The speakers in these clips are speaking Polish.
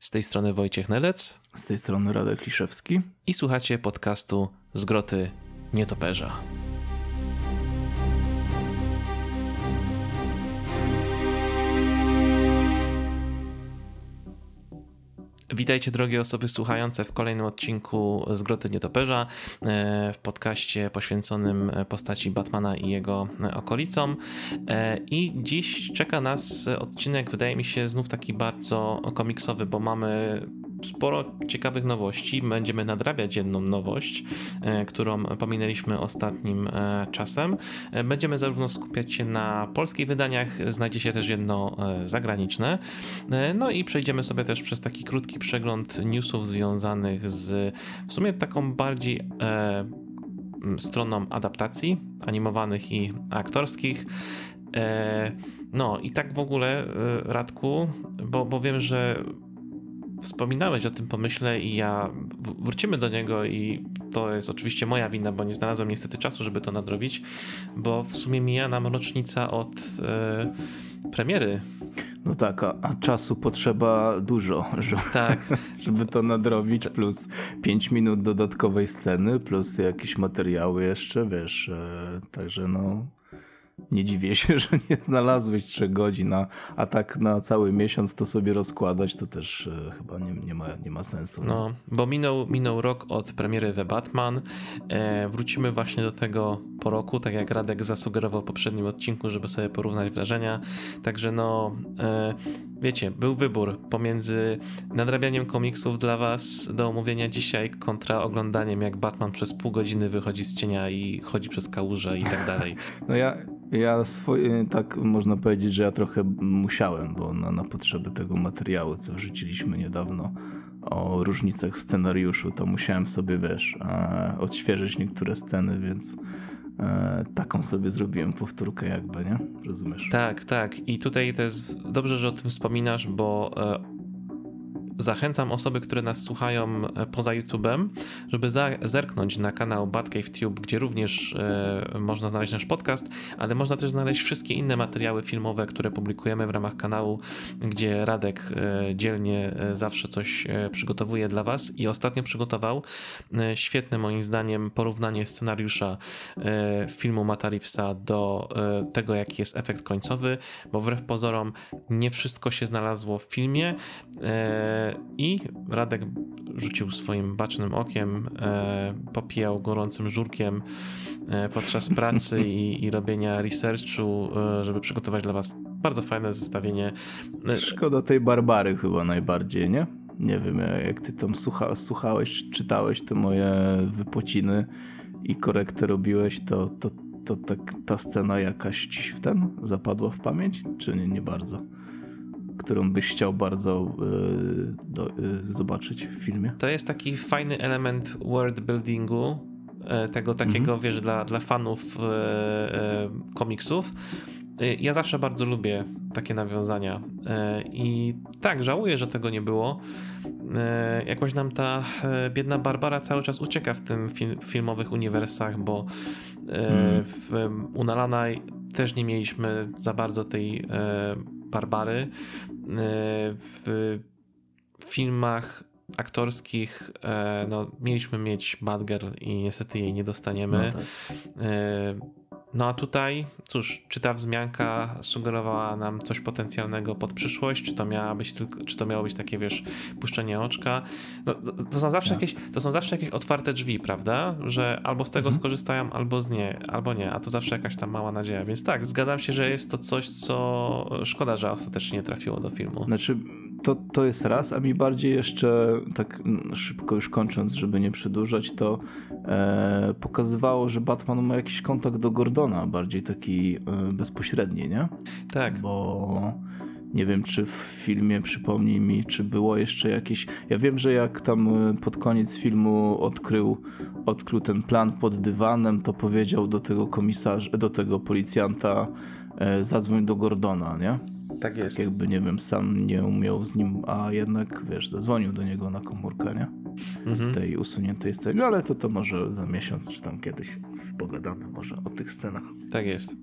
Z tej strony Wojciech Nelec. Z tej strony Radek Liszewski. I słuchacie podcastu Zgroty Nietoperza. Witajcie drogie osoby słuchające w kolejnym odcinku z Groty Nietoperza e, w podcaście poświęconym postaci Batmana i jego okolicom. E, I dziś czeka nas odcinek, wydaje mi się, znów taki bardzo komiksowy, bo mamy sporo ciekawych nowości. Będziemy nadrabiać jedną nowość, e, którą pominęliśmy ostatnim czasem. Będziemy zarówno skupiać się na polskich wydaniach, znajdzie się też jedno zagraniczne. No i przejdziemy sobie też przez taki krótki przegląd newsów związanych z w sumie taką bardziej e, stroną adaptacji animowanych i aktorskich. E, no i tak w ogóle, e, Radku, bo, bo wiem, że wspominałeś o tym pomyśle i ja wrócimy do niego i to jest oczywiście moja wina, bo nie znalazłem niestety czasu, żeby to nadrobić, bo w sumie mija nam rocznica od e, premiery no tak, a, a, czasu potrzeba dużo, żeby, tak. żeby to nadrobić, plus 5 minut dodatkowej sceny, plus jakieś materiały jeszcze, wiesz, e, także no nie dziwię się, że nie znalazłeś 3 godzin, a, a tak na cały miesiąc to sobie rozkładać, to też e, chyba nie, nie, ma, nie ma sensu. No, bo minął, minął rok od premiery The Batman. E, wrócimy właśnie do tego po roku, tak jak Radek zasugerował w poprzednim odcinku, żeby sobie porównać wrażenia. Także no, e, wiecie, był wybór pomiędzy nadrabianiem komiksów dla was do omówienia dzisiaj kontra oglądaniem, jak Batman przez pół godziny wychodzi z cienia i chodzi przez kałużę i tak dalej. No ja ja swoje, tak można powiedzieć, że ja trochę musiałem, bo na, na potrzeby tego materiału, co wrzuciliśmy niedawno o różnicach w scenariuszu, to musiałem sobie, wiesz, e, odświeżyć niektóre sceny, więc e, taką sobie zrobiłem powtórkę jakby, nie? Rozumiesz? Tak, tak. I tutaj to jest dobrze, że o tym wspominasz, bo e, Zachęcam osoby, które nas słuchają e, poza YouTube'em, żeby zerknąć na kanał BatcaveTube, gdzie również e, można znaleźć nasz podcast, ale można też znaleźć wszystkie inne materiały filmowe, które publikujemy w ramach kanału, gdzie Radek e, dzielnie zawsze coś przygotowuje dla Was. I ostatnio przygotował świetne moim zdaniem porównanie scenariusza filmu Matarifsa do tego, jaki jest efekt końcowy, bo wbrew pozorom nie wszystko się znalazło w filmie i Radek rzucił swoim bacznym okiem, e, popijał gorącym żurkiem e, podczas pracy i, i robienia researchu, e, żeby przygotować dla was bardzo fajne zestawienie. Szkoda tej Barbary chyba najbardziej, nie? Nie wiem, jak ty tam słucha, słuchałeś, czytałeś te moje wypociny i korektę robiłeś, to, to, to tak, ta scena jakaś ci w ten zapadła w pamięć, czy nie, nie bardzo? Którą byś chciał bardzo y, do, y, zobaczyć w filmie? To jest taki fajny element world buildingu, e, tego takiego, mm -hmm. wiesz, dla, dla fanów komiksów. Ja zawsze bardzo lubię takie nawiązania i tak, żałuję, że tego nie było. Jakoś nam ta biedna Barbara cały czas ucieka w tym fil filmowych uniwersach, bo mm. w Unalana też nie mieliśmy za bardzo tej Barbary. E, w filmach aktorskich e, no, mieliśmy mieć Batgirl i niestety jej nie dostaniemy. No, tak. No a tutaj, cóż, czy ta wzmianka sugerowała nam coś potencjalnego pod przyszłość, czy to, miała być tylko, czy to miało być takie, wiesz, puszczenie oczka? No, to, są zawsze jakieś, to są zawsze jakieś otwarte drzwi, prawda? Że albo z tego mhm. skorzystają, albo z nie, albo nie, a to zawsze jakaś tam mała nadzieja. Więc tak, zgadzam się, że jest to coś, co szkoda, że ostatecznie nie trafiło do filmu. Znaczy, to, to jest raz, a mi bardziej jeszcze, tak szybko już kończąc, żeby nie przedłużać, to e, pokazywało, że Batman ma jakiś kontakt do Gordona, bardziej taki e, bezpośredni, nie? Tak. Bo nie wiem, czy w filmie, przypomnij mi, czy było jeszcze jakieś... Ja wiem, że jak tam e, pod koniec filmu odkrył, odkrył ten plan pod dywanem, to powiedział do tego komisarza, do tego policjanta e, zadzwoń do Gordona, nie? Tak jest. Tak jakby, nie wiem, sam nie umiał z nim, a jednak, wiesz, zadzwonił do niego na komórkę, nie? Mhm. W tej usuniętej scenie, no, ale to to może za miesiąc, czy tam kiedyś pogadamy może o tych scenach. Tak jest.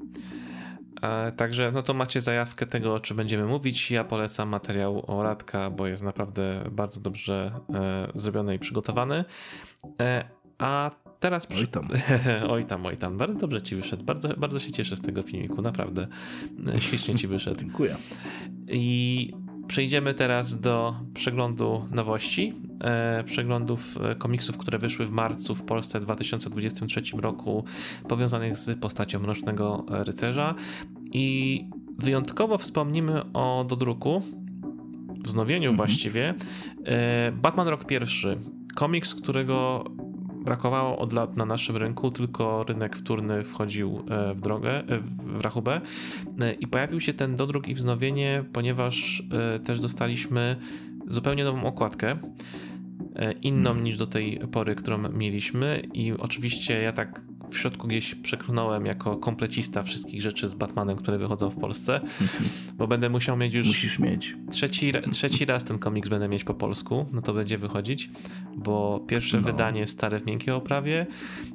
E, także no to macie zajawkę tego, o czym będziemy mówić. Ja polecam materiał o Radka, bo jest naprawdę bardzo dobrze e, zrobiony i przygotowany. E, a teraz... Przy... Oj tam. oj tam, oj tam. Bardzo dobrze ci wyszedł. Bardzo, bardzo się cieszę z tego filmiku, naprawdę. Ślicznie ci wyszedł. Dziękuję. I przejdziemy teraz do przeglądu nowości. E, przeglądów e, komiksów, które wyszły w marcu w Polsce w 2023 roku, powiązanych z postacią Mrocznego Rycerza. I wyjątkowo wspomnimy o dodruku, wznowieniu mhm. właściwie. E, Batman Rok pierwszy. Komiks, którego brakowało od lat na naszym rynku, tylko rynek wtórny wchodził e, w drogę, e, w rachubę. E, i pojawił się ten dodruk i wznowienie, ponieważ też dostaliśmy zupełnie nową okładkę, inną niż do tej pory, którą mieliśmy. I oczywiście ja tak w środku gdzieś przeklnąłem jako komplecista wszystkich rzeczy z Batmanem, które wychodzą w Polsce, bo będę musiał mieć już... Musisz mieć. Trzeci, trzeci raz ten komiks będę mieć po polsku, no to będzie wychodzić, bo pierwsze no. wydanie stare w miękkiej oprawie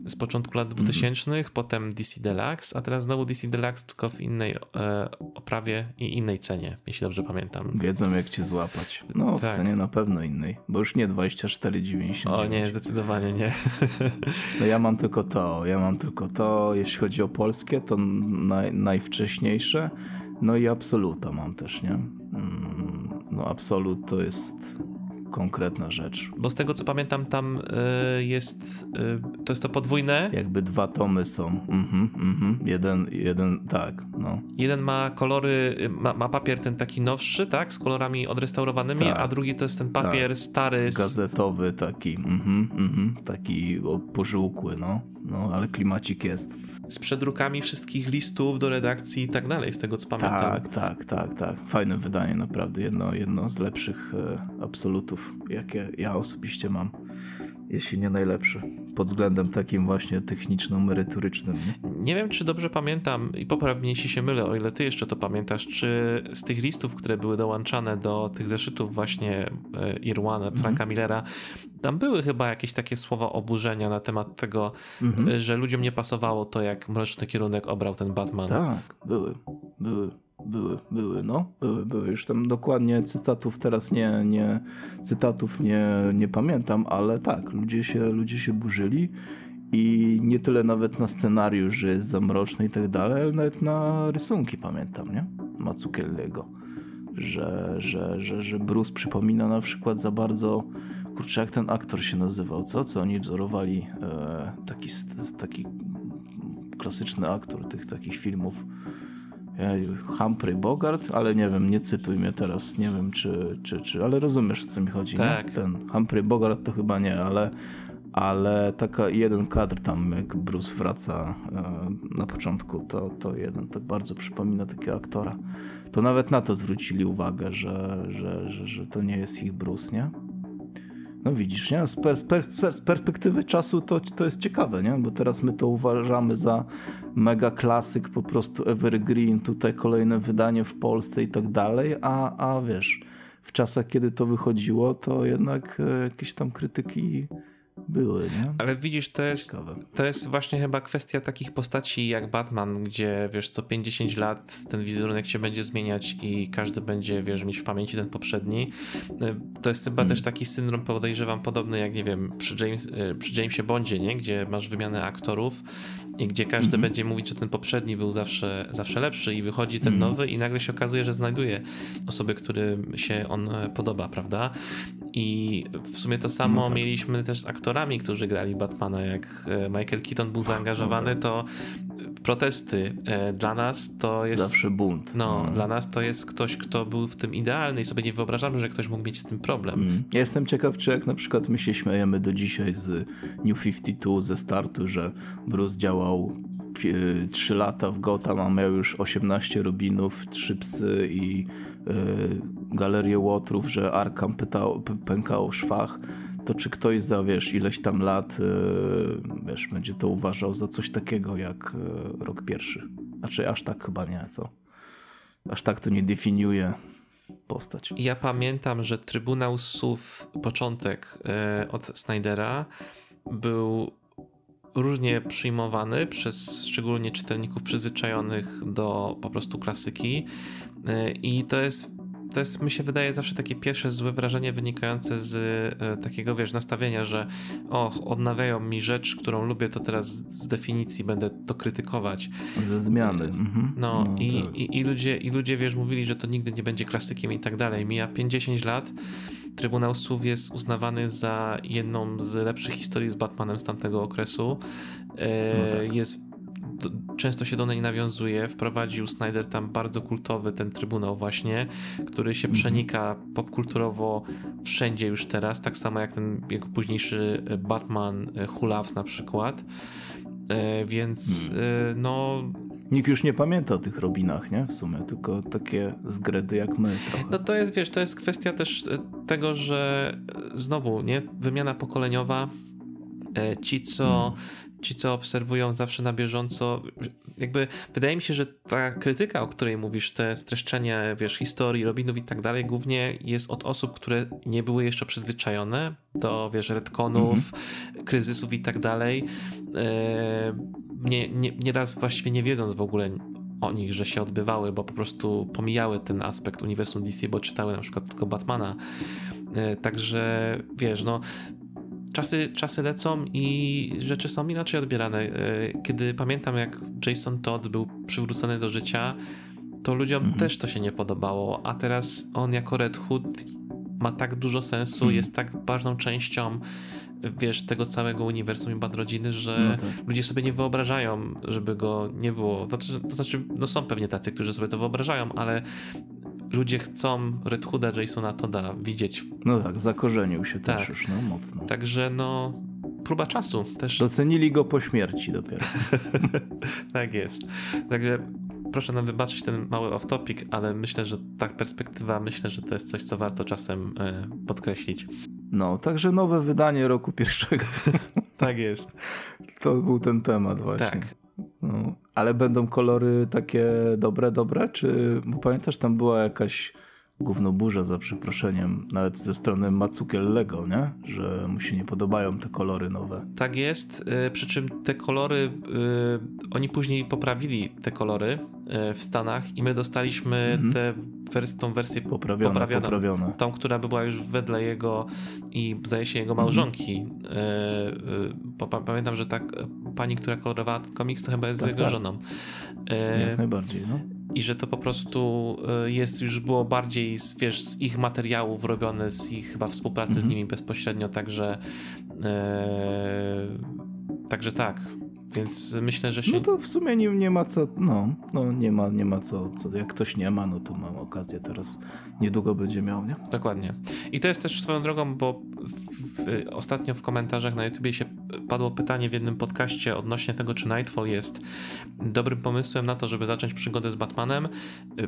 z początku lat 2000, mm. potem DC Deluxe, a teraz znowu DC Deluxe, tylko w innej e, oprawie i innej cenie, jeśli dobrze pamiętam. Wiedzą jak cię złapać. No, tak. w cenie na pewno innej, bo już nie 24,90. O nie, zdecydowanie nie. No ja mam tylko to, ja mam tylko to, jeśli chodzi o polskie, to naj, najwcześniejsze. No i Absoluta mam też, nie? Mm, no Absolut to jest konkretna rzecz. Bo z tego co pamiętam, tam y, jest y, to jest to podwójne. Jakby dwa tomy są. Mhm, mhm. Jeden, jeden, tak. No. Jeden ma kolory, ma, ma papier ten taki nowszy, tak, z kolorami odrestaurowanymi, tak. a drugi to jest ten papier tak. stary. Gazetowy taki, mhm, mhm. taki pożółkły, no. No, ale klimacik jest z przedrukami wszystkich listów do redakcji i tak dalej, z tego co pamiętam. Tak, tak, tak, tak. Fajne wydanie, naprawdę. Jedno, jedno z lepszych e, absolutów, jakie ja osobiście mam, jeśli nie najlepszy pod względem takim właśnie techniczno-merytorycznym. Nie? nie wiem, czy dobrze pamiętam i poprawnie, jeśli się mylę, o ile ty jeszcze to pamiętasz, czy z tych listów, które były dołączane do tych zeszytów właśnie e, Irwana, Franka mm -hmm. Millera, tam były chyba jakieś takie słowa oburzenia na temat tego, mm -hmm. że ludziom nie pasowało to, jak mroczny kierunek obrał ten Batman. Tak, były, były. Były, były, no, były, były. Już tam dokładnie cytatów teraz nie, nie cytatów nie, nie pamiętam, ale tak, ludzie się, ludzie się burzyli i nie tyle nawet na scenariusz, że jest zamroczny i tak dalej, ale nawet na rysunki pamiętam, nie? Mazzucchelliego. Że, że, że, że Bruce przypomina na przykład za bardzo kurczę, jak ten aktor się nazywał, co? Co oni wzorowali e, taki, taki klasyczny aktor tych takich filmów Humphrey Bogart, ale nie wiem, nie cytuj mnie teraz, nie wiem czy, czy, czy ale rozumiesz o co mi chodzi, tak. Nie? Ten Humphrey Bogart to chyba nie, ale ale taka jeden kadr tam, jak Bruce wraca e, na początku, to, to jeden tak bardzo przypomina takiego aktora. To nawet na to zwrócili uwagę, że, że, że, że to nie jest ich Bruce, nie? No widzisz, nie? Z, z, perspektywy czasu to, to jest ciekawe, nie? Bo teraz my to uważamy za mega klasyk, po prostu evergreen, tutaj kolejne wydanie w Polsce i tak dalej, a, a wiesz, w czasach, kiedy to wychodziło, to jednak e, jakieś tam krytyki były, nie? Ale widzisz, to jest, to jest właśnie chyba kwestia takich postaci jak Batman, gdzie wiesz, co 50 lat ten wizerunek się będzie zmieniać i każdy będzie, wiesz, mieć w pamięci ten poprzedni. To jest chyba hmm. też taki syndrom, podejrzewam, podobny jak, nie wiem, przy, James, e, przy Jamesie Bondzie, nie? Gdzie masz wymianę aktorów i gdzie każdy mm -hmm. będzie mówić, że ten poprzedni był zawsze, zawsze lepszy i wychodzi ten mm -hmm. nowy i nagle się okazuje, że znajduje osoby, którym się on e, podoba, prawda? I w sumie to samo no tak. mieliśmy też z aktorami, którzy grali Batmana, jak e, Michael Keaton był zaangażowany, no tak. to protesty e, dla nas to jest... Zawsze bunt. No, no, dla nas to jest ktoś, kto był w tym idealny i sobie nie wyobrażamy, że ktoś mógł mieć z tym problem. Mm. Ja jestem ciekaw, czy jak na przykład my się śmiejemy do dzisiaj z New 52 ze startu, że Bruce działał 3 lata w Gotham, a miał już 18 Robinów, 3 psy i yy, galerię łotrów, że Arkham pytał, pękał szwach to czy ktoś za, wiesz, ileś tam lat, yy, wiesz, będzie to uważał za coś takiego jak yy, rok pierwszy. Znaczy aż tak chyba nie, co? Aż tak to nie definiuje postać. Ja pamiętam, że Trybunał Słów, początek yy, od Snydera był różnie przyjmowany przez szczególnie czytelników przyzwyczajonych do po prostu klasyki i to jest to jest, mi się wydaje, zawsze takie pierwsze złe wrażenie wynikające z e, takiego, wiesz, nastawienia, że o, odnawiają mi rzecz, którą lubię, to teraz z definicji będę to krytykować. Ze zmiany. Mhm. No, no i, tak. i, i, ludzie, i ludzie, wiesz, mówili, że to nigdy nie będzie klasykiem i tak dalej. Mija 50 lat, Trybunał Słów jest uznawany za jedną z lepszych historii z Batmanem z tamtego okresu. E, no tak. Jest często się do niej nawiązuje. Wprowadził Snyder tam bardzo kultowy ten trybunał właśnie, który się mhm. przenika popkulturowo wszędzie już teraz, tak samo jak ten jego późniejszy Batman e, Hulaws na przykład. E, więc hmm. e, no Nikt już nie pamięta o tych Robinach, nie? W sumie, tylko takie zgredy jak my trochę. No to jest, wiesz, to jest kwestia też tego, że znowu, nie? Wymiana pokoleniowa, ci co hmm ci, co obserwują zawsze na bieżąco, jakby wydaje mi się, że ta krytyka, o której mówisz, te streszczenia, wiesz, historii, Robinów i tak dalej, głównie jest od osób, które nie były jeszcze przyzwyczajone do, wiesz, retkonów, mm-hmm. kryzysów i tak dalej. E, nie, nie, nieraz właściwie nie wiedząc w ogóle o nich, że się odbywały, bo po prostu pomijały ten aspekt uniwersum DC, bo czytały na przykład tylko Batmana. E, także wiesz, no czasy, czasy lecą i rzeczy są inaczej odbierane. E, kiedy pamiętam, jak Jason Todd był przywrócony do życia, to ludziom mhm. też to się nie podobało, a teraz on jako Red Hood ma tak dużo sensu, mhm. jest tak ważną częścią wiesz, tego całego uniwersum i bad rodziny, że no tak. ludzie sobie nie wyobrażają, żeby go nie było. To znaczy, to znaczy, no są pewnie tacy, którzy sobie to wyobrażają, ale ludzie chcą Red Hooda Jasona Toda widzieć. No tak, zakorzenił się tak. też już, no mocno. Także no, próba czasu też. Docenili go po śmierci dopiero. tak jest. Także proszę nam wybaczyć ten mały off-topic, ale myślę, że ta perspektywa, myślę, że to jest coś, co warto czasem y, podkreślić. No, także nowe wydanie roku pierwszego. tak jest. To był ten temat właśnie. Tak. No, ale będą kolory takie dobre, dobre? Czy, bo pamiętasz, tam była jakaś gównoburza za przeproszeniem, nawet ze strony Matsukiel Lego, nie? Że mu się nie podobają te kolory nowe. Tak jest, y, przy czym te kolory, y, oni później poprawili te kolory w Stanach i my dostaliśmy mhm. te wers tą wersję poprawione, poprawioną, poprawione. tą, która była już wedle jego i zdaje się jego małżonki. Mhm. Pamiętam, że tak pani, która kolorowała komiks, to chyba jest tak, jego tak. żoną. Jak najbardziej, no i że to po prostu e, jest już było bardziej z, wiesz, z ich materiałów robione, z ich chyba współpracy z mhm. nimi bezpośrednio, także e, także tak. Więc myślę, że się. No to w sumie nie, nie ma co. No, no nie ma, nie ma co, co. Jak ktoś nie ma, no to mam okazję teraz. Niedługo będzie miał, nie? Dokładnie. I to jest też swoją drogą, bo w, w, ostatnio w komentarzach na YouTubie się padło pytanie w jednym podcaście odnośnie tego, czy Nightfall jest dobrym pomysłem na to, żeby zacząć przygodę z Batmanem.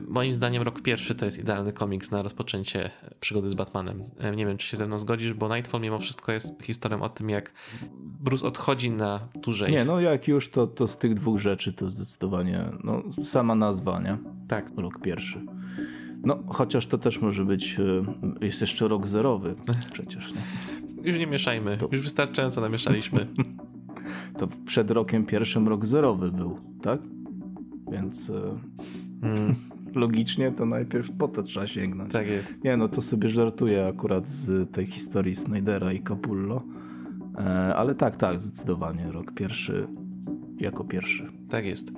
Moim zdaniem rok pierwszy to jest idealny komiks na rozpoczęcie przygody z Batmanem. Nie wiem, czy się ze mną zgodzisz, bo Nightfall mimo wszystko jest historią o tym, jak Bruce odchodzi na dłużej. Nie, no jak już, to, to z tych dwóch rzeczy to zdecydowanie, no sama nazwa, nie? Tak. Rok pierwszy. No, chociaż to też może być, e, jest jeszcze rok zerowy przecież, nie? Już nie mieszajmy, to... już wystarczająco namieszaliśmy. to przed rokiem pierwszym rok zerowy był, tak? Więc hmm. logicznie to najpierw po to trzeba sięgnąć. Tak jest. Nie, no to sobie żartuję akurat z tej historii Snydera i Capullo. E, ale tak, tak, zdecydowanie rok pierwszy jako pierwszy. Tak jest.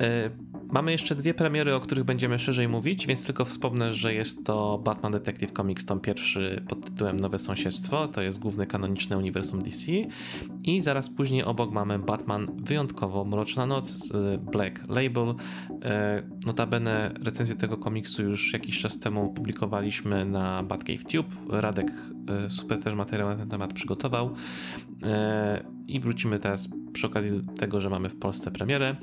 E, mamy jeszcze dwie premiery, o których będziemy szerzej mówić, więc tylko wspomnę, że jest to Batman Detective Comics, tom pierwszy pod tytułem Nowe Sąsiedztwo, to jest główne kanoniczne uniwersum DC i zaraz później obok mamy Batman Wyjątkowo Mroczna Noc z Black Label. E, notabene recenzję tego komiksu już jakiś czas temu publikowaliśmy na Batcave Tube. Radek e, super też materiał na ten temat przygotował i wrócimy teraz przy okazji tego, że mamy w Polsce premierę.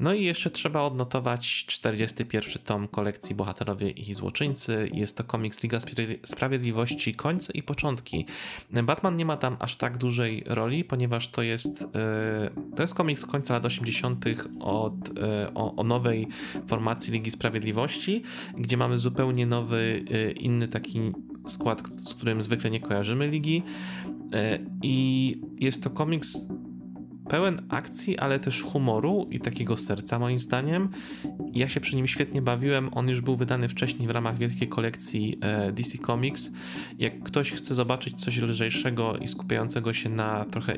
No i jeszcze trzeba odnotować 41 tom kolekcji Bohaterowie i Złoczyńcy. Jest to komiks Liga Sprawiedliwości Końce i Początki. Batman nie ma tam aż tak dużej roli, ponieważ to jest, e, to jest komiks końca lat 80. Od, e, o, o nowej formacji Ligi Sprawiedliwości, gdzie mamy zupełnie nowy, e, inny taki skład, z którym zwykle nie kojarzymy ligi. I jest to komiks pełen akcji, ale też humoru i takiego serca, moim zdaniem. Ja się przy nim świetnie bawiłem. On już był wydany wcześniej w ramach wielkiej kolekcji e, DC Comics. Jak ktoś chce zobaczyć coś lżejszego i skupiającego się na trochę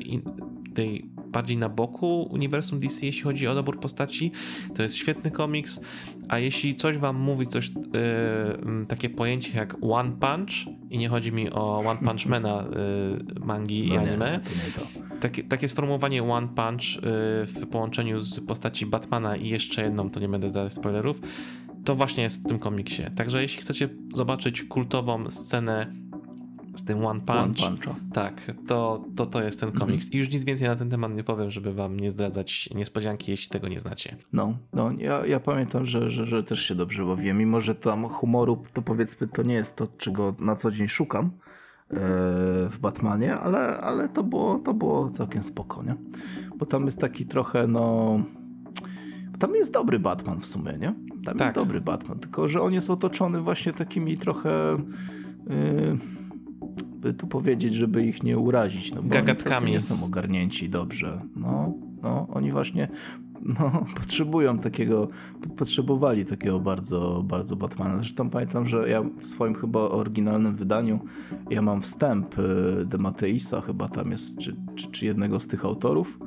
tej bardziej na boku uniwersum DC, jeśli chodzi o dobór postaci, to jest świetny komiks. A jeśli coś wam mówi coś, yy, takie pojęcie jak One Punch, i nie chodzi mi o One Punch Mana yy, mangi no i anime, nie, to nie to. Takie, takie sformułowanie One Punch yy, w połączeniu z postaci Batmana i jeszcze jedną, to nie będę zdawać spoilerów, to właśnie jest w tym komiksie. Także jeśli chcecie zobaczyć kultową scenę z tym One Punch. One tak, to, to to jest ten komiks. Mhm. I już nic więcej na ten temat nie powiem, żeby wam nie zdradzać niespodzianki, jeśli tego nie znacie. No, no ja, ja pamiętam, że, że, że też się dobrze bawiłem. Mimo, że tam humoru, to powiedzmy, to nie jest to, czego na co dzień szukam e, w Batmanie, ale, ale to, było, to było całkiem spokojnie. Bo tam jest taki trochę, no... Tam jest dobry Batman w sumie, nie? Tam tak. jest dobry Batman, tylko że on jest otoczony właśnie takimi trochę... Yy, by tu powiedzieć, żeby ich nie urazić. No, bo Gagatkami. Oni nie są ogarnięci dobrze. No, no, oni właśnie no, potrzebują takiego, potrzebowali takiego bardzo, bardzo Batmana. Zresztą pamiętam, że ja w swoim chyba oryginalnym wydaniu ja mam wstęp y, de Mateisa, chyba tam jest, czy, czy, czy jednego z tych autorów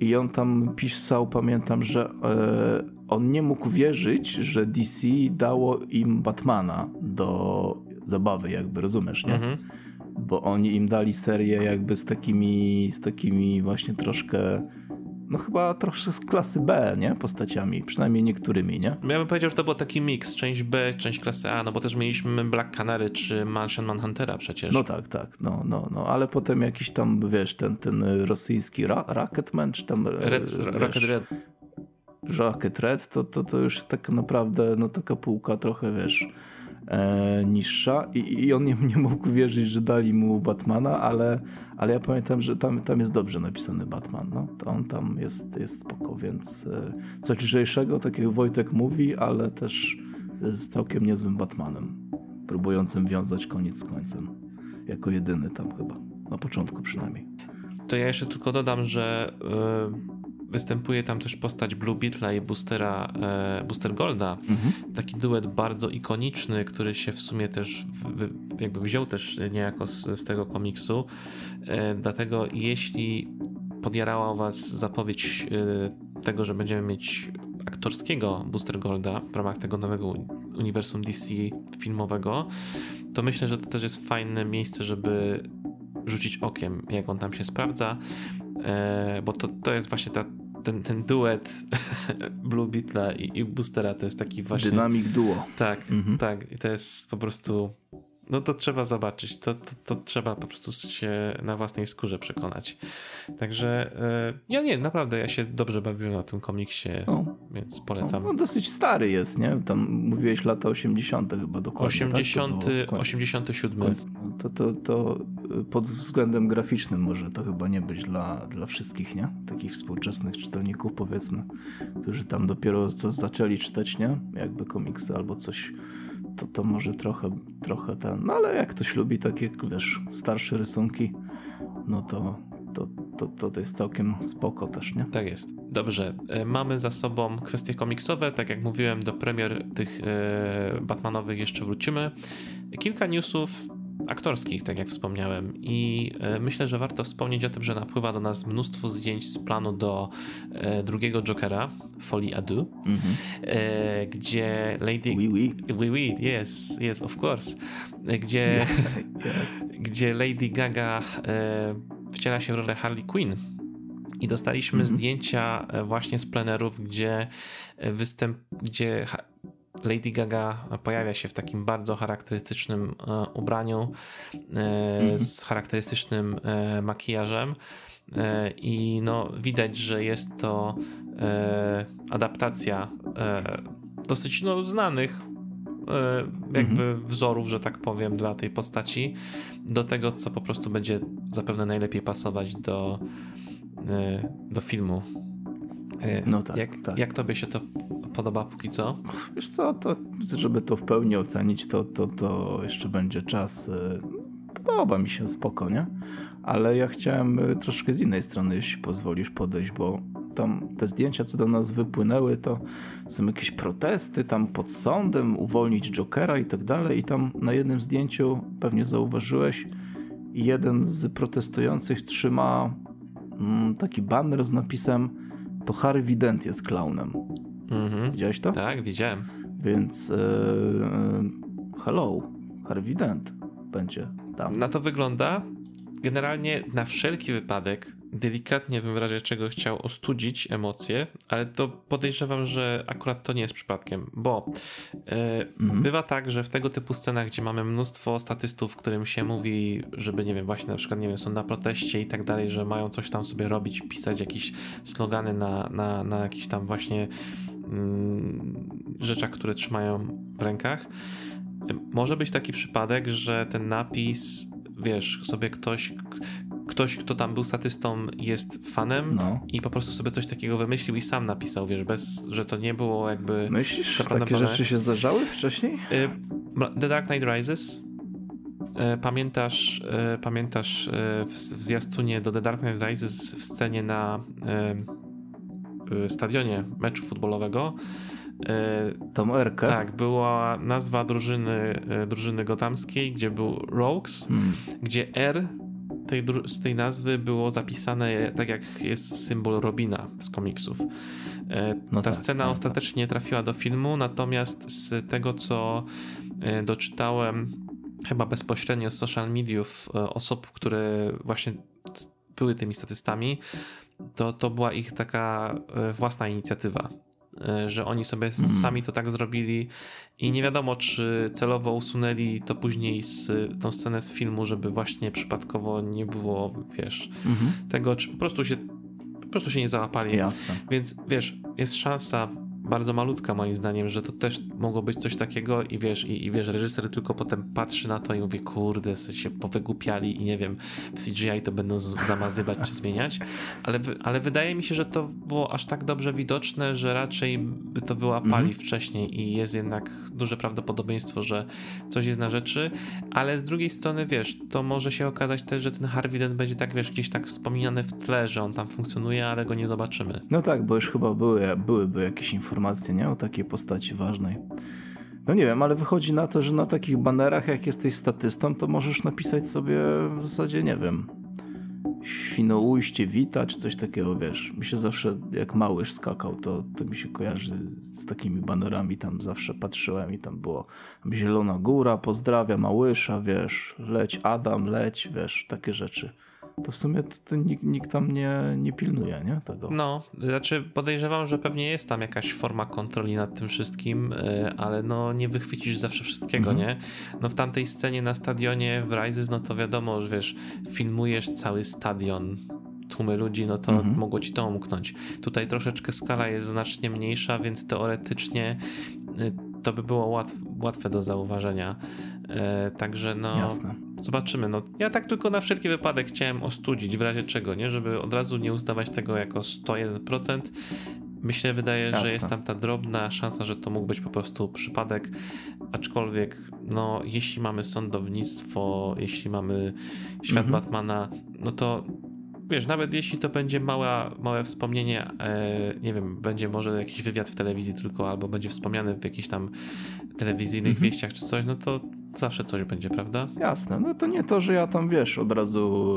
i on tam pisał, pamiętam, że e, on nie mógł wierzyć, że DC dało im Batmana do zabawy, jakby, rozumiesz, nie? Mhm bo oni im dali serię jakby z takimi, z takimi właśnie troszkę no chyba troszkę z klasy B, nie? Postaciami, przynajmniej niektórymi, nie? Ja bym powiedział, że to był taki miks, część B, część klasy A, no bo też mieliśmy Black Canary czy Martian Manhuntera przecież. No tak, tak, no, no, no, ale potem jakiś tam, wiesz, ten, ten rosyjski Ra Rocketman, czy tam... Red, wiesz, Rocket Red. Rocket Red, to, to, to już tak naprawdę, no taka półka trochę, wiesz e, niższa i, i on nie, nie, mógł wierzyć, że dali mu Batmana, ale, ale ja pamiętam, że tam, tam jest dobrze napisany Batman, no. To on tam jest, jest spoko, więc e, coś lżejszego, tak jak Wojtek mówi, ale też z całkiem niezłym Batmanem, próbującym wiązać koniec z końcem. Jako jedyny tam chyba, na początku przynajmniej. To ja jeszcze tylko dodam, że yy Występuje tam też postać Blue Beetle i Boostera, e, Booster Golda. Mhm. Taki duet bardzo ikoniczny, który się w sumie też w, jakby wziął też niejako z, z tego komiksu. E, dlatego jeśli podjarała was zapowiedź e, tego, że będziemy mieć aktorskiego Booster Golda w ramach tego nowego uniwersum DC filmowego, to myślę, że to też jest fajne miejsce, żeby rzucić okiem, jak on tam się sprawdza, e, bo to, to jest właśnie ta, ten, ten duet Blue Beetla i, i Boostera, to jest taki właśnie... Dynamic duo. Tak, mhm. tak. I to jest po prostu no to trzeba zobaczyć. To, to, to, trzeba po prostu się na własnej skórze przekonać. Także e, ja nie, naprawdę ja się dobrze bawiłem na tym komiksie, no. więc polecam. No, dosyć stary jest, nie? Tam mówiłeś lata 80. chyba dokładnie. 80, tak? to 87. To, to, to pod względem graficznym może to chyba nie być dla, dla wszystkich, nie? Takich współczesnych czytelników powiedzmy, którzy tam dopiero co zaczęli czytać, nie? Jakby komiksy albo coś to, to może trochę, trochę ten, no ale jak ktoś lubi takie, wiesz, starsze rysunki, no to, to, to, to jest całkiem spoko też, nie? Tak jest. Dobrze, e, mamy za sobą kwestie komiksowe, tak jak mówiłem, do premier tych e, Batmanowych jeszcze wrócimy. Kilka newsów aktorskich, tak jak wspomniałem. I e, myślę, że warto wspomnieć o tym, że napływa do nas mnóstwo zdjęć z planu do e, drugiego Jokera, Folie Adu, mm -hmm. gdzie Lady... Oui, oui. Oui, oui, yes, yes, of course. E, gdzie, yes. gdzie Lady Gaga wciela się w rolę Harley Quinn. I dostaliśmy mm -hmm. zdjęcia właśnie z plenerów, gdzie występ, gdzie Lady Gaga pojawia się w takim bardzo charakterystycznym e, ubraniu mm -hmm. z charakterystycznym e, makijażem. I no, widać, że jest to adaptacja dosyć no, znanych jakby -hmm. wzorów, że tak powiem, dla tej postaci, do tego, co po prostu będzie zapewne najlepiej pasować do, do filmu. No tak, jak, tak. jak tobie się to podoba póki co? Wiesz co, to żeby to w pełni ocenić, to, to, to jeszcze będzie czas. Y, podoba mi się spoko, nie? ale ja chciałem e, troszkę z innej strony, jeśli pozwolisz podejść, bo tam te zdjęcia, co do nas wypłynęły, to są jakieś protesty tam pod sądem, uwolnić Jokera i tak dalej. I tam na jednym zdjęciu, pewnie zauważyłeś, jeden z protestujących trzyma mm, taki banner z napisem to Harvey Dent jest klaunem. Mhm. Widziałeś to? Tak, widziałem. Więc yy, hello, Harvey Dent będzie tam. Na to wygląda. Generalnie na wszelki wypadek delikatnie bym w razie czego chciał ostudzić emocje, ale to podejrzewam, że akurat to nie jest przypadkiem, bo mhm. bywa tak, że w tego typu scenach, gdzie mamy mnóstwo statystów, którym się mówi, żeby, nie wiem, właśnie na przykład, nie wiem, są na proteście i tak dalej, że mają coś tam sobie robić, pisać jakieś slogany na, na, na jakieś tam właśnie mm, rzeczach, które trzymają w rękach. Może być taki przypadek, że ten napis, wiesz, sobie ktoś, ktoś, kto tam był statystą, jest fanem no. i po prostu sobie coś takiego wymyślił i sam napisał, wiesz, bez, że to nie było jakby... Myślisz, takie rzeczy się zdarzały wcześniej? Y, The Dark Knight Rises y, Pamiętasz, y, pamiętasz w zwiastunie do The Dark Knight Rises w scenie na stadionie meczu futbolowego Tom Erka. Tak, była nazwa drużyny, drużyny gotamskiej, gdzie był Rogues, hmm. gdzie R tej, z tej nazwy było zapisane tak jak jest symbol Robina z komiksów. E, no Ta tak, scena tak, ostatecznie tak. trafiła do filmu, natomiast z tego co e, doczytałem chyba bezpośrednio z social mediów e, osób, które właśnie były tymi statystami, to, to była ich taka własna inicjatywa. E, że oni sobie mm. sami to tak zrobili i nie wiadomo, czy celowo usunęli to później z tą scenę z filmu, żeby właśnie przypadkowo nie było, wiesz, mm -hmm. tego, czy po prostu się po prostu się nie załapali. Jasne. Więc wiesz, jest szansa bardzo malutka moim zdaniem, że to też mogło być coś takiego i wiesz, i, i wiesz, reżyser tylko potem patrzy na to i mówi, kurde, się powygłupiali i nie wiem, w CGI to będą zamazywać czy zmieniać, ale, ale wydaje mi się, że to było aż tak dobrze widoczne, że raczej by to wyłapali -hmm. wcześniej i jest jednak duże prawdopodobieństwo, że coś jest na rzeczy, ale z drugiej strony, wiesz, to może się okazać też, że ten Harvey Dent będzie tak, wiesz, gdzieś tak wspominany w tle, że on tam funkcjonuje, ale go nie zobaczymy. No tak, bo już chyba były, byłyby jakieś informacje informacje, nie? O takiej postaci ważnej. No nie wiem, ale wychodzi na to, że na takich banerach, jak jesteś statystą, to możesz napisać sobie w zasadzie, nie wiem, Świnoujście wita, czy coś takiego, wiesz. Mi się zawsze, jak małyż skakał, to, to mi się kojarzy z takimi banerami, tam zawsze patrzyłem i tam było Zielona Góra, pozdrawia Małysza, wiesz, leć Adam, leć, wiesz, takie rzeczy to w sumie to, to nikt, nikt, tam nie, nie pilnuje nie, tego. No, znaczy podejrzewam, że pewnie jest tam jakaś forma kontroli nad tym wszystkim, y, ale no nie wychwycisz zawsze wszystkiego, mhm. nie? No w tamtej scenie na stadionie w Rises, no to wiadomo, że wiesz, filmujesz cały stadion, tłumy ludzi, no to mhm. mogło ci to umknąć. Tutaj troszeczkę skala jest znacznie mniejsza, więc teoretycznie y, to by było łatw, łatwe do zauważenia. E, także no, Jasne. zobaczymy. No, ja tak tylko na wszelki wypadek chciałem ostudzić, w razie czego, nie? Żeby od razu nie uznawać tego jako 101%. Myślę, wydaje, Jasne. że jest tam ta drobna szansa, że to mógł być po prostu przypadek, aczkolwiek, no, jeśli mamy sądownictwo, jeśli mamy świat mhm. Batmana, no to wiesz, nawet jeśli to będzie mała, małe wspomnienie, e, nie wiem, będzie może jakiś wywiad w telewizji tylko, albo będzie wspomniany w jakichś tam telewizyjnych mhm. wieściach czy coś, no to zawsze coś będzie, prawda? Jasne, no to nie to, że ja tam, wiesz, od razu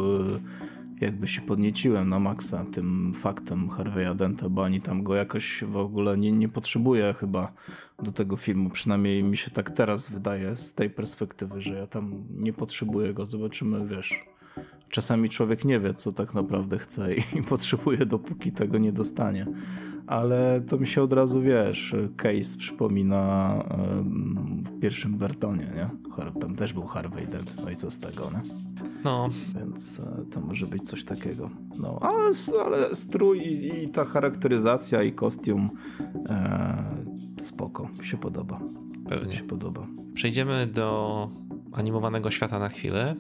e, jakby się podnieciłem na maksa tym faktem Harvey'a Denta, bo ani tam go jakoś w ogóle nie, nie potrzebuję chyba do tego filmu, przynajmniej mi się tak teraz wydaje z tej perspektywy, że ja tam nie potrzebuję go, zobaczymy, wiesz czasami człowiek nie wie, co tak naprawdę chce i potrzebuje, dopóki tego nie dostanie. Ale to mi się od razu, wiesz, case przypomina w pierwszym Bertonie, nie? Tam też był Harvey Dent, no i co z tego, nie? No. Więc e, to może być coś takiego. No, ale, ale strój i, i ta charakteryzacja i kostium e, spoko, mi się podoba. Pewnie. Mi się podoba. Przejdziemy do animowanego świata na chwilę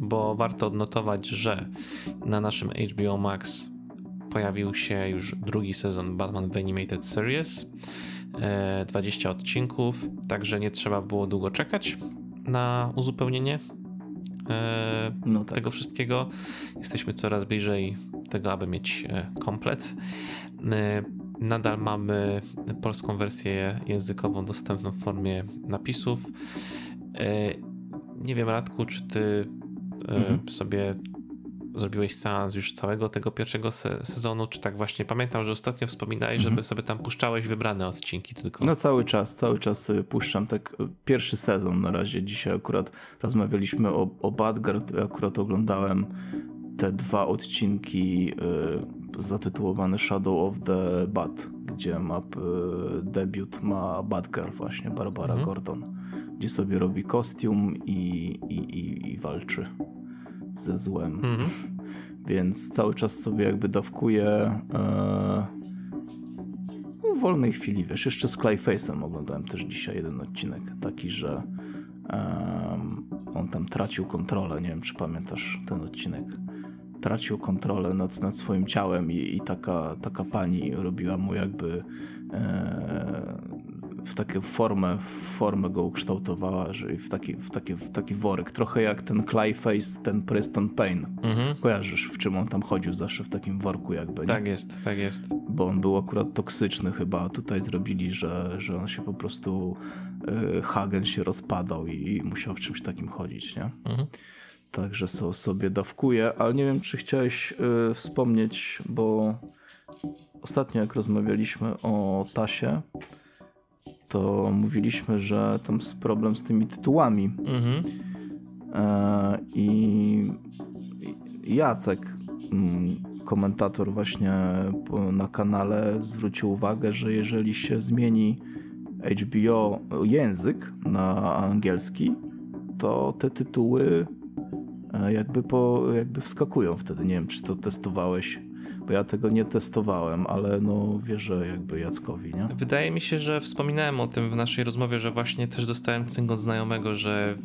bo warto odnotować, że na naszym HBO Max pojawił się już drugi sezon Batman The Animated Series. 20 e, odcinków, także nie trzeba było długo czekać na uzupełnienie. e, no tak. tego wszystkiego. Jesteśmy coraz bliżej tego, aby mieć e, komplet. Nadal mamy polską wersję językową dostępną w formie napisów. Nie wiem, Radku, czy ty mhm. sobie zrobiłeś seans już całego tego pierwszego se sezonu, czy tak właśnie? Pamiętam, że ostatnio wspominałeś, mhm. żeby sobie tam puszczałeś wybrane odcinki tylko. No cały czas, cały czas sobie puszczam. Tak pierwszy sezon na razie. Dzisiaj akurat rozmawialiśmy o, o Badgard, akurat oglądałem te dwa odcinki y, zatytułowane Shadow of the Bad, gdzie ma debiut ma Batgirl właśnie, Barbara mhm. Gordon, gdzie sobie robi kostium i, i, i, i walczy ze złem. Mhm. Więc cały czas sobie jakby dawkuję e, w wolnej chwili, wiesz, jeszcze z Clayface'em oglądałem też dzisiaj jeden odcinek, taki, że e, on tam tracił kontrolę, nie wiem czy pamiętasz ten odcinek tracił kontrolę nad, nad swoim ciałem i, i taka, taka pani robiła mu jakby e, w taką formę, formę go ukształtowała, że w taki, w taki, w taki worek. Trochę jak ten Clayface, ten Preston Payne. Mhm. Kojarzysz, w czym on tam chodził zawsze w takim worku jakby. Nie? Tak jest, tak jest. Bo on był akurat toksyczny chyba, a tutaj zrobili, że, że on się po prostu y, Hagen się rozpadał i, i, musiał w czymś takim chodzić, nie? Mhm. Także so, sobie dawkuje, ale nie wiem, czy chciałeś y, wspomnieć, bo ostatnio jak rozmawialiśmy o Tasie, to mówiliśmy, że tam jest problem z tymi tytułami. Mhm. E, I Jacek, mm, komentator właśnie na kanale, zwrócił uwagę, że jeżeli się zmieni HBO język na angielski, to te tytuły jakby, po, jakby wskakują wtedy. Nie wiem, czy to testowałeś bo ja tego nie testowałem, ale no wierzę jakby Jackowi, nie? Wydaje mi się, że wspominałem o tym w naszej rozmowie, że właśnie też dostałem cynk od znajomego, że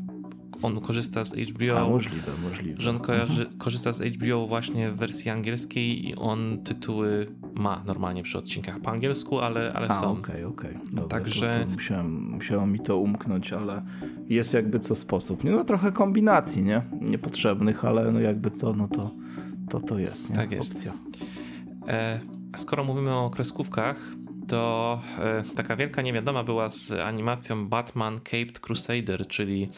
on korzysta z HBO. A, możliwe, możliwe. Że on kojarzy, korzysta z HBO właśnie w wersji angielskiej i on tytuły ma normalnie przy odcinkach po angielsku, ale, ale A, są. okej, okay, okej. Okay. Także... musiałem, musiało mi to umknąć, ale jest jakby co sposób. No trochę kombinacji, nie? Niepotrzebnych, ale no jakby co, no to to, to jest, nie? Tak jest. Opcja. E, skoro mówimy o kreskówkach, to e, taka wielka niewiadoma była z animacją Batman Caped Crusader, czyli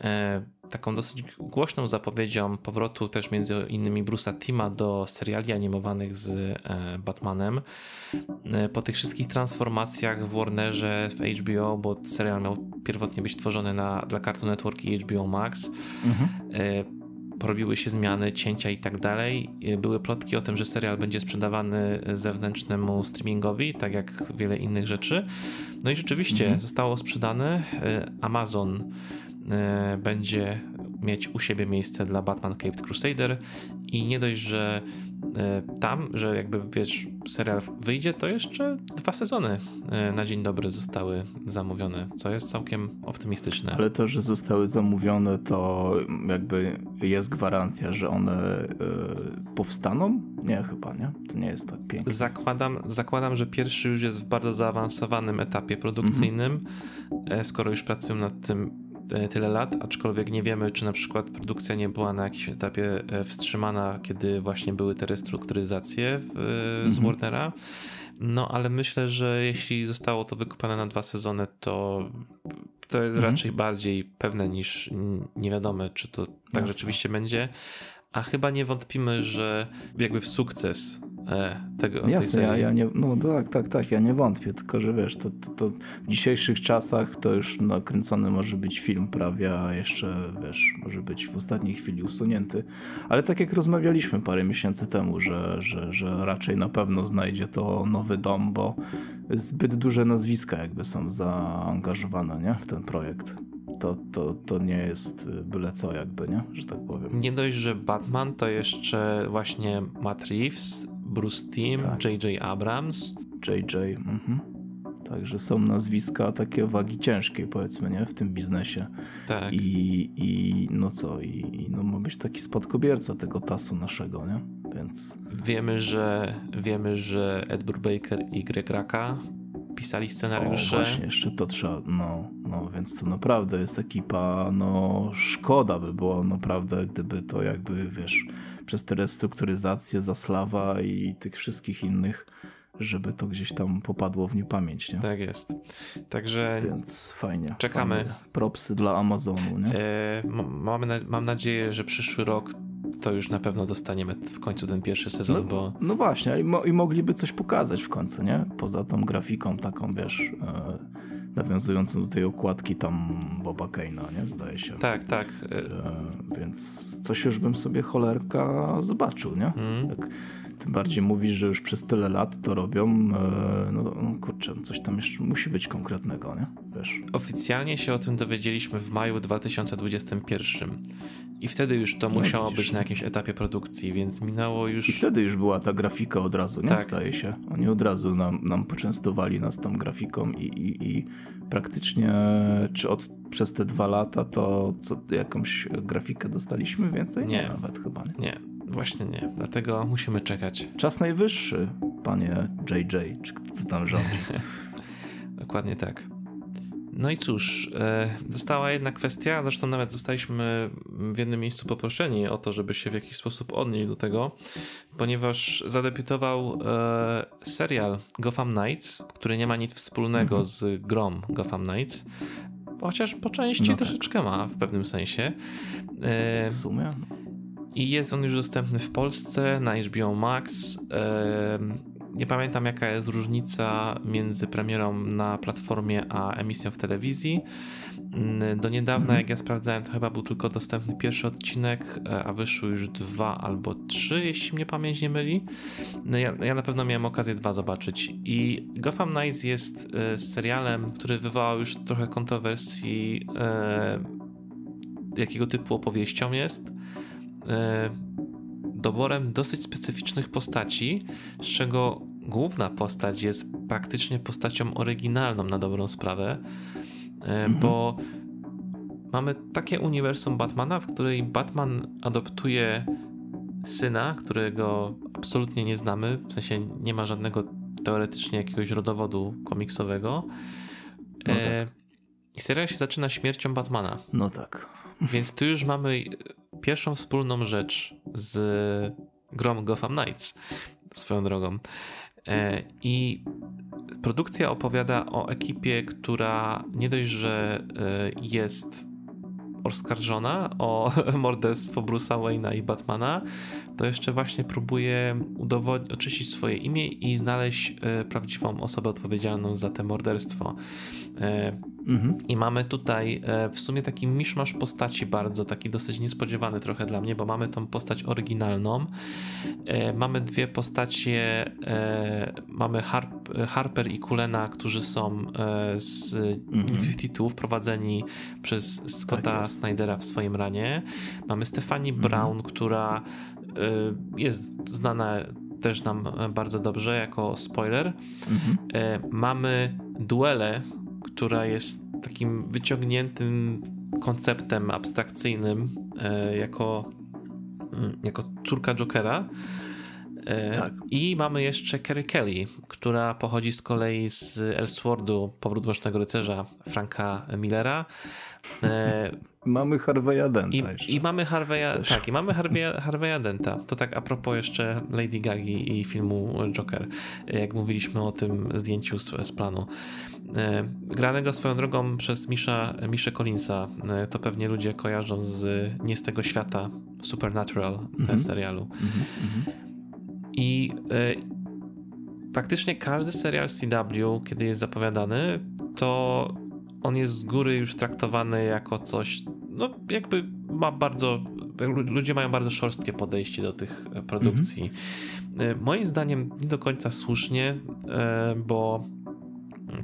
e, taką dosyć głośną zapowiedzią powrotu też między innymi Bruce'a Tima do seriali animowanych z e, Batmanem. Po tych wszystkich transformacjach w Warnerze, w HBO, bo serial miał pierwotnie być tworzony na, dla Cartoon Network i HBO Max, mhm. Porobiły się zmiany, cięcia i tak dalej. Były plotki o tym, że serial będzie sprzedawany zewnętrznemu streamingowi, tak jak wiele innych rzeczy. No i rzeczywiście mhm. zostało sprzedane. Amazon e, będzie mieć u siebie miejsce dla Batman Caped Crusader i nie dość, że tam, że jakby wiesz, serial wyjdzie, to jeszcze dwa sezony e, na dzień dobry zostały zamówione, co jest całkiem optymistyczne. Ale to, że zostały zamówione, to jakby jest gwarancja, że one y, powstaną? Nie, chyba, nie? To nie jest tak pięknie. Zakładam, zakładam, że pierwszy już jest w bardzo zaawansowanym etapie produkcyjnym, mhm. skoro już pracują nad tym E, tyle lat, aczkolwiek nie wiemy, czy na przykład produkcja nie była na jakimś etapie e, wstrzymana, kiedy właśnie były te restrukturyzacje e, z mhm. Warnera. No, ale myślę, że jeśli zostało to wykupane na dwa sezony, to to jest mhm. raczej bardziej pewne niż niewiadome, czy to tak Jasne. rzeczywiście będzie. A chyba nie wątpimy, że jakby w sukces e, tego. No jasne, ja, ja nie, no tak, tak, tak, ja nie wątpię, tylko że wiesz, to, to, to w dzisiejszych czasach to już nakręcony może być film prawie, a jeszcze wiesz, może być w ostatniej chwili usunięty. Ale tak jak rozmawialiśmy parę miesięcy temu, że, że, że raczej na pewno znajdzie to nowy dom, bo zbyt duże nazwiska jakby są zaangażowane nie? w ten projekt to, to, to nie jest byle co jakby, nie? Że tak powiem. Nie dość, że Batman to jeszcze właśnie Matt Reeves, Bruce Timm, tak. J.J. Abrams. J.J. Mhm. Także są nazwiska takie wagi ciężkie, powiedzmy, nie? W tym biznesie. Tak. I, i no co, i, i no ma być taki spadkobierca tego tasu naszego, nie? Więc... Wiemy, że wiemy, że Ed Brubaker i Greg Raka pisali scenariusze. O, właśnie, jeszcze to trzeba, no, No więc to naprawdę jest ekipa, no szkoda by było naprawdę, gdyby to jakby, wiesz, przez te restrukturyzacje, Zaslawa i tych wszystkich innych żeby to gdzieś tam popadło w niepamięć. Nie? Tak jest. Także. Więc fajnie. Czekamy. Fajnie. Propsy dla Amazonu. Nie? E, mamy, mam nadzieję, że przyszły rok to już na pewno dostaniemy w końcu ten pierwszy sezon, no, bo... No właśnie, i, mo i, mogliby coś pokazać w końcu, nie? Poza tą grafiką taką, wiesz, e, nawiązującą do tej okładki tam Boba Kane'a, nie? Zdaje się. Tak, tak. E, więc coś już bym sobie cholerka zobaczył, nie? Mm. Tak tym bardziej mówisz, że już przez tyle lat to robią, e, no, no kurczę, coś tam jeszcze musi być konkretnego, nie? Wiesz. Oficjalnie się o tym dowiedzieliśmy w maju 2021 i wtedy już to no, musiało widzisz, być na jakimś etapie produkcji, więc minęło już... I wtedy już była ta grafika od razu, nie? Tak. Zdaje się. Oni od razu nam, nam poczęstowali nas tą grafiką i, i, i praktycznie czy od, przez te dwa lata to co, jakąś grafikę dostaliśmy więcej? Nie, nie nawet chyba. Nie. nie. Właśnie nie, dlatego musimy czekać. Czas najwyższy, panie JJ, czy kto tam rządzi. Dokładnie tak. No i cóż, e, została jedna kwestia, zresztą nawet zostaliśmy w jednym miejscu poproszeni o to, żeby się w jakiś sposób odnieść do tego, ponieważ zadebiutował e, serial Gotham Knights, który nie ma nic wspólnego mhm. z grom Gotham Knights, chociaż po części no tak. troszeczkę ma w pewnym sensie. E, w sumie? i jest on już dostępny w Polsce na HBO Max. Nie pamiętam jaka jest różnica między premierą na platformie a emisją w telewizji. Mm, do niedawna, mhm. jak ja sprawdzałem, to chyba był tylko dostępny pierwszy odcinek, e, a wyszły już dwa albo trzy, jeśli mnie pamięć nie myli. No ja, ja na pewno miałem okazję dwa zobaczyć. I Gotham Knights jest e, serialem, który wywołał już trochę kontrowersji, e, jakiego typu opowieścią jest doborem dosyć specyficznych postaci, z czego główna postać jest praktycznie postacią oryginalną na dobrą sprawę, e, mhm. bo mamy takie uniwersum Batmana, w której Batman adoptuje syna, którego absolutnie nie znamy, w sensie nie ma żadnego teoretycznie jakiegoś rodowodu komiksowego. No tak. e, I serial się zaczyna śmiercią Batmana. No tak. Więc tu już mamy pierwszą wspólną rzecz z grą Gotham Knights, swoją drogą. E, I produkcja opowiada o ekipie, która nie dość, że e, jest oskarżona o morderstwo Bruce'a Wayne'a i Batmana, to jeszcze właśnie próbuje udowodnić, oczyścić swoje imię i znaleźć e, prawdziwą osobę odpowiedzialną za te morderstwo. Mhm. I mamy tutaj e, w sumie taki miszmasz postaci bardzo, taki dosyć niespodziewany trochę dla mnie, bo mamy tą postać oryginalną, e, mamy dwie postacie, e, mamy Harp, Harper i Kulena, którzy są z mhm. 52 wprowadzeni przez Scotta tak Snydera w swoim ranie. Mamy Stefani mhm. Brown, która jest znana też nam bardzo dobrze jako spoiler. Mhm. Mamy duele która jest takim wyciągniętym konceptem abstrakcyjnym e, jako, mm, jako córka Jokera. E, tak. I mamy jeszcze Kerry Kelly, która pochodzi z kolei z Elswordu, Powrót Mrocznego Rycerza Franka Millera. E, mamy Harveya Denta I, i mamy Harveya, tak, i mamy Harveya, Harveya Denta. To tak a propos jeszcze Lady Gagi i filmu Joker, jak mówiliśmy o tym zdjęciu z, z planu. E, granego swoją drogą przez Misha, Miszę Collinsa. To pewnie ludzie kojarzą z Nie z tego świata Supernatural -hmm. serialu. Mm -hmm. I e, praktycznie każdy serial CW, kiedy jest zapowiadany, to on jest z góry już traktowany jako coś, no jakby ma bardzo, ludzie mają bardzo szorstkie podejście do tych produkcji. Mm -hmm. Moim zdaniem nie do końca słusznie, bo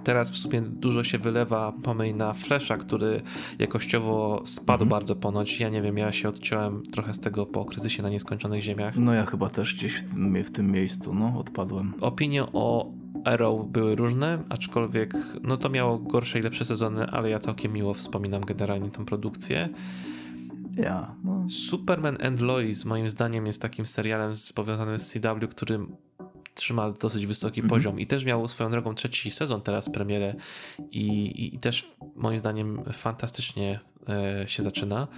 Teraz w sumie dużo się wylewa pomyj na Flesza, który jakościowo spadł mhm. bardzo ponoć. Ja nie wiem, ja się odciąłem trochę z tego po kryzysie na nieskończonych ziemiach. No ja chyba też gdzieś w tym, w tym miejscu, no, odpadłem. Opinie o Arrow były różne, aczkolwiek no to miało gorsze i lepsze sezony, ale ja całkiem miło wspominam generalnie tą produkcję. Ja. No. Superman and Lois moim zdaniem jest takim serialem powiązanym z CW, który trzyma dosyć wysoki mhm. poziom i też miał swoją drogą trzeci sezon teraz premierę i, i, też moim zdaniem fantastycznie e, się zaczyna.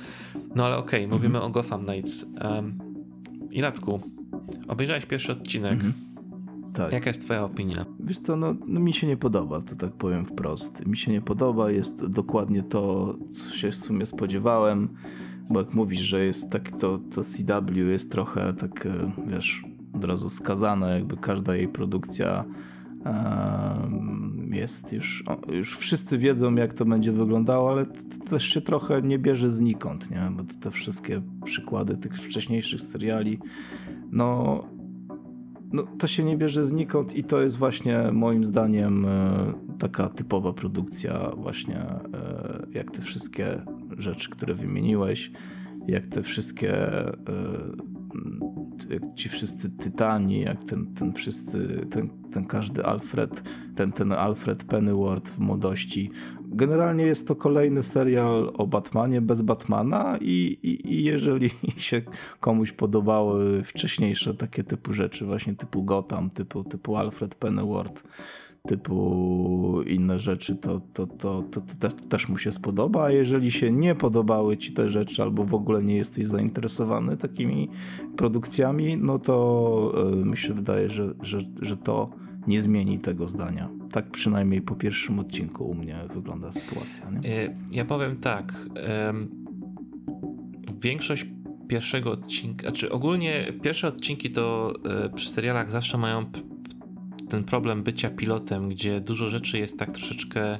No ale okej, okay, mówimy mhm. o Gotham Knights. Um, Iratku, obejrzałeś pierwszy odcinek. Mhm. Tak. Jaka jest twoja opinia? Wiesz co, no, no, mi się nie podoba, to tak powiem wprost. Mi się nie podoba, jest dokładnie to, co się w sumie spodziewałem, bo jak mówisz, że jest tak, to, to CW jest trochę tak, e, wiesz, od razu skazane, jakby każda jej produkcja jest już, już wszyscy wiedzą, jak to będzie wyglądało, ale to też się trochę nie bierze znikąd, nie? Bo te wszystkie przykłady tych wcześniejszych seriali, no, no to się nie bierze znikąd i to jest właśnie moim zdaniem e, taka typowa produkcja właśnie e, jak te wszystkie rzeczy, które wymieniłeś, jak te wszystkie e, jak ci wszyscy tytani, jak ten, ten wszyscy, ten, ten każdy Alfred, ten, ten Alfred Pennyworth w młodości. Generalnie jest to kolejny serial o Batmanie bez Batmana i, i, i jeżeli się komuś podobały wcześniejsze takie typu rzeczy, właśnie typu Gotham, typu, typu Alfred Pennyworth, typu inne rzeczy, to, to, to, to, też mu się spodoba, a jeżeli się nie podobały ci te rzeczy, albo w ogóle nie jesteś zainteresowany takimi produkcjami, no to yy, mi się wydaje, że, że, że to nie zmieni tego zdania. Tak przynajmniej po pierwszym odcinku u mnie wygląda sytuacja. Nie? E, ja powiem tak. Większość pierwszego odcinka, znaczy ogólnie pierwsze odcinki to e, przy serialach zawsze mają ten problem bycia pilotem, gdzie dużo rzeczy jest tak troszeczkę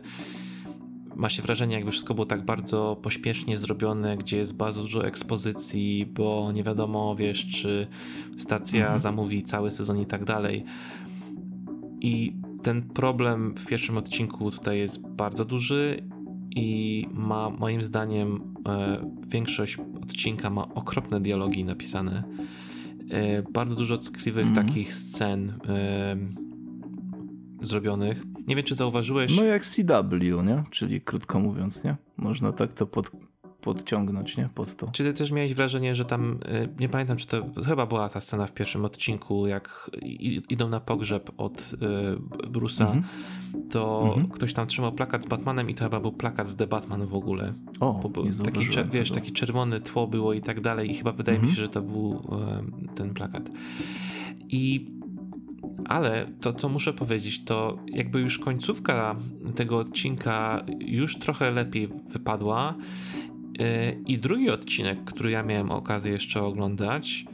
ma się wrażenie, jakby wszystko było tak bardzo pośpiesznie zrobione, gdzie jest bardzo dużo ekspozycji, bo nie wiadomo, wiesz, czy stacja mhm. zamówi cały sezon i tak dalej. I ten problem w pierwszym odcinku tutaj jest bardzo duży i ma moim zdaniem e, większość odcinka ma okropne dialogi napisane. E, bardzo dużo ckliwych mhm. takich scen. Zrobionych. Nie wiem, czy zauważyłeś. No jak CW, nie? Czyli krótko mówiąc, nie? Można tak to pod, podciągnąć, nie? Pod to. Czy ty też miałeś wrażenie, że tam, y, nie pamiętam, czy to chyba była ta scena w pierwszym odcinku, jak idą na pogrzeb od y, Bruce'a, mhm. to mhm. ktoś tam trzymał plakat z Batmanem i to chyba był plakat z The Batman w ogóle. O, Bo, nie taki, wiesz, taki czerwony tło było i tak dalej i chyba wydaje mhm. mi się, że to był y, ten plakat. I ale to, co muszę powiedzieć, to jakby już końcówka tego odcinka już trochę lepiej wypadła. E, I drugi odcinek, który ja miałem okazję jeszcze oglądać,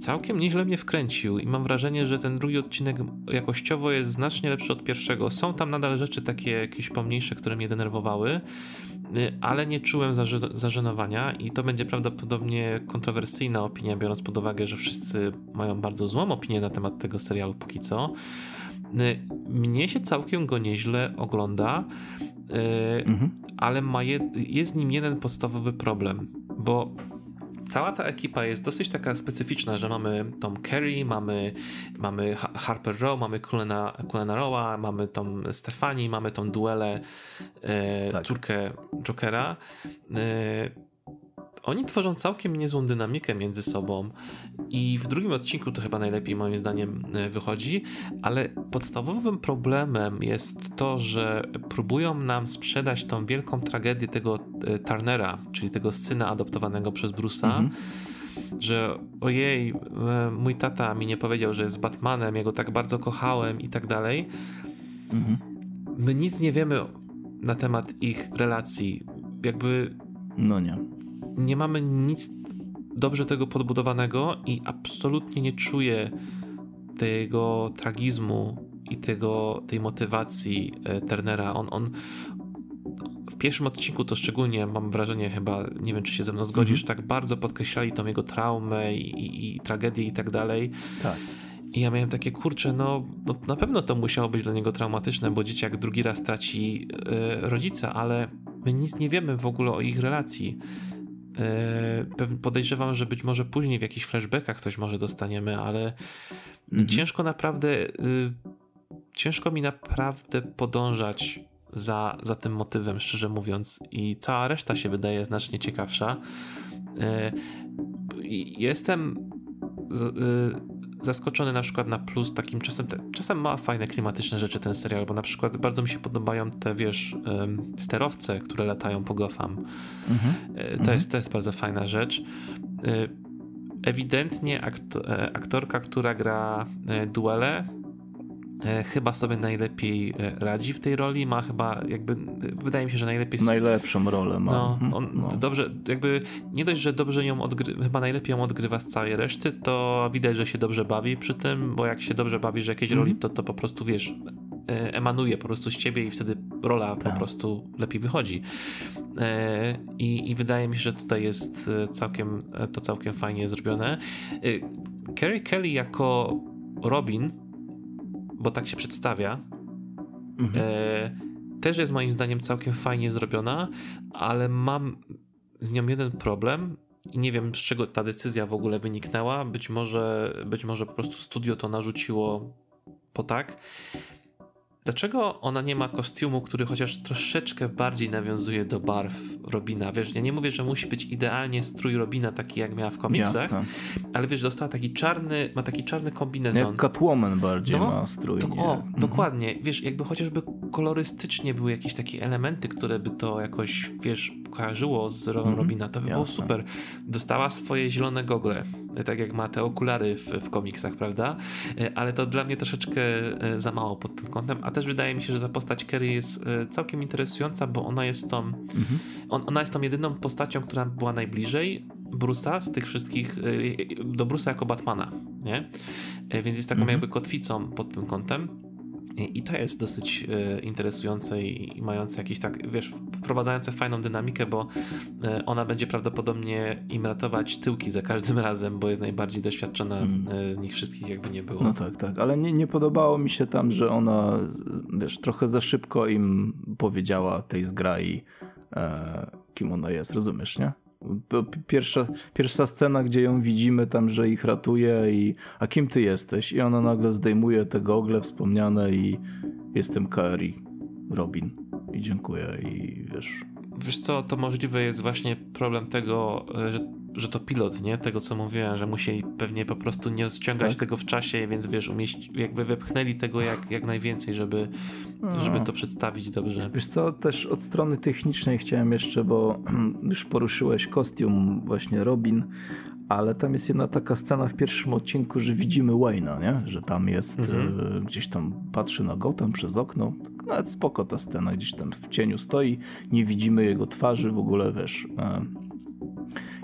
całkiem nieźle mnie wkręcił i mam wrażenie, że ten drugi odcinek jakościowo jest znacznie lepszy od pierwszego. Są tam nadal rzeczy takie jakieś pomniejsze, które mnie denerwowały, y, ale nie czułem zażenowania i to będzie prawdopodobnie kontrowersyjna opinia, biorąc pod uwagę, że wszyscy mają bardzo złą opinię na temat tego serialu póki co. Y, mnie się całkiem go nieźle ogląda, y, mhm. ale ma je, jest nim jeden podstawowy problem, bo cała ta ekipa jest dosyć taka specyficzna, że mamy Tom Kerry, mamy, mamy Harper Row, mamy Kulena, Kulena Rowa, mamy tą Stefani, mamy tą duelę e, tak. córkę Jokera. E, oni tworzą całkiem niezłą dynamikę między sobą i w drugim odcinku to chyba najlepiej moim zdaniem e, wychodzi, ale podstawowym problemem jest to, że próbują nam sprzedać tą wielką tragedię tego e, Turnera, czyli tego syna adoptowanego przez Bruce'a, mhm. że ojej, e, mój tata mi nie powiedział, że jest Batmanem, ja go tak bardzo kochałem i tak dalej. Mhm. My nic nie wiemy na temat ich relacji. Jakby. No nie nie mamy nic dobrze tego podbudowanego i absolutnie nie czuję tego tragizmu i tego, tej motywacji e, Turnera. On, on w pierwszym odcinku to szczególnie mam wrażenie chyba, nie wiem czy się ze mną zgodzisz, mm -hmm. tak bardzo podkreślali tą jego traumę i, i, i tragedię i tak dalej. Tak. I ja miałem takie, kurczę, no, no, na pewno to musiało być dla niego traumatyczne, bo dzieciak drugi raz traci y, rodzica, ale my nic nie wiemy w ogóle o ich relacji. E, podejrzewam, że być może później w jakichś flashbackach coś może dostaniemy, ale mhm. ciężko naprawdę, y, ciężko mi naprawdę podążać za, za tym motywem, szczerze mówiąc, i cała reszta się wydaje znacznie ciekawsza. E, jestem y, zaskoczony na przykład na plus takim czasem, te, czasem ma fajne klimatyczne rzeczy ten serial, bo na przykład bardzo mi się podobają te, wiesz, sterowce, które latają po Gotham. Mhm. To, mhm. jest, to jest bardzo fajna rzecz. Ewidentnie aktorka, która gra duele, E, chyba sobie najlepiej e, radzi w tej roli, ma chyba jakby, wydaje mi się, że najlepiej... Najlepszą rolę ma. No, mhm. on no. dobrze, jakby nie dość, że dobrze ją odgrywa, chyba najlepiej ją odgrywa z całej reszty, to widać, że się dobrze bawi przy tym, bo jak się dobrze bawisz jakiejś mhm. roli, to, to po prostu, wiesz, e, emanuje po prostu z ciebie i wtedy rola tak. po prostu lepiej wychodzi. I, I wydaje mi się, że tutaj jest całkiem, to całkiem fajnie zrobione. Carrie Kelly jako Robin bo tak się przedstawia. Mhm. E, też jest moim zdaniem całkiem fajnie zrobiona, ale mam z nią jeden problem i nie wiem z czego ta decyzja w ogóle wyniknęła. Być może, być może po prostu studio to narzuciło po tak. Dlaczego ona nie ma kostiumu, który chociaż troszeczkę bardziej nawiązuje do barw Robina? Wiesz, ja nie mówię, że musi być idealnie strój Robina taki jak miała w komiksach, Jasne. ale wiesz, dostała taki czarny, ma taki czarny kombinezon. Jak Catwoman bardziej no, ma strój. To, o, mhm. dokładnie. Wiesz, jakby chociażby kolorystycznie były jakieś takie elementy, które by to jakoś, wiesz, kojarzyło z rolą mhm. Robina, to by było super. Dostała swoje zielone gogle, tak jak ma te okulary w, w komiksach, prawda? E, ale to dla mnie troszeczkę e, za mało pod tym kątem, a też wydaje mi się, że ta postać Kerry jest e, całkiem interesująca, bo ona jest tą, mhm. on, ona jest tą jedyną postacią, która była najbliżej Bruce'a z tych wszystkich, do Bruce'a jako Batmana, nie? Więc jest taką mhm. jakby kotwicą pod tym kątem. I to jest dosyć e, interesujące i, mające jakiś tak, wiesz, wprowadzające fajną dynamikę, bo e, ona będzie prawdopodobnie im ratować tyłki za każdym razem, bo jest najbardziej doświadczona mm. E, z nich wszystkich, jakby nie było. No tak, tak, ale nie, nie podobało mi się tam, że ona, wiesz, trochę za szybko im powiedziała tej zgrai, kim ona jest, rozumiesz, nie? Pierwsza, pierwsza scena, gdzie ją widzimy tam, że ich ratuje i a kim ty jesteś? I ona nagle zdejmuje te gogle wspomniane i jestem Kairi Robin. I dziękuję i wiesz... Wiesz co, to możliwe jest właśnie problem tego, że że to pilot, nie? Tego, co mówiłem, że musieli pewnie po prostu nie rozciągać tak? tego w czasie, więc wiesz, umieść, jakby wepchnęli tego jak, jak najwięcej, żeby, no. żeby to przedstawić dobrze. Wiesz co, też od strony technicznej chciałem jeszcze, bo już poruszyłeś kostium właśnie Robin, ale tam jest jedna taka scena w pierwszym odcinku, że widzimy Wayne'a, nie? Że tam jest, mhm. y, gdzieś tam patrzy na Gotham przez okno. Tak nawet spoko ta scena, gdzieś tam w cieniu stoi, nie widzimy jego twarzy, w ogóle wiesz... Y,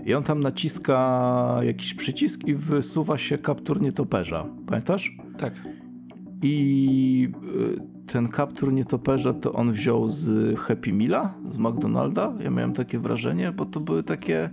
i on tam naciska jakiś przycisk i wysuwa się kaptur nietoperza. Pamiętasz? Tak. I y, ten kaptur nietoperza to on wziął z Happy Meala, z McDonalda. Ja miałem takie wrażenie, bo to były takie,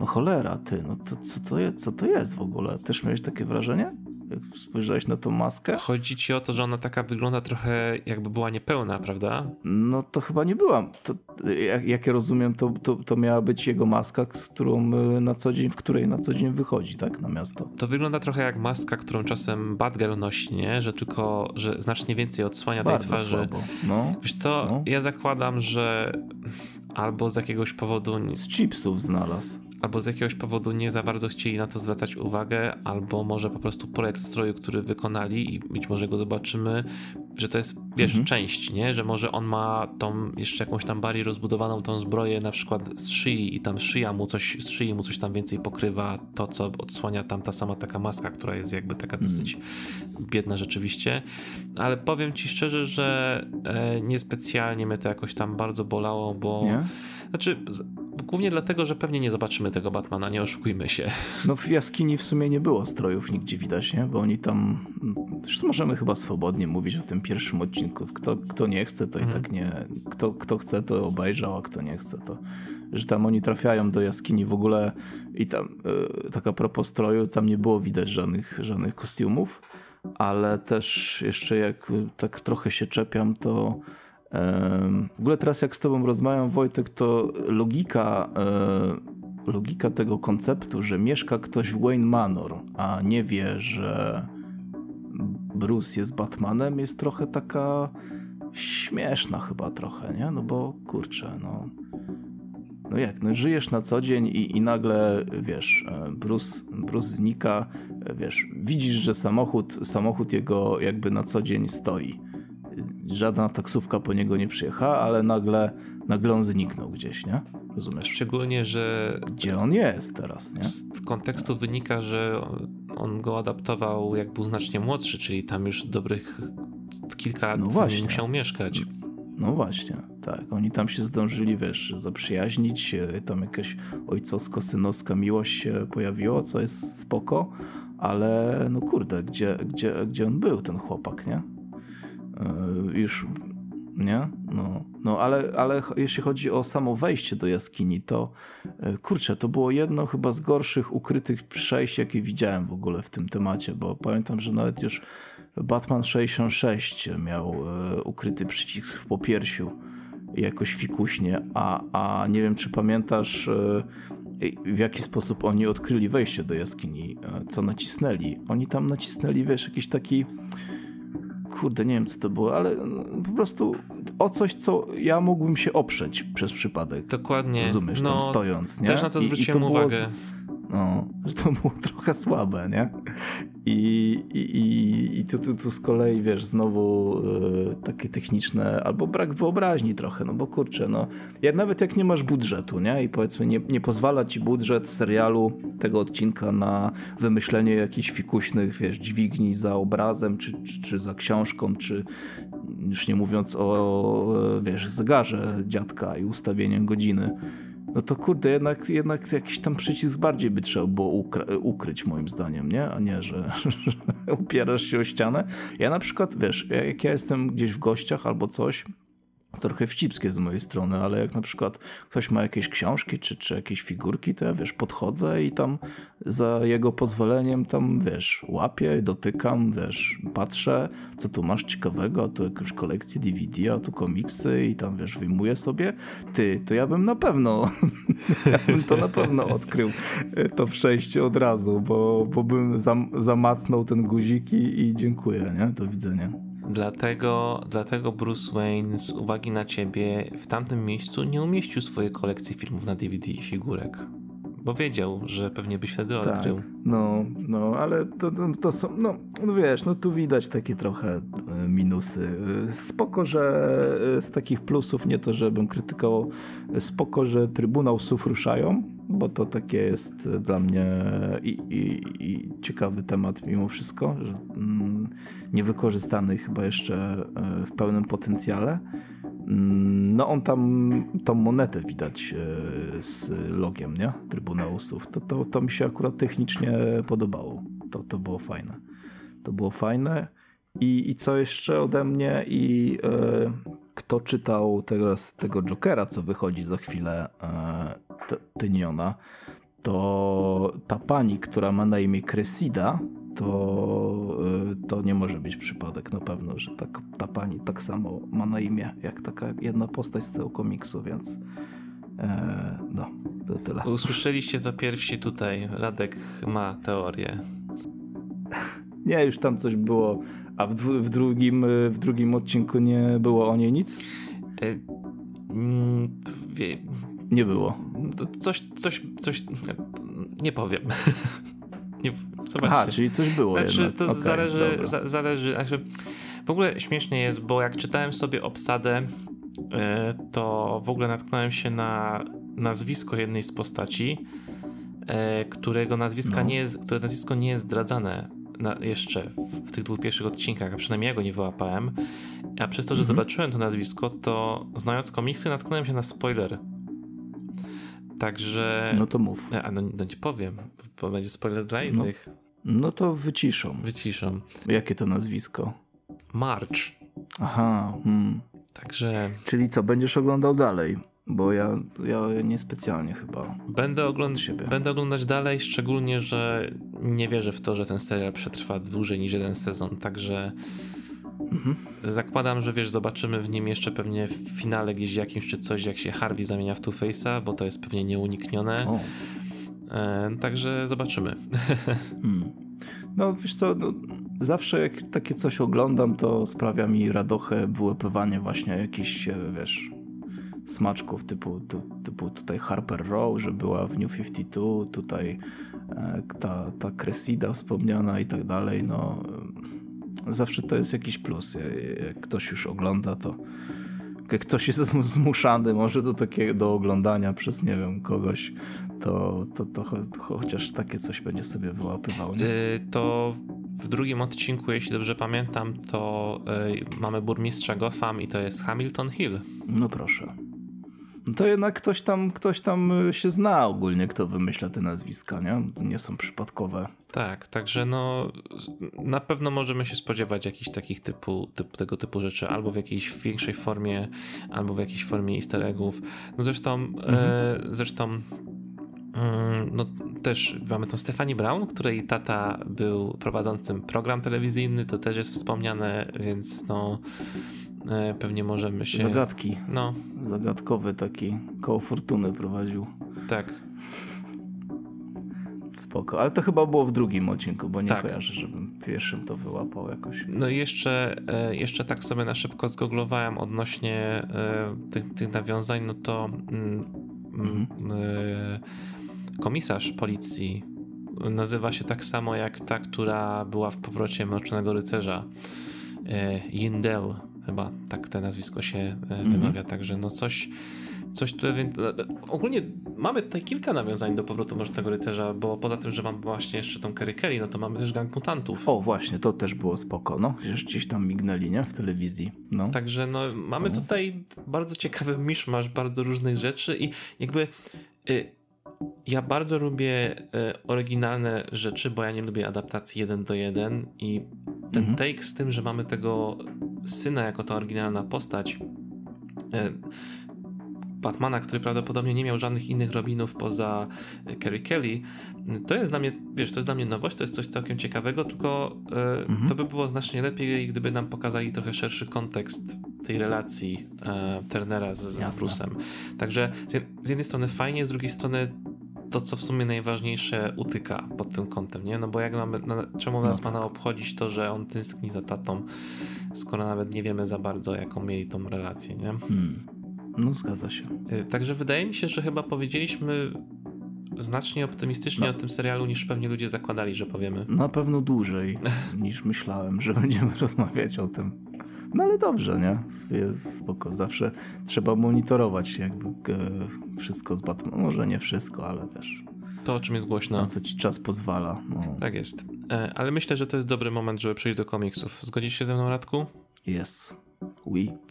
no cholera, ty, no to, co, to jest, co to jest w ogóle? Też miałeś takie wrażenie? Jak spojrzałeś na tą maskę. Chodzi ci o to, że ona taka wygląda trochę jakby była niepełna, prawda? No to chyba nie była. To, jak, jak ja rozumiem, to, to, to miała być jego maska, z którą na co dzień, w której na co dzień wychodzi, tak, na miasto. To wygląda trochę jak maska, którą czasem Batgirl nosi, nie? Że tylko, że znacznie więcej odsłania Bardzo tej twarzy. Słabo. No, Wiesz co, no. ja zakładam, że albo z jakiegoś powodu... Z chipsów znalazł albo z jakiegoś powodu nie za bardzo chcieli na to zwracać uwagę, albo może po prostu projekt stroju, który wykonali i być może go zobaczymy, że to jest, wiesz, mhm. część, nie? Że może on ma tą jeszcze jakąś tam bardziej rozbudowaną tą zbroję na przykład z szyi i tam szyja mu coś, z szyi mu coś tam więcej pokrywa, to co odsłania tam ta sama taka maska, która jest jakby taka mhm. dosyć biedna rzeczywiście, ale powiem ci szczerze, że e, niespecjalnie mnie to jakoś tam bardzo bolało, bo nie? znaczy Głównie dlatego, że pewnie nie zobaczymy tego Batmana, nie oszukujmy się. No w jaskini w sumie nie było strojów nigdzie widać, nie? Bo oni tam... Zresztą możemy chyba swobodnie mówić o tym pierwszym odcinku. Kto, kto nie chce, to mhm. i tak nie... Kto, kto chce, to obejrzał, a kto nie chce, to... Że tam oni trafiają do jaskini w ogóle i tam, yy, tak a propos stroju, tam nie było widać żadnych, żadnych kostiumów, ale też jeszcze jak tak trochę się czepiam, to w ogóle teraz jak z tobą rozmawiam, Wojtek, to logika, e, logika tego konceptu, że mieszka ktoś w Wayne Manor, a nie wie, że Bruce jest Batmanem, jest trochę taka śmieszna chyba trochę, nie? No bo kurczę, no no jak, no żyjesz na co dzień i, i nagle, wiesz, e, Bruce, Bruce znika, e, wiesz, widzisz, że samochód, samochód jego jakby na co dzień stoi. Żadna taksówka po niego nie przyjechała, ale nagle, nagle on zniknął gdzieś, nie? Rozumiesz? Szczególnie, że... Gdzie on jest teraz, nie? Z kontekstu wynika, że on go adaptował jak był znacznie młodszy, czyli tam już dobrych kilka no lat musiał mieszkać. No właśnie, tak. Oni tam się zdążyli, wiesz, zaprzyjaźnić, tam jakaś ojcowsko-synowska miłość się pojawiła, co jest spoko, ale no kurde, gdzie, gdzie, gdzie on był, ten chłopak, nie? Yy, już, nie? No, no ale, ale jeśli chodzi o samo wejście do jaskini, to yy, kurczę, to było jedno chyba z gorszych ukrytych przejść, jakie widziałem w ogóle w tym temacie, bo pamiętam, że nawet już Batman 66 miał e, ukryty przycisk w popiersiu jakoś fikuśnie, a, a nie wiem, czy pamiętasz w jaki sposób oni odkryli wejście do jaskini, co nacisnęli. Oni tam nacisnęli, wiesz, jakiś taki kurde, nie wiem co to było, ale po prostu o coś, co ja mógłbym się oprzeć przez przypadek. Dokładnie. Rozumiesz, no, tam stojąc, nie? Też na to zwróciłem I, i to uwagę. Było no, że to było trochę słabe, nie? I, i, i tu, tu, tu z kolei, wiesz, znowu y, takie techniczne, albo brak wyobraźni trochę, no bo kurczę, no, jak, nawet jak nie masz budżetu, nie? I powiedzmy, nie, nie pozwala ci budżet serialu, tego odcinka na wymyślenie jakichś fikuśnych, wiesz, dźwigni za obrazem, czy, czy, czy za książką, czy już nie mówiąc o, wiesz, zegarze dziadka i ustawieniem godziny no to kurde, jednak, jednak jakiś tam przycisk bardziej by trzeba było ukryć moim zdaniem, nie? A nie, że, że upierasz się o ścianę. Ja na przykład, wiesz, jak ja jestem gdzieś w gościach albo coś, trochę wcipskie z mojej strony, ale jak na przykład ktoś ma jakieś książki czy, czy jakieś figurki, to ja wiesz, podchodzę i tam za jego pozwoleniem tam wiesz, łapię, dotykam, wiesz, patrzę, co tu masz ciekawego, a tu jakąś kolekcję DVD, a tu komiksy i tam wiesz, wyjmuję sobie. Ty, to ja bym na pewno, ja bym to na pewno odkrył, e, to przejście od razu, bo, bo bym zam, zamacnął ten guzik i, i dziękuję, nie? Do widzenia. Dlatego, dlatego Bruce Wayne z uwagi na ciebie w tamtym miejscu nie umieścił swojej kolekcji filmów na DVD i figurek. Bo wiedział, że pewnie byś wtedy tak, odkrył. No, no, ale to, to, to, są, no, no wiesz, no tu widać takie trochę e, minusy. E, spoko, że e, z takich plusów, nie to, żebym krytykował, spoko, że Trybunał Słów ruszają, bo to takie jest dla mnie i, i, i ciekawy temat mimo wszystko, że mm, niewykorzystany chyba jeszcze w pełnym potencjale. Mm, no on tam tą monetę widać e, z logiem, nie? Trybunału Słów. To, to, to mi się akurat technicznie podobało. To, to było fajne. To było fajne. I, i co jeszcze ode mnie? I e, kto czytał teraz tego Jokera, co wychodzi za chwilę, e, Tyniona, to ta pani, która ma na imię Cressida, to, y, to nie może być przypadek na pewno, że tak, ta pani tak samo ma na imię, jak taka jedna postać z tego komiksu, więc e, no, to tyle. Usłyszeliście to pierwsi tutaj. Radek ma teorię. Nie, już tam coś było, a w, w, drugim, w drugim odcinku nie było o niej nic? E, mm, wie, nie było. Coś, coś, coś, nie powiem. nie, Zobaczcie. Aha, czyli coś było Znaczy, jednak. to okay, zależy, za, zależy, znaczy, w ogóle śmiesznie jest, bo jak czytałem sobie obsadę, e, to w ogóle natknąłem się na nazwisko jednej z postaci, e, którego nazwiska no. nie jest, które nazwisko nie jest zdradzane na, jeszcze w, w, tych dwóch pierwszych odcinkach, a przynajmniej ja go nie wyłapałem. A przez to, że mhm. zobaczyłem to nazwisko, to znając komiksy, natknąłem się na spoiler. Także. No to mów. A no, no nie powiem, bo będzie spoiler dla no. innych. No. No to wyciszą. Wyciszą. Jakie to nazwisko? March. Aha. Hmm. Także. Czyli co, będziesz oglądał dalej? Bo ja, ja niespecjalnie chyba. Będę, ogląd będę oglądać dalej, szczególnie, że nie wierzę w to, że ten serial przetrwa dłużej niż jeden sezon. Także. Mhm. Zakładam, że wiesz, zobaczymy w nim jeszcze pewnie w finale gdzieś jakimś czy coś, jak się Harvey zamienia w Two-Face'a, bo to jest pewnie nieuniknione. O. E, także zobaczymy. Hmm. No wiesz co, no, zawsze jak takie coś oglądam, to sprawia mi radochę wyłapywanie właśnie jakichś, e, wiesz, smaczków typu, typu tutaj Harper Row, że była w New 52, tutaj e, ta, ta Cressida wspomniana i tak dalej, no zawsze to jest jakiś plus. Jak ktoś już ogląda, to jak ktoś jest zmuszany może do takiego, do oglądania przez, nie wiem, kogoś, to, to, to, to chociaż takie coś będzie sobie wyłapywał. Nie? Yy, to w drugim odcinku, jeśli dobrze pamiętam, to yy, mamy burmistrza Gotham i to jest Hamilton Hill. No proszę. No to jednak ktoś tam, ktoś tam y, się zna ogólnie, kto wymyśla te nazwiska, nie? Nie są przypadkowe. Tak, także no na pewno możemy się spodziewać jakichś takich typu, tego typu rzeczy, albo w jakiejś większej formie, albo w jakiejś formie easter eggów. No zresztą, mhm. e, zresztą mm, no też mamy tą Stefani Brown, której tata był prowadzącym program telewizyjny, to też jest wspomniane, więc no E, pewnie możemy się... Zagadki. No. Zagadkowy taki koło fortuny prowadził. Tak. Spoko, ale to chyba było w drugim odcinku, bo nie tak. kojarzę, żebym pierwszym to wyłapał jakoś. No i jeszcze, e, jeszcze tak sobie na szybko zgoglowałem odnośnie e, tych, tych nawiązań, no to mm, mhm. komisarz policji nazywa się tak samo jak ta, która była w powrocie Mrocznego Rycerza. Yindel chyba tak te nazwisko się mm wymawia, także no coś, coś tu ogólnie mamy tutaj kilka nawiązań do powrotu Mrocznego Rycerza, bo poza tym, że mamy właśnie jeszcze tą Kerry Kelly, no to mamy też Gang Mutantów. O, właśnie, to też było spoko, no, gdzieś tam mignęli, nie, w telewizji, no. Także no, mamy no. tutaj bardzo ciekawy miszmasz bardzo różnych rzeczy i jakby... Y ja bardzo lubię e, oryginalne rzeczy, bo ja nie lubię adaptacji jeden do jeden i ten mhm. take z tym, że mamy tego syna jako ta oryginalna postać e, Batmana, który prawdopodobnie nie miał żadnych innych Robinów poza e, Kerry Kelly, to jest dla mnie, wiesz, to jest dla mnie nowość, to jest coś całkiem ciekawego, tylko mhm. to by było znacznie lepiej, gdyby nam pokazali trochę szerszy kontekst tej relacji Turnera z, z Bruce'em. Także z jednej strony fajnie, z drugiej strony to, co w sumie najważniejsze, utyka pod tym kątem, nie? No bo jak mamy, na, czemu no nas tak. ma obchodzić to, że on tęskni za tatą, skoro nawet nie wiemy za bardzo, jaką mieli tą relację, nie? Hmm. No, zgadza się. Y, także wydaje mi się, że chyba powiedzieliśmy znacznie optymistycznie no. o tym serialu, niż pewnie ludzie zakładali, że powiemy. Na pewno dłużej niż myślałem, że będziemy rozmawiać o tym. No ale dobrze, nie? Jest spoko. Zawsze trzeba monitorować jakby e, wszystko z Batman. Może nie wszystko, ale wiesz. To, o czym jest głośno. Na co ci czas pozwala. No. Tak jest. E, ale myślę, że to jest dobry moment, żeby przejść do komiksów. Zgodzisz się ze mną, Radku? Yes.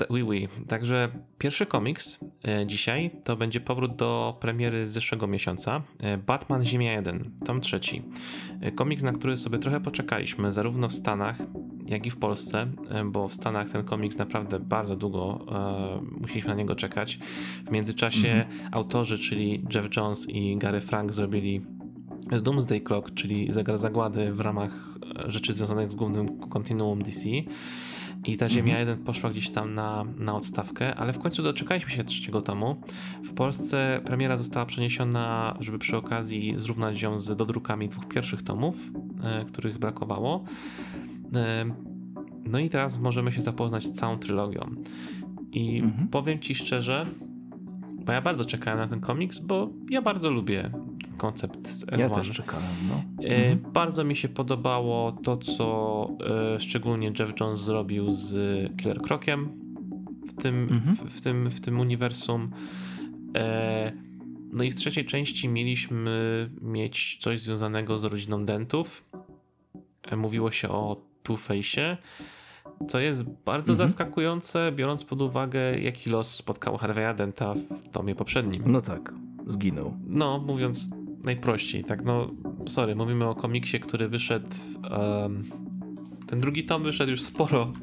Oui, oui. Także pierwszy komiks e, dzisiaj to będzie powrót do premiery z zeszłego miesiąca. E, Batman Ziemia 1, tom trzeci. E, komiks, na który sobie trochę poczekaliśmy, zarówno w Stanach, jak i w Polsce, bo w Stanach ten komiks naprawdę bardzo długo e, musieliśmy na niego czekać. W międzyczasie mm -hmm. autorzy, czyli Jeff Jones i Gary Frank zrobili Doomsday Clock, czyli zegar zagłady w ramach rzeczy związanych z głównym kontinuum DC. I ta Ziemia 1 mhm. poszła gdzieś tam na, na odstawkę, ale w końcu doczekaliśmy się trzeciego tomu. W Polsce premiera została przeniesiona, żeby przy okazji zrównać ją z dodrukami dwóch pierwszych tomów, e, których brakowało. E, no i teraz możemy się zapoznać z całą trylogią. I mhm. powiem ci szczerze, bo ja bardzo czekałem na ten komiks, bo ja bardzo lubię koncept z F1. Ja też czekałem, no. E, mhm. Bardzo mi się podobało to, co e, szczególnie Jeff Jones zrobił z Killer Crociem w tym, mhm. w, w, tym, w tym uniwersum. E, no i w trzeciej części mieliśmy mieć coś związanego z rodziną Dentów. Mówiło się o Two-Face'ie, co jest bardzo mhm. zaskakujące, biorąc pod uwagę, jaki los spotkał Harvey'a Denta w tomie poprzednim. No tak, zginął. No, mówiąc najprościej, tak, no, sorry, mówimy o komiksie, który wyszedł, um, ten drugi tom wyszedł już sporo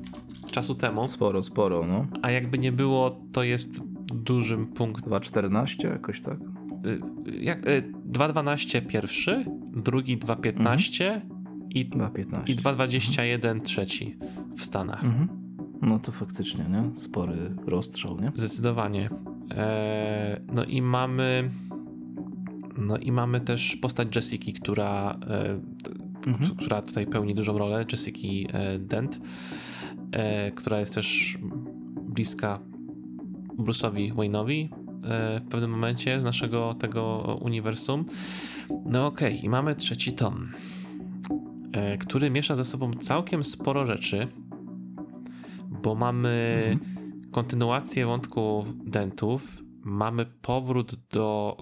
czasu temu. Sporo, sporo, no. A jakby nie było, to jest dużym punktem. 2.14 jakoś tak? Y, jak, 2.12 y, pierwszy, drugi 2.15 mhm i 2,15. I 2,21 mhm. trzeci w Stanach. Mhm. No to faktycznie, nie? Spory rozstrzał, nie? Zdecydowanie. Eee, no i mamy no i mamy też postać Jessiki, która, e, mhm. która tutaj pełni dużą rolę, Jessiki e, Dent, e, która jest też bliska Bruce'owi Wayne'owi w pewnym momencie z naszego tego uniwersum. No okej, okay. i mamy trzeci tom, który miesza ze sobą całkiem sporo rzeczy, bo mamy mhm. kontynuację wątku dentów, mamy powrót do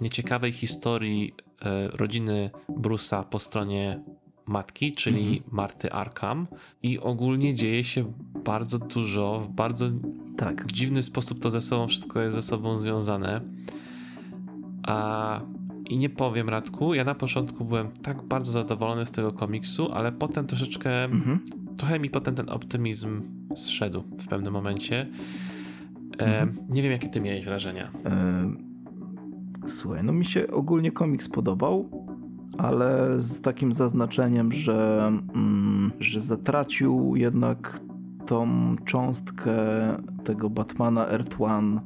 nieciekawej historii y, rodziny Bruce'a po stronie matki, czyli mhm. Marty Arkham i ogólnie dzieje się bardzo dużo, w bardzo tak. dziwny sposób to ze sobą wszystko jest ze sobą związane. A i nie powiem, Radku, ja na początku byłem tak bardzo zadowolony z tego komiksu, ale potem troszeczkę, mhm. trochę mi potem ten optymizm zszedł w pewnym momencie. E, mhm. nie wiem, jakie ty miałeś wrażenia. E, słuchaj, no mi się ogólnie komiks podobał ale z takim zaznaczeniem, że, mm, że zatracił jednak tą cząstkę tego Batmana Earth One,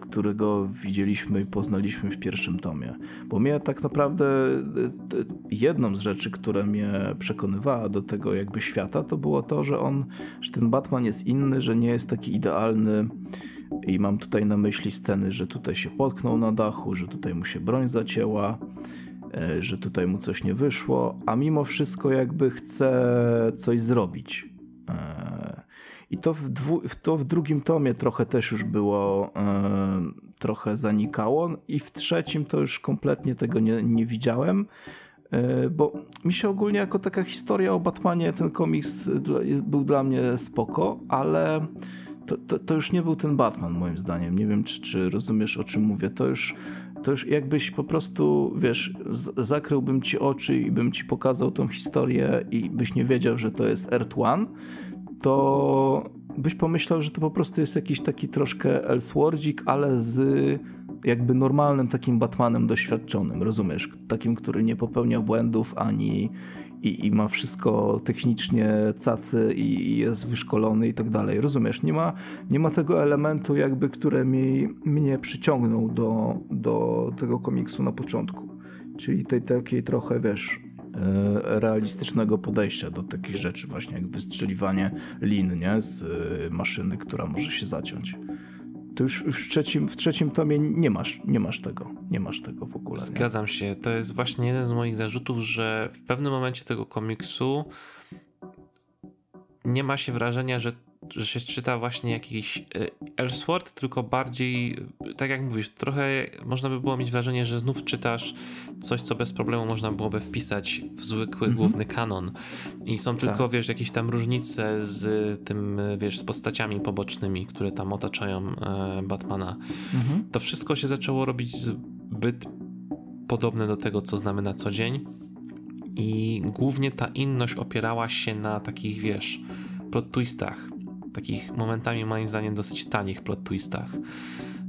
którego widzieliśmy i poznaliśmy w pierwszym tomie. Bo mnie tak naprawdę y, y, jedną z rzeczy, która mnie przekonywała do tego jakby świata, to było to, że on, że ten Batman jest inny, że nie jest taki idealny. I mam tutaj na myśli sceny, że tutaj się potknął na dachu, że tutaj mu się broń zacięła, E, że tutaj mu coś nie wyszło, a mimo wszystko jakby chce coś zrobić. E, I to w, to w drugim tomie trochę też już było, e, trochę zanikało, i w trzecim to już kompletnie tego nie, nie widziałem bo mi się ogólnie jako taka historia o Batmanie ten komiks był dla mnie spoko, ale to, to, to, już nie był ten Batman moim zdaniem. Nie wiem, czy, czy rozumiesz o czym mówię. To już to już jakbyś po prostu, wiesz, zakryłbym ci oczy i bym ci pokazał tą historię i byś nie wiedział, że to jest Earth One, to byś pomyślał, że to po prostu jest jakiś taki troszkę Elseworldzik, ale z jakby normalnym takim Batmanem doświadczonym, rozumiesz? Takim, który nie popełnia błędów ani i, i ma wszystko technicznie cacy i, i jest wyszkolony i tak dalej. Rozumiesz? Nie ma, nie ma tego elementu jakby, które mi, mnie przyciągnął do, do tego komiksu na początku. Czyli tej takiej trochę, wiesz, e, realistycznego podejścia do takich rzeczy właśnie jak wystrzeliwanie lin, nie? Z e, maszyny, która może się zaciąć to już w trzecim, w trzecim tomie nie masz, nie masz tego. Nie masz tego w ogóle. Zgadzam się. To jest właśnie jeden z moich zarzutów, że w pewnym momencie tego komiksu nie ma się wrażenia, że że się czyta właśnie jakiś Elsword, tylko bardziej, tak jak mówisz, trochę można by było mieć wrażenie, że znów czytasz coś, co bez problemu można byłoby wpisać w zwykły mm -hmm. główny kanon. I są tylko, tak. wiesz, jakieś tam różnice z tym, wiesz, z postaciami pobocznymi, które tam otaczają e, Batmana. Mm -hmm. To wszystko się zaczęło robić zbyt podobne do tego, co znamy na co dzień. I głównie ta inność opierała się na takich, wiesz, plot twistach takich momentami moim zdaniem dosyć tanich plot twistach.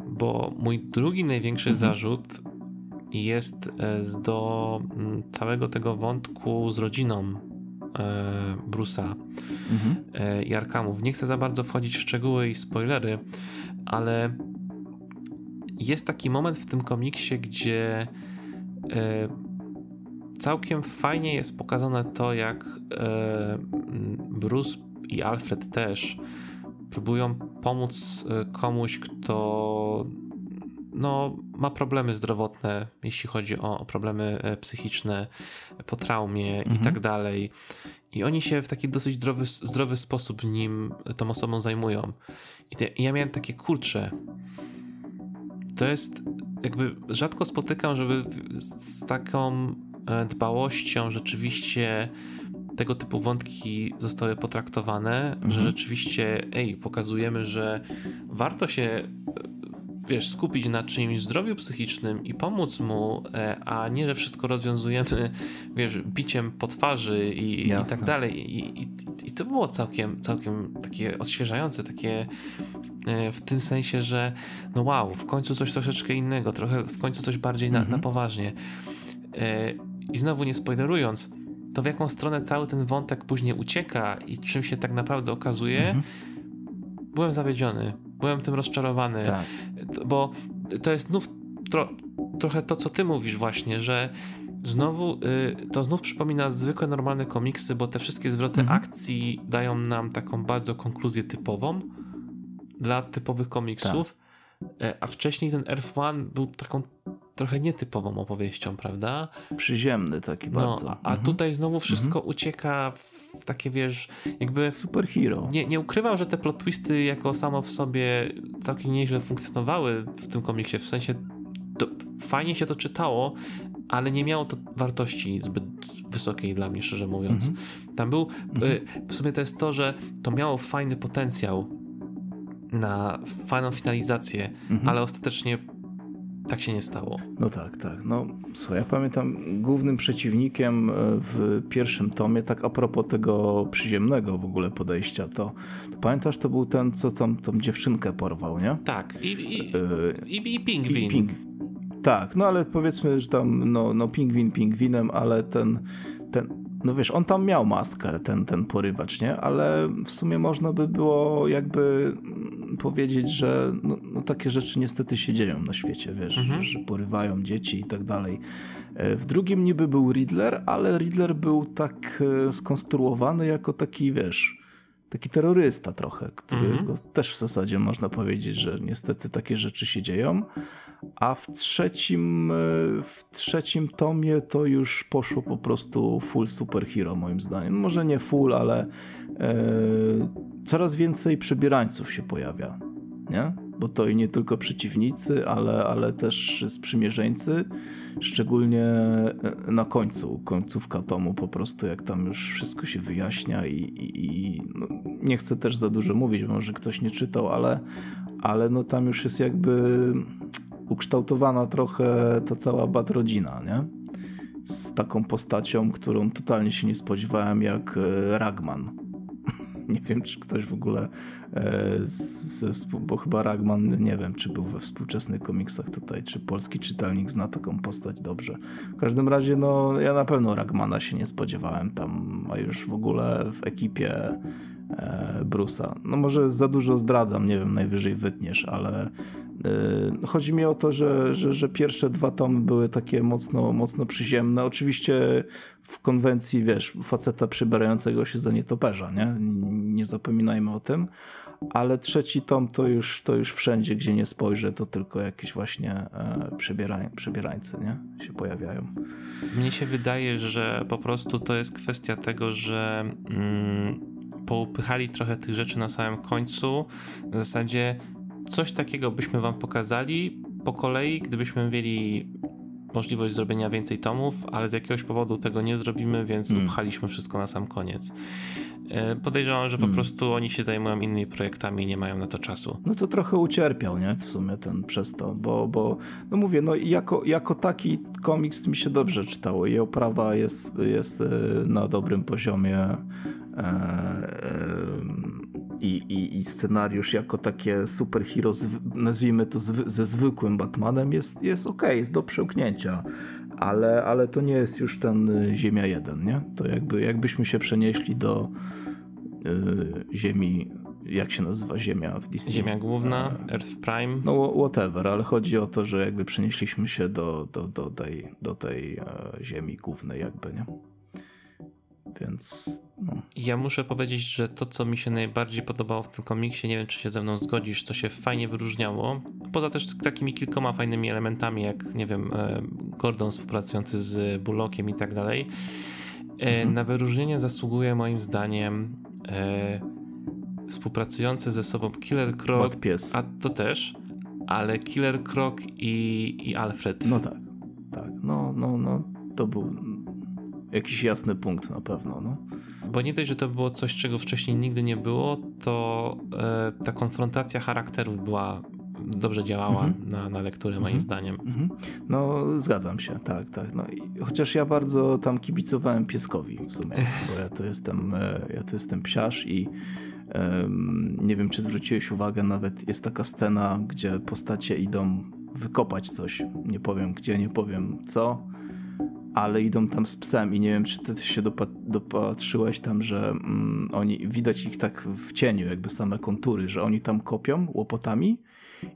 Bo mój drugi największy mhm. zarzut jest e, do mm, całego tego wątku z rodziną e, Bruce'a mhm. E, i Arkamów. Nie chcę za bardzo wchodzić w szczegóły i spoilery, ale jest taki moment w tym komiksie, gdzie całkiem fajnie jest pokazane to, jak Bruce i Alfred też próbują pomóc e, komuś, kto no, ma problemy zdrowotne, jeśli chodzi o, problemy e, psychiczne po traumie mhm. i tak dalej. I oni się w taki dosyć zdrowy, zdrowy sposób nim, tą osobą zajmują. I, te, I ja miałem takie kurcze. To jest jakby rzadko spotykam, żeby z, z taką e, dbałością rzeczywiście tego typu wątki zostały potraktowane, mhm. że rzeczywiście, ej, pokazujemy, że warto się wiesz, skupić na czymś zdrowiu psychicznym i pomóc mu, e, a nie, że wszystko rozwiązujemy, wiesz, biciem po twarzy i, i tak dalej. I, i, I, to było całkiem, całkiem takie odświeżające, takie e, w tym sensie, że no wow, w końcu coś troszeczkę innego, trochę w końcu coś bardziej na, mhm. na poważnie. E, I znowu nie spoilerując, to w jaką stronę cały ten wątek później ucieka i czym się tak naprawdę okazuje, mhm. byłem zawiedziony. Byłem tym rozczarowany. Tak. Bo to jest znów tro, trochę to, co ty mówisz właśnie, że znowu y, to znów przypomina zwykłe normalne komiksy, bo te wszystkie zwroty mhm. akcji dają nam taką bardzo konkluzję typową, dla typowych komiksów, tak. a wcześniej ten Earth One był taką trochę nietypową opowieścią, prawda? Przyziemny taki no, bardzo. A, a mhm. tutaj znowu wszystko mhm. ucieka w takie, wiesz, jakby... Superhero. Nie, nie ukrywam, że te plot twisty jako samo w sobie całkiem nieźle funkcjonowały w tym komiksie, w sensie to, fajnie się to czytało, ale nie miało to wartości zbyt wysokiej dla mnie, szczerze mówiąc. Mhm. Tam był, y, w sumie to jest to, że to miało fajny potencjał na fajną finalizację, mhm. ale ostatecznie tak się nie stało. No tak, tak. No słuchaj, ja pamiętam głównym przeciwnikiem e, w pierwszym tomie, tak a propos tego przyziemnego w ogóle podejścia, to, to pamiętasz, to był ten, co tam tą dziewczynkę porwał, nie? Tak, i, i, yy, i, i pingwin. I ping, tak, no ale powiedzmy, że tam no, no pingwin pingwinem, ale ten, ten no wiesz, on tam miał maskę, ten, ten porywacz, nie? Ale w sumie można by było jakby powiedzieć, że no, no takie rzeczy niestety się dzieją na świecie, wiesz, mhm. że porywają dzieci i tak dalej. E, w drugim niby był Riddler, ale Riddler był tak e, skonstruowany jako taki, wiesz, taki terrorysta trochę, który mhm. też w zasadzie można powiedzieć, że niestety takie rzeczy się dzieją. A w trzecim, e, w trzecim tomie to już poszło po prostu full superhero moim zdaniem. Może nie full, ale e, coraz więcej przebierańców się pojawia. Nie? Bo to i nie tylko przeciwnicy, ale, ale też sprzymierzeńcy. Szczególnie e, na końcu, końcówka tomu po prostu, jak tam już wszystko się wyjaśnia i, i, i no, nie chcę też za dużo mówić, może ktoś nie czytał, ale, ale no tam już jest jakby ukształtowana trochę ta cała bad rodzina, nie? Z taką postacią, którą totalnie się nie spodziewałem, jak e, Ragman. nie wiem, czy ktoś w ogóle, e, z, bo chyba Ragman, nie wiem, czy był we współczesnych komiksach tutaj, czy polski czytelnik zna taką postać dobrze. W każdym razie, no, ja na pewno Ragmana się nie spodziewałem tam, a już w ogóle w ekipie e, Brusa. No może za dużo zdradzam, nie wiem, najwyżej wytniesz, ale chodzi mi o to, że, że, że, pierwsze dwa tomy były takie mocno, mocno przyziemne. Oczywiście w konwencji, wiesz, faceta przybierającego się za nietoperza, nie? Nie zapominajmy o tym. Ale trzeci tom to już, to już wszędzie, gdzie nie spojrzę, to tylko jakieś właśnie e, przebierań, przebierańcy nie? się pojawiają. Mnie się wydaje, że po prostu to jest kwestia tego, że mm, poupychali trochę tych rzeczy na samym końcu. Na zasadzie coś takiego byśmy wam pokazali po kolei, gdybyśmy mieli możliwość zrobienia więcej tomów, ale z jakiegoś powodu tego nie zrobimy, więc mm. upchaliśmy wszystko na sam koniec. E, podejrzewam, że po mm. prostu oni się zajmują innymi projektami i nie mają na to czasu. No to trochę ucierpiał, nie? W sumie ten przez to, bo, bo no mówię, no jako, jako taki komiks mi się dobrze czytało i oprawa jest, jest e, na dobrym poziomie. E, e, i, i, i scenariusz jako takie superhero, nazwijmy to zwy, ze zwykłym Batmanem, jest, jest ok, jest do przełknięcia. Ale, ale to nie jest już ten y, Ziemia 1, nie? To jakby, jakbyśmy się przenieśli do y, Ziemi, jak się nazywa Ziemia w DC? Ziemia główna, e, Earth Prime. No whatever, ale chodzi o to, że jakby przenieśliśmy się do, do, do tej, do tej e, Ziemi głównej jakby, nie? Więc no. Ja muszę powiedzieć, że to, co mi się najbardziej podobało w tym komiksie, nie wiem, czy się ze mną zgodzisz, co się fajnie wyróżniało, poza też takimi kilkoma fajnymi elementami, jak, nie wiem, e, Gordon współpracujący z Bullockiem i tak dalej, e, mhm. na wyróżnienie zasługuje moim zdaniem e, współpracujący ze sobą Killer Croc, a to też, ale Killer Croc i, i Alfred. No tak, tak, no, no, no, to był jakiś jasny punkt na pewno. No. Bo nie dość, że to było coś, czego wcześniej nigdy nie było, to e, ta konfrontacja charakterów była dobrze działała mhm. na, na lekturę, moim mhm. zdaniem. Mhm. No, zgadzam się, tak, tak. No, i, chociaż ja bardzo tam kibicowałem pieskowi w sumie, bo ja to jestem, e, ja to jestem psiarz i um, nie wiem, czy zwróciłeś uwagę, nawet jest taka scena, gdzie postacie idą wykopać coś. Nie powiem gdzie, nie powiem co ale idą tam z psem i nie wiem, czy ty się dopatrzyłeś tam, że mm, oni, widać ich tak w cieniu, jakby same kontury, że oni tam kopią łopotami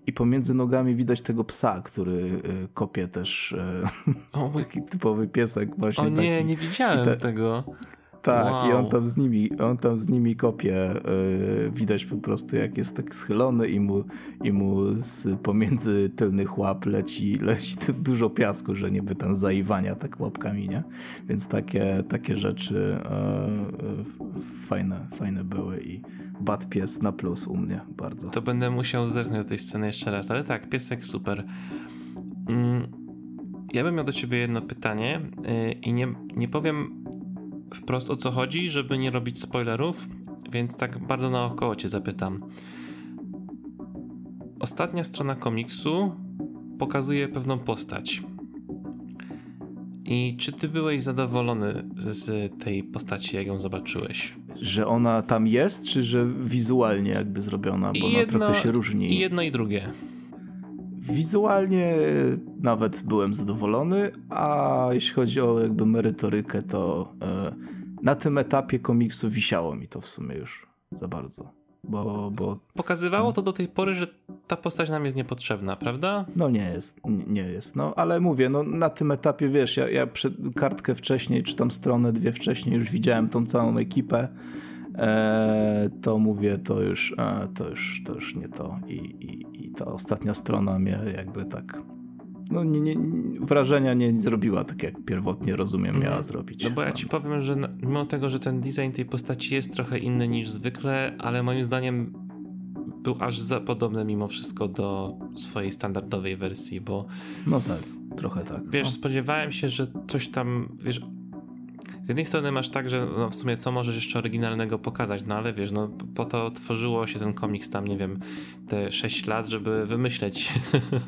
i pomiędzy nogami widać tego psa, który y, kopie też y, o, taki typowy piesek właśnie. O nie, taki. nie widziałem te... tego. Tak, wow. i on tam z nimi, on tam z nimi kopie. Yy, widać po prostu, jak jest tak schylony i mu, i mu z pomiędzy tylnych łap leci, leci dużo piasku, że niby tam zaiwania tak łapkami, nie? Więc takie, takie rzeczy yy, fajne, fajne były i Bad Pies na plus u mnie bardzo. To będę musiał zerknąć do tej sceny jeszcze raz, ale tak, piesek super. Mm, ja bym miał do ciebie jedno pytanie yy, i nie, nie powiem wprost o co chodzi, żeby nie robić spoilerów, więc tak bardzo naokoło cię zapytam. Ostatnia strona komiksu pokazuje pewną postać. I czy ty byłeś zadowolony z tej postaci, jak ją zobaczyłeś? Że ona tam jest, czy że wizualnie jakby zrobiona, bo I ona jedno, trochę się różni. I jedno i drugie. Wizualnie nawet byłem zadowolony, a jeśli chodzi o jakby merytorykę, to e, na tym etapie komiksu wisiało mi to w sumie już za bardzo. Bo, bo... Pokazywało to do tej pory, że ta postać nam jest niepotrzebna, prawda? No nie jest, nie jest. No ale mówię, no na tym etapie wiesz, ja, ja kartkę wcześniej, czy tam stronę dwie wcześniej już widziałem tą całą ekipę. E, to mówię, to już, e, to już, to już nie to. I, i, I ta ostatnia strona mnie jakby tak no, nie, nie, wrażenia nie zrobiła tak, jak pierwotnie rozumiem miała zrobić. No bo ja ci powiem, że mimo tego, że ten design tej postaci jest trochę inny niż zwykle, ale moim zdaniem był aż za podobny mimo wszystko do swojej standardowej wersji, bo... No tak, trochę tak. Wiesz, no. spodziewałem się, że coś tam, wiesz, z jednej strony masz tak, że no w sumie co możesz jeszcze oryginalnego pokazać, no ale wiesz, no po to tworzyło się ten komiks tam, nie wiem, te 6 lat, żeby wymyśleć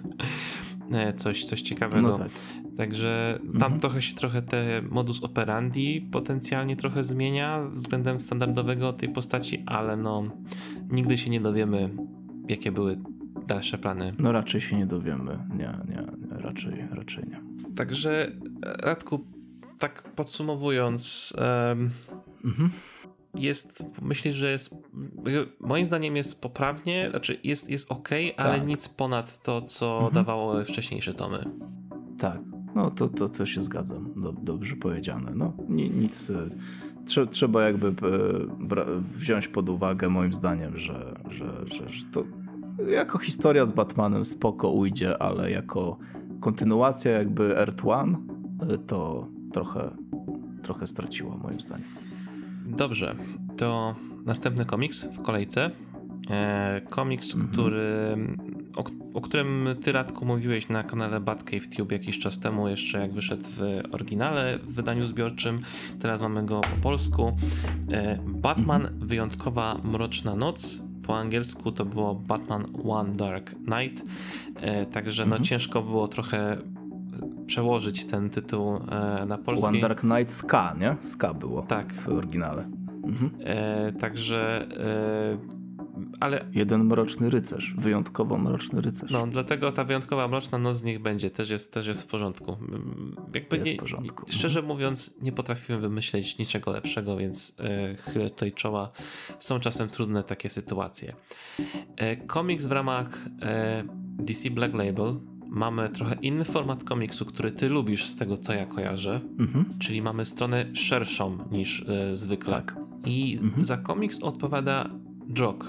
coś, coś ciekawego. No tak. Także tam mhm. trochę się trochę te modus operandi potencjalnie trochę zmienia względem standardowego tej postaci, ale no nigdy się nie dowiemy, jakie były dalsze plany. No raczej się nie dowiemy. Nie, nie, nie raczej, raczej nie. Także Radku, tak podsumowując, um, mhm jest, myślę, że jest, moim zdaniem jest poprawnie, znaczy jest, jest ok, ale tak. nic ponad to, co mhm. dawało wcześniejsze tomy. Tak, no to, to, to się zgadzam, dobrze powiedziane. No nic, e, trze, trzeba jakby e, wziąć pod uwagę moim zdaniem, że, że, że, że to jako historia z Batmanem spoko ujdzie, ale jako kontynuacja jakby Earth One e, to trochę, trochę straciło moim zdaniem. Dobrze, to następny komiks w kolejce. E, komiks, mhm. który, o, o, którym ty Radku mówiłeś na kanale Batcave Tube jakiś czas temu, jeszcze jak wyszedł w oryginale w wydaniu zbiorczym. Teraz mamy go po polsku. E, Batman mhm. Wyjątkowa Mroczna Noc. Po angielsku to było Batman One Dark Night. E, także no mhm. ciężko było trochę przełożyć ten tytuł e, na polski. One Dark Knight Ska, nie? Ska było tak. w oryginale. Mhm. E, także e, ale... Jeden mroczny rycerz, wyjątkowo mroczny rycerz. No, dlatego ta wyjątkowa mroczna noc z nich będzie, też jest, też jest w porządku. Jakby jest nie, w porządku. Szczerze mhm. mówiąc, nie potrafiłem wymyśleć niczego lepszego, więc e, chylę tutaj czoła. Są czasem trudne takie sytuacje. E, komiks w ramach e, DC Black Label mamy trochę inny format komiksu, który ty lubisz z tego, co ja kojarzę, mhm. czyli mamy stronę szerszą niż y, zwykle. Tak. I mhm. za komiks odpowiada Jock,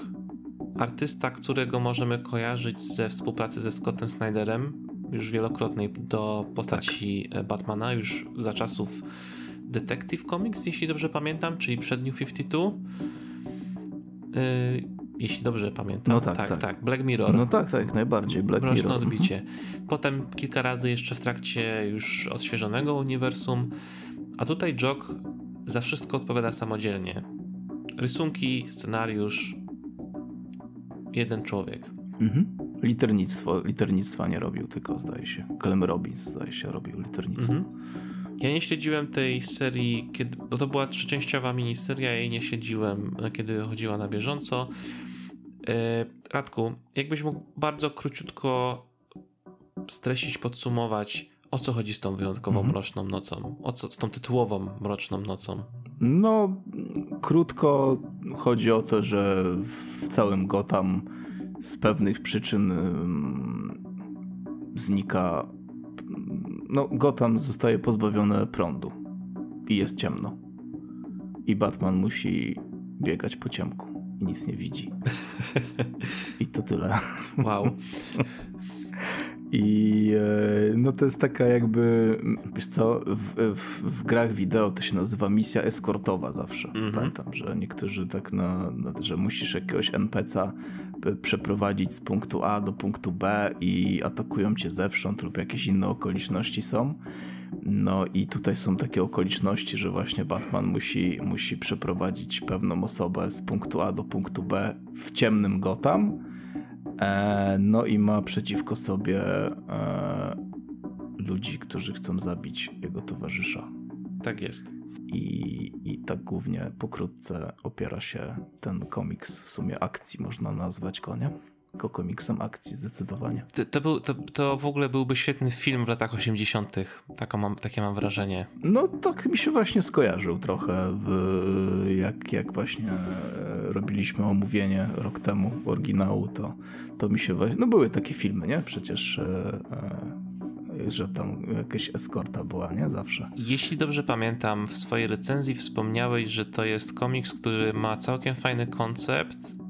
artysta, którego możemy kojarzyć ze współpracy ze Scottem Snyderem, już wielokrotnej do postaci tak. E, Batmana, już za czasów Detective Comics, jeśli dobrze pamiętam, czyli przed New 52. Yy, jeśli dobrze pamiętam. No tak, tak, tak, tak. Black Mirror. No tak, tak, najbardziej Black Mroczne Mirror. odbicie. Mhm. Potem kilka razy jeszcze w trakcie już odświeżonego uniwersum. A tutaj Jock za wszystko odpowiada samodzielnie. Rysunki, scenariusz, jeden człowiek. Mhm. Liternictwo, liternictwa nie robił, tylko zdaje się. Clem Robbins zdaje się robił liternictwo. Mhm. Ja nie śledziłem tej serii, kiedy, bo to była trzyczęściowa miniseria, ja jej nie śledziłem, kiedy chodziła na bieżąco. E, Radku, jakbyś mógł bardzo króciutko streścić, podsumować, o co chodzi z tą wyjątkową mhm. mroczną nocą? O co z tą tytułową mroczną nocą? No, krótko chodzi o to, że w całym Gotham z pewnych przyczyn znika. No, Gotham zostaje pozbawione prądu i jest ciemno. i Batman musi biegać po ciemku nic nie widzi. I to tyle. Wow. I e, no to jest taka jakby, wiesz co, w, w, w grach wideo to się nazywa misja eskortowa zawsze. Mm -hmm. Pamiętam, że niektórzy tak na, na że musisz jakiegoś NPC'a przeprowadzić z punktu A do punktu B i atakują cię zewsząd lub jakieś inne okoliczności są. No i tutaj są takie okoliczności, że właśnie Batman musi, musi przeprowadzić pewną osobę z punktu A do punktu B w ciemnym Gotham. E, no i ma przeciwko sobie e, ludzi, którzy chcą zabić jego towarzysza. Tak jest. I, I tak głównie pokrótce opiera się ten komiks, w sumie akcji można nazwać go, nie? Tylko komiksem akcji zdecydowanie. To, to, był, to, to w ogóle byłby świetny film w latach 80. Taką mam, takie mam wrażenie. No tak mi się właśnie skojarzył trochę, w, jak, jak właśnie robiliśmy omówienie rok temu oryginału, to, to mi się właśnie... No były takie filmy, nie? Przecież... E, e, że tam jakaś eskorta była, nie? Zawsze. Jeśli dobrze pamiętam, w swojej recenzji wspomniałeś, że to jest komiks, który ma całkiem fajny koncept,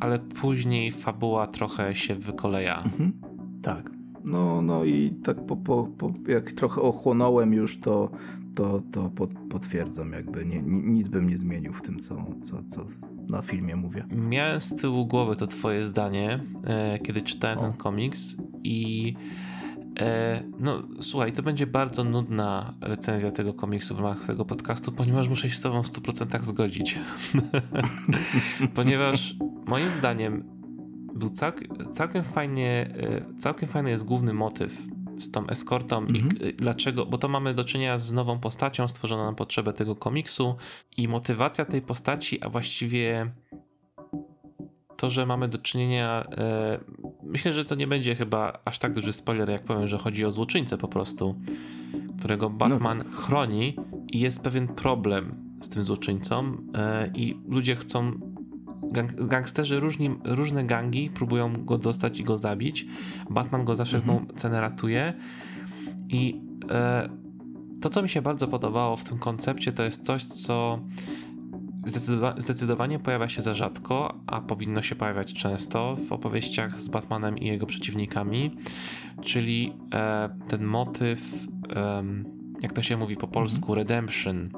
ale później fabuła trochę się wykoleja. Mhm. Tak. No, no i tak po, po, po, jak trochę ochłonąłem już, to, to, to potwierdzam, jakby nie, nic bym nie zmienił w tym, co, co, co na filmie mówię. Miałem z tyłu głowy to twoje zdanie, e, kiedy czytałem o. ten komiks i no, słuchaj, to będzie bardzo nudna recenzja tego komiksu w ramach tego podcastu, ponieważ muszę się z tobą w 100% zgodzić. ponieważ moim zdaniem był całkiem, całkiem fajnie, e, całkiem fajny jest główny motyw z tą eskortą i mhm. dlaczego, bo to mamy do czynienia z nową postacią stworzoną na potrzebę tego komiksu i motywacja tej postaci, a właściwie to, że mamy do czynienia. E, myślę, że to nie będzie chyba aż tak duży spoiler, jak powiem, że chodzi o złoczyńcę po prostu, którego Batman no tak. chroni i jest pewien problem z tym złoczyńcą e, i ludzie chcą. Gang, gangsterzy, różni, różne gangi próbują go dostać i go zabić. Batman go za wszelką mhm. cenę ratuje. I e, to, co mi się bardzo podobało w tym koncepcie, to jest coś, co Zdecydowa zdecydowanie pojawia się za rzadko, a powinno się pojawiać często w opowieściach z Batmanem i jego przeciwnikami, czyli e, ten motyw, e, jak to się mówi po polsku, mhm. redemption.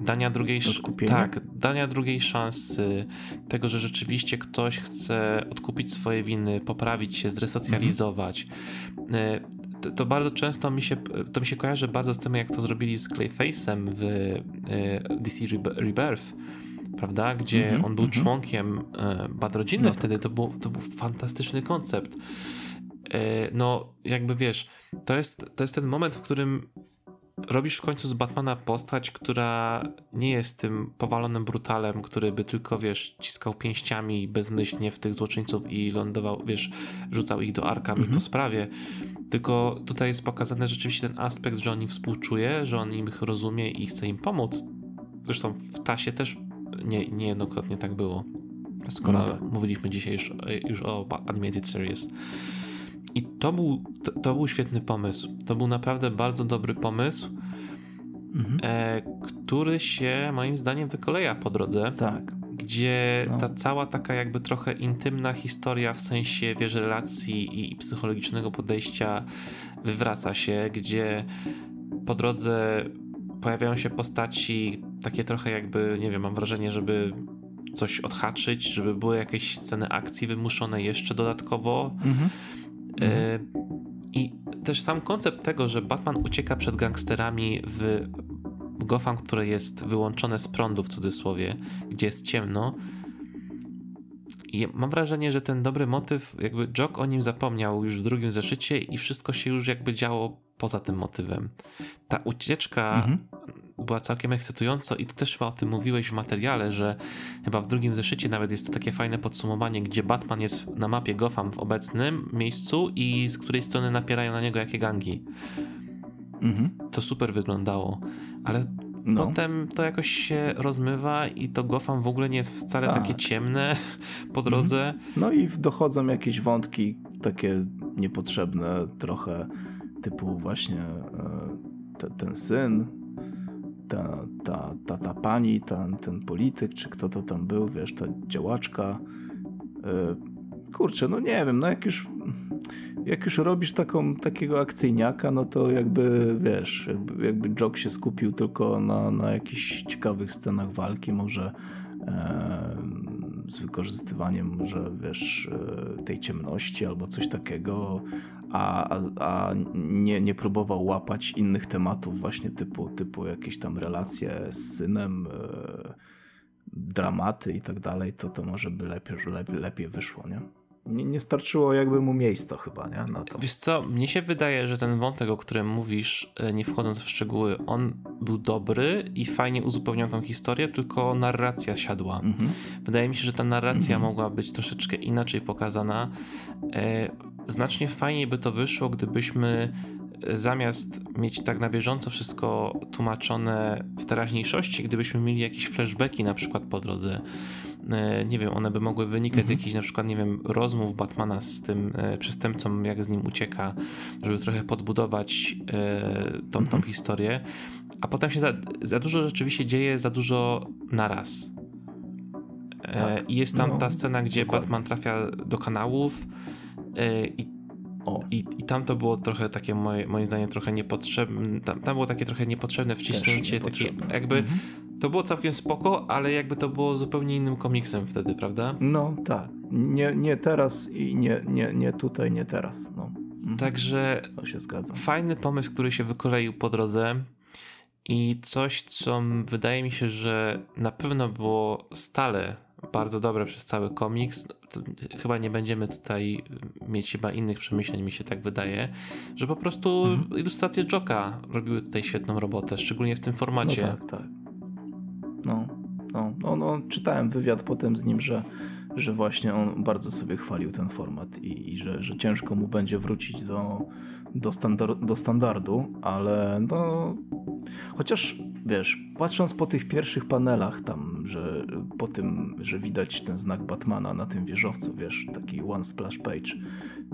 Dania drugiej, tak, dania drugiej szansy, tego, że rzeczywiście ktoś chce odkupić swoje winy, poprawić się, zresocjalizować. Mhm. To, to, bardzo często mi się, to mi się kojarzy bardzo z tym, jak to zrobili z Clayface'em w e, DC Rebirth, prawda? Gdzie mm -hmm, on był mm -hmm. członkiem e, bad rodziny no. wtedy. To był, to był fantastyczny koncept. E, no, jakby wiesz, to jest, to jest ten moment, w którym robisz w końcu z Batmana postać, która nie jest tym powalonym brutalem, który by tylko, wiesz, ciskał pięściami bezmyślnie w tych złoczyńców i lądował, wiesz, rzucał ich do arkami -hmm. po mhm. sprawie. Tylko tutaj jest pokazany rzeczywiście ten aspekt, że on im współczuje, że on ich rozumie i chce im pomóc. Zresztą w Tasie też nie, niejednokrotnie tak było. Skoro no tak. mówiliśmy dzisiaj już, już o Animated Series. I to był, to, to, był świetny pomysł. To był naprawdę bardzo dobry pomysł, mhm. e, który się moim zdaniem wykoleja po drodze. Tak. Gdzie no. ta cała taka jakby trochę intymna historia w sensie wiesz, relacji i, psychologicznego podejścia wywraca się, gdzie po drodze pojawiają się postaci takie trochę jakby, nie wiem, mam wrażenie, żeby coś odhaczyć, żeby były jakieś sceny akcji wymuszone jeszcze dodatkowo. Mhm. E, I też sam koncept tego, że Batman ucieka przed gangsterami w Gotham, które jest wyłączone z prądu w cudzysłowie, gdzie jest ciemno. I mam wrażenie, że ten dobry motyw, jakby Jock o nim zapomniał już w drugim zeszycie i wszystko się już jakby działo poza tym motywem. Ta ucieczka mhm była całkiem ekscytująca i to też chyba o tym mówiłeś w materiale, że chyba w drugim zeszycie nawet jest to takie fajne podsumowanie, gdzie Batman jest na mapie Gotham w obecnym miejscu i z której strony napierają na niego jakie gangi. Mhm. To super wyglądało, ale no. potem to jakoś się rozmywa i to Gotham w ogóle nie jest wcale tak. takie ciemne po drodze. Mhm. No i dochodzą jakieś wątki takie niepotrzebne trochę, typu właśnie e, te, ten syn ta, ta, ta, ta pani, ten, ten polityk, czy kto to tam był, wiesz, ta działaczka. Yy, kurczę, no nie wiem, no jak już jak już robisz taką, takiego akcyjniaka, no to jakby, wiesz, jakby, jakby Jock się skupił tylko na, na jakichś ciekawych scenach walki, może e, z wykorzystywaniem może, wiesz, e, tej ciemności albo coś takiego, a, a, nie, nie próbował łapać innych tematów właśnie typu, typu jakieś tam relacje z synem, e, dramaty i tak dalej, to to może by lepiej, lepiej, lepiej wyszło, nie? nie, nie starczyło jakby mu miejsca chyba, nie? Na to. Wiesz co, mnie się wydaje, że ten wątek, o którym mówisz, e, nie wchodząc w szczegóły, on był dobry i fajnie uzupełniał tą historię, tylko narracja siadła. Mhm. Wydaje mi się, że ta narracja mhm. mogła być troszeczkę inaczej pokazana. E, znacznie fajniej by to wyszło, gdybyśmy e, zamiast mieć tak na bieżąco wszystko tłumaczone w teraźniejszości, gdybyśmy mieli jakieś flashbacki na przykład po drodze, E, nie wiem, one by mogły wynikać mhm. z jakichś na przykład, nie wiem, rozmów Batmana z tym e, przestępcą, jak z nim ucieka, żeby trochę podbudować tą, tą mhm. historię. A potem się za, za dużo rzeczywiście dzieje, za dużo naraz. Tak. I jest tam no, ta scena, gdzie dokładnie. Batman trafia do kanałów i i, I tam to było trochę takie, moje, moim zdaniem, trochę niepotrzebne. Tam, tam było takie trochę niepotrzebne wciśnięcie, takie jakby. Mhm. To było całkiem spoko, ale jakby to było zupełnie innym komiksem wtedy, prawda? No tak. Nie, nie teraz i nie, nie, nie tutaj, nie teraz. No. Mhm. Także. To się zgadza. Fajny pomysł, który się wykoleił po drodze. I coś, co wydaje mi się, że na pewno było stale bardzo dobre przez cały komiks. No, chyba nie będziemy tutaj mieć chyba innych przemyśleń, mi się tak wydaje, że po prostu mhm. ilustracje Joka robiły tutaj świetną robotę, szczególnie w tym formacie. No tak, tak. No, no, no, no czytałem wywiad potem z nim, że że właśnie on bardzo sobie chwalił ten format i, i że, że ciężko mu będzie wrócić do, do, do standardu, ale no chociaż wiesz, patrząc po tych pierwszych panelach tam, że po tym, że widać ten znak Batmana na tym wieżowcu, wiesz, taki one splash page,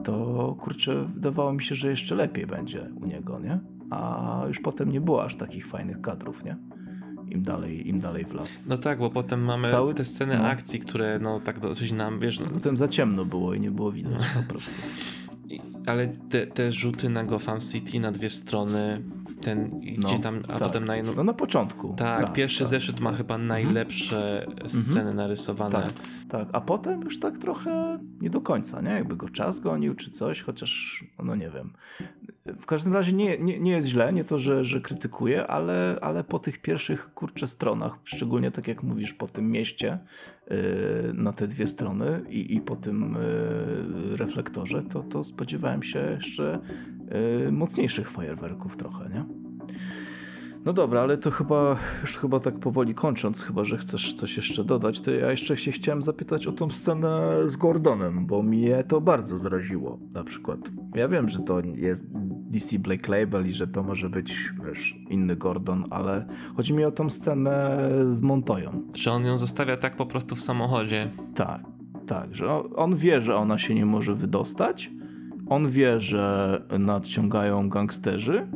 to kurczę, wydawało mi się, że jeszcze lepiej będzie u niego, nie? A już potem nie było aż takich fajnych kadrów, nie? Im dalej, im dalej w las. No tak, bo potem mamy Cały... te sceny no. akcji, które no tak dosyć nam, wiesz... No... Potem za ciemno było i nie było widać po prostu. Ale te, te rzuty na Gotham City na dwie strony, ten no, gdzie tam, a tak. potem na. No na początku. Tak, tak pierwszy tak. zeszyt ma chyba mhm. najlepsze mhm. sceny narysowane. Tak, tak, a potem już tak trochę nie do końca, nie? Jakby go czas gonił czy coś, chociaż, no nie wiem. W każdym razie nie, nie, nie jest źle, nie to, że, że krytykuję, ale, ale po tych pierwszych kurczę stronach, szczególnie tak jak mówisz, po tym mieście yy, na te dwie strony i, i po tym yy, reflektorze, to, to spodziewałem się jeszcze yy, mocniejszych fajerwerków trochę, nie? No dobra, ale to chyba już chyba tak powoli kończąc, chyba że chcesz coś jeszcze dodać, to ja jeszcze się chciałem zapytać o tą scenę z Gordonem, bo mnie to bardzo zraziło na przykład. Ja wiem, że to jest DC Black Label i że to może być wiesz, inny Gordon, ale chodzi mi o tą scenę z Montoją. Że on ją zostawia tak po prostu w samochodzie. Tak, tak, że on wie, że ona się nie może wydostać, on wie, że nadciągają gangsterzy,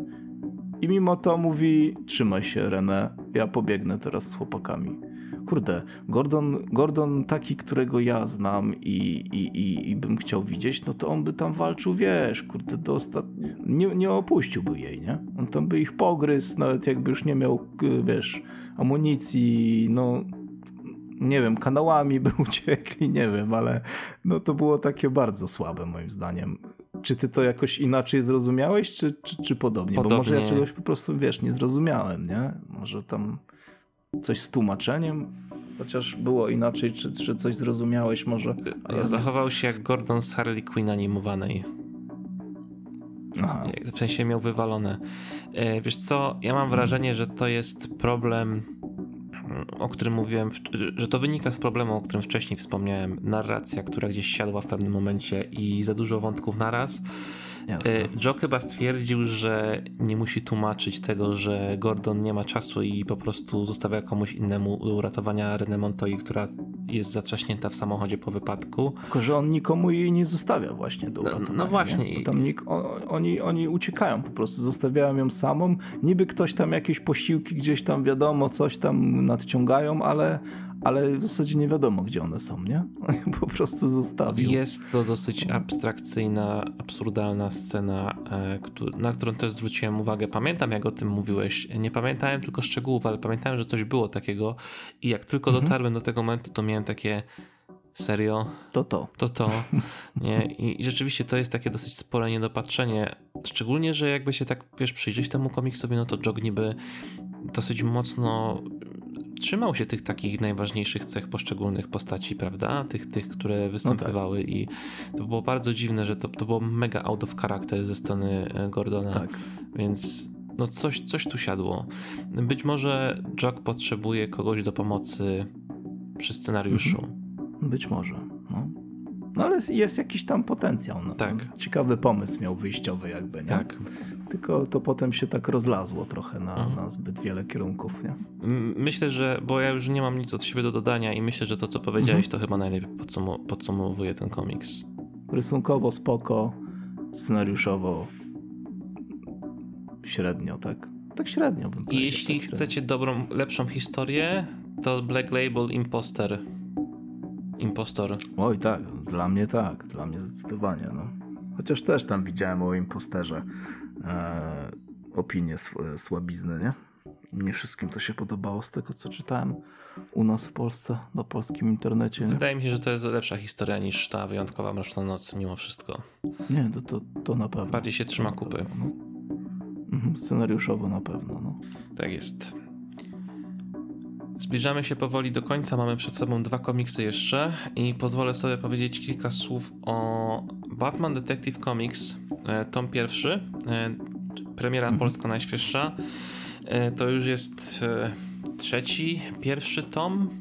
i mimo to mówi: Trzymaj się, René, ja pobiegnę teraz z chłopakami. Kurde, Gordon, Gordon taki, którego ja znam i, i, i, i bym chciał widzieć, no to on by tam walczył, wiesz, kurde, do ostat... nie, nie opuściłby jej, nie? On tam by ich pogryzł, nawet jakby już nie miał, wiesz, amunicji, no nie wiem, kanałami by uciekli, nie wiem, ale no to było takie bardzo słabe moim zdaniem. Czy ty to jakoś inaczej zrozumiałeś, czy, czy, czy podobnie? podobnie? Bo może ja czegoś po prostu, wiesz, nie zrozumiałem, nie? Może tam coś z tłumaczeniem, chociaż było inaczej, czy, czy coś zrozumiałeś może? Ja Zachował się jak Gordon z Harley Quinn animowanej. Aha. W sensie miał wywalone. E, wiesz co, ja mam wrażenie, że to jest problem o którym mówiłem, że to wynika z problemu, o którym wcześniej wspomniałem. Narracja, która gdzieś siadła w pewnym momencie i za dużo wątków naraz. Jasne. E, Joe chyba stwierdził, że nie musi tłumaczyć tego, że Gordon nie ma czasu i po prostu zostawia komuś innemu uratowania René Montoyi, która jest zatrzaśnięta w samochodzie po wypadku. Tylko, że on nikomu jej nie zostawia właśnie do uratowania. No, no właśnie. Tam nik- oni, oni uciekają po prostu, zostawiają ją samą. Niby ktoś tam jakieś posiłki gdzieś tam, wiadomo, coś tam nadciągają, ale, ale w zasadzie nie wiadomo, gdzie one są, nie? po prostu zostawił. Jest to dosyć abstrakcyjna, absurdalna scena, e, na którą też zwróciłem uwagę. Pamiętam, jak o tym mówiłeś. Nie pamiętałem tylko szczegółów, ale pamiętałem, że coś było takiego i jak tylko mhm. dotarłem do tego momentu, to miałem takie serio? To to. To to. Nie? I, I, rzeczywiście to jest takie dosyć spore niedopatrzenie. Szczególnie, że jakby się tak, wiesz, przyjrzeć temu komiksowi, no to Jog niby dosyć mocno trzymał się tych takich najważniejszych cech poszczególnych postaci, prawda? Tych, tych które występowały no tak. i to było bardzo dziwne, że to, to było mega out of character ze strony e, Gordona. Tak. Więc no coś, coś tu siadło. Być może Jock potrzebuje kogoś do pomocy przy scenariuszu. Mhm. Być może, no. No ale jest jakiś tam potencjał. No. Tak. Ciekawy pomysł miał wyjściowy jakby, nie? Tak tylko to potem się tak rozlazło trochę na, mhm. na zbyt wiele kierunków. Nie? Myślę, że, bo ja już nie mam nic od siebie do dodania i myślę, że to, co powiedziałeś, mhm. to chyba najlepiej podsum podsumowuje ten komiks. Rysunkowo spoko, scenariuszowo średnio, tak? Tak średnio bym powiedział. I jeśli tak chcecie dobrą, lepszą historię, to Black Label Imposter. Impostor. Oj tak, dla mnie tak, dla mnie zdecydowanie. No. Chociaż też tam widziałem o imposterze e, opinie słabizny, nie? Nie wszystkim to się podobało z tego, co czytałem u nas w Polsce, na polskim internecie. Nie? Wydaje mi się, że to jest lepsza historia niż ta wyjątkowa Mroczna Noc, mimo wszystko. Nie, to, to, to na pewno. Bardziej się trzyma kupy. No. Mhm, scenariuszowo na pewno. No. Tak jest. Zbliżamy się powoli do końca, mamy przed sobą dwa komiksy jeszcze i pozwolę sobie powiedzieć kilka słów o Batman Detective Comics, e, tom pierwszy, e, premiera mhm. polska najświeższa. E, to już jest trzeci, pierwszy tom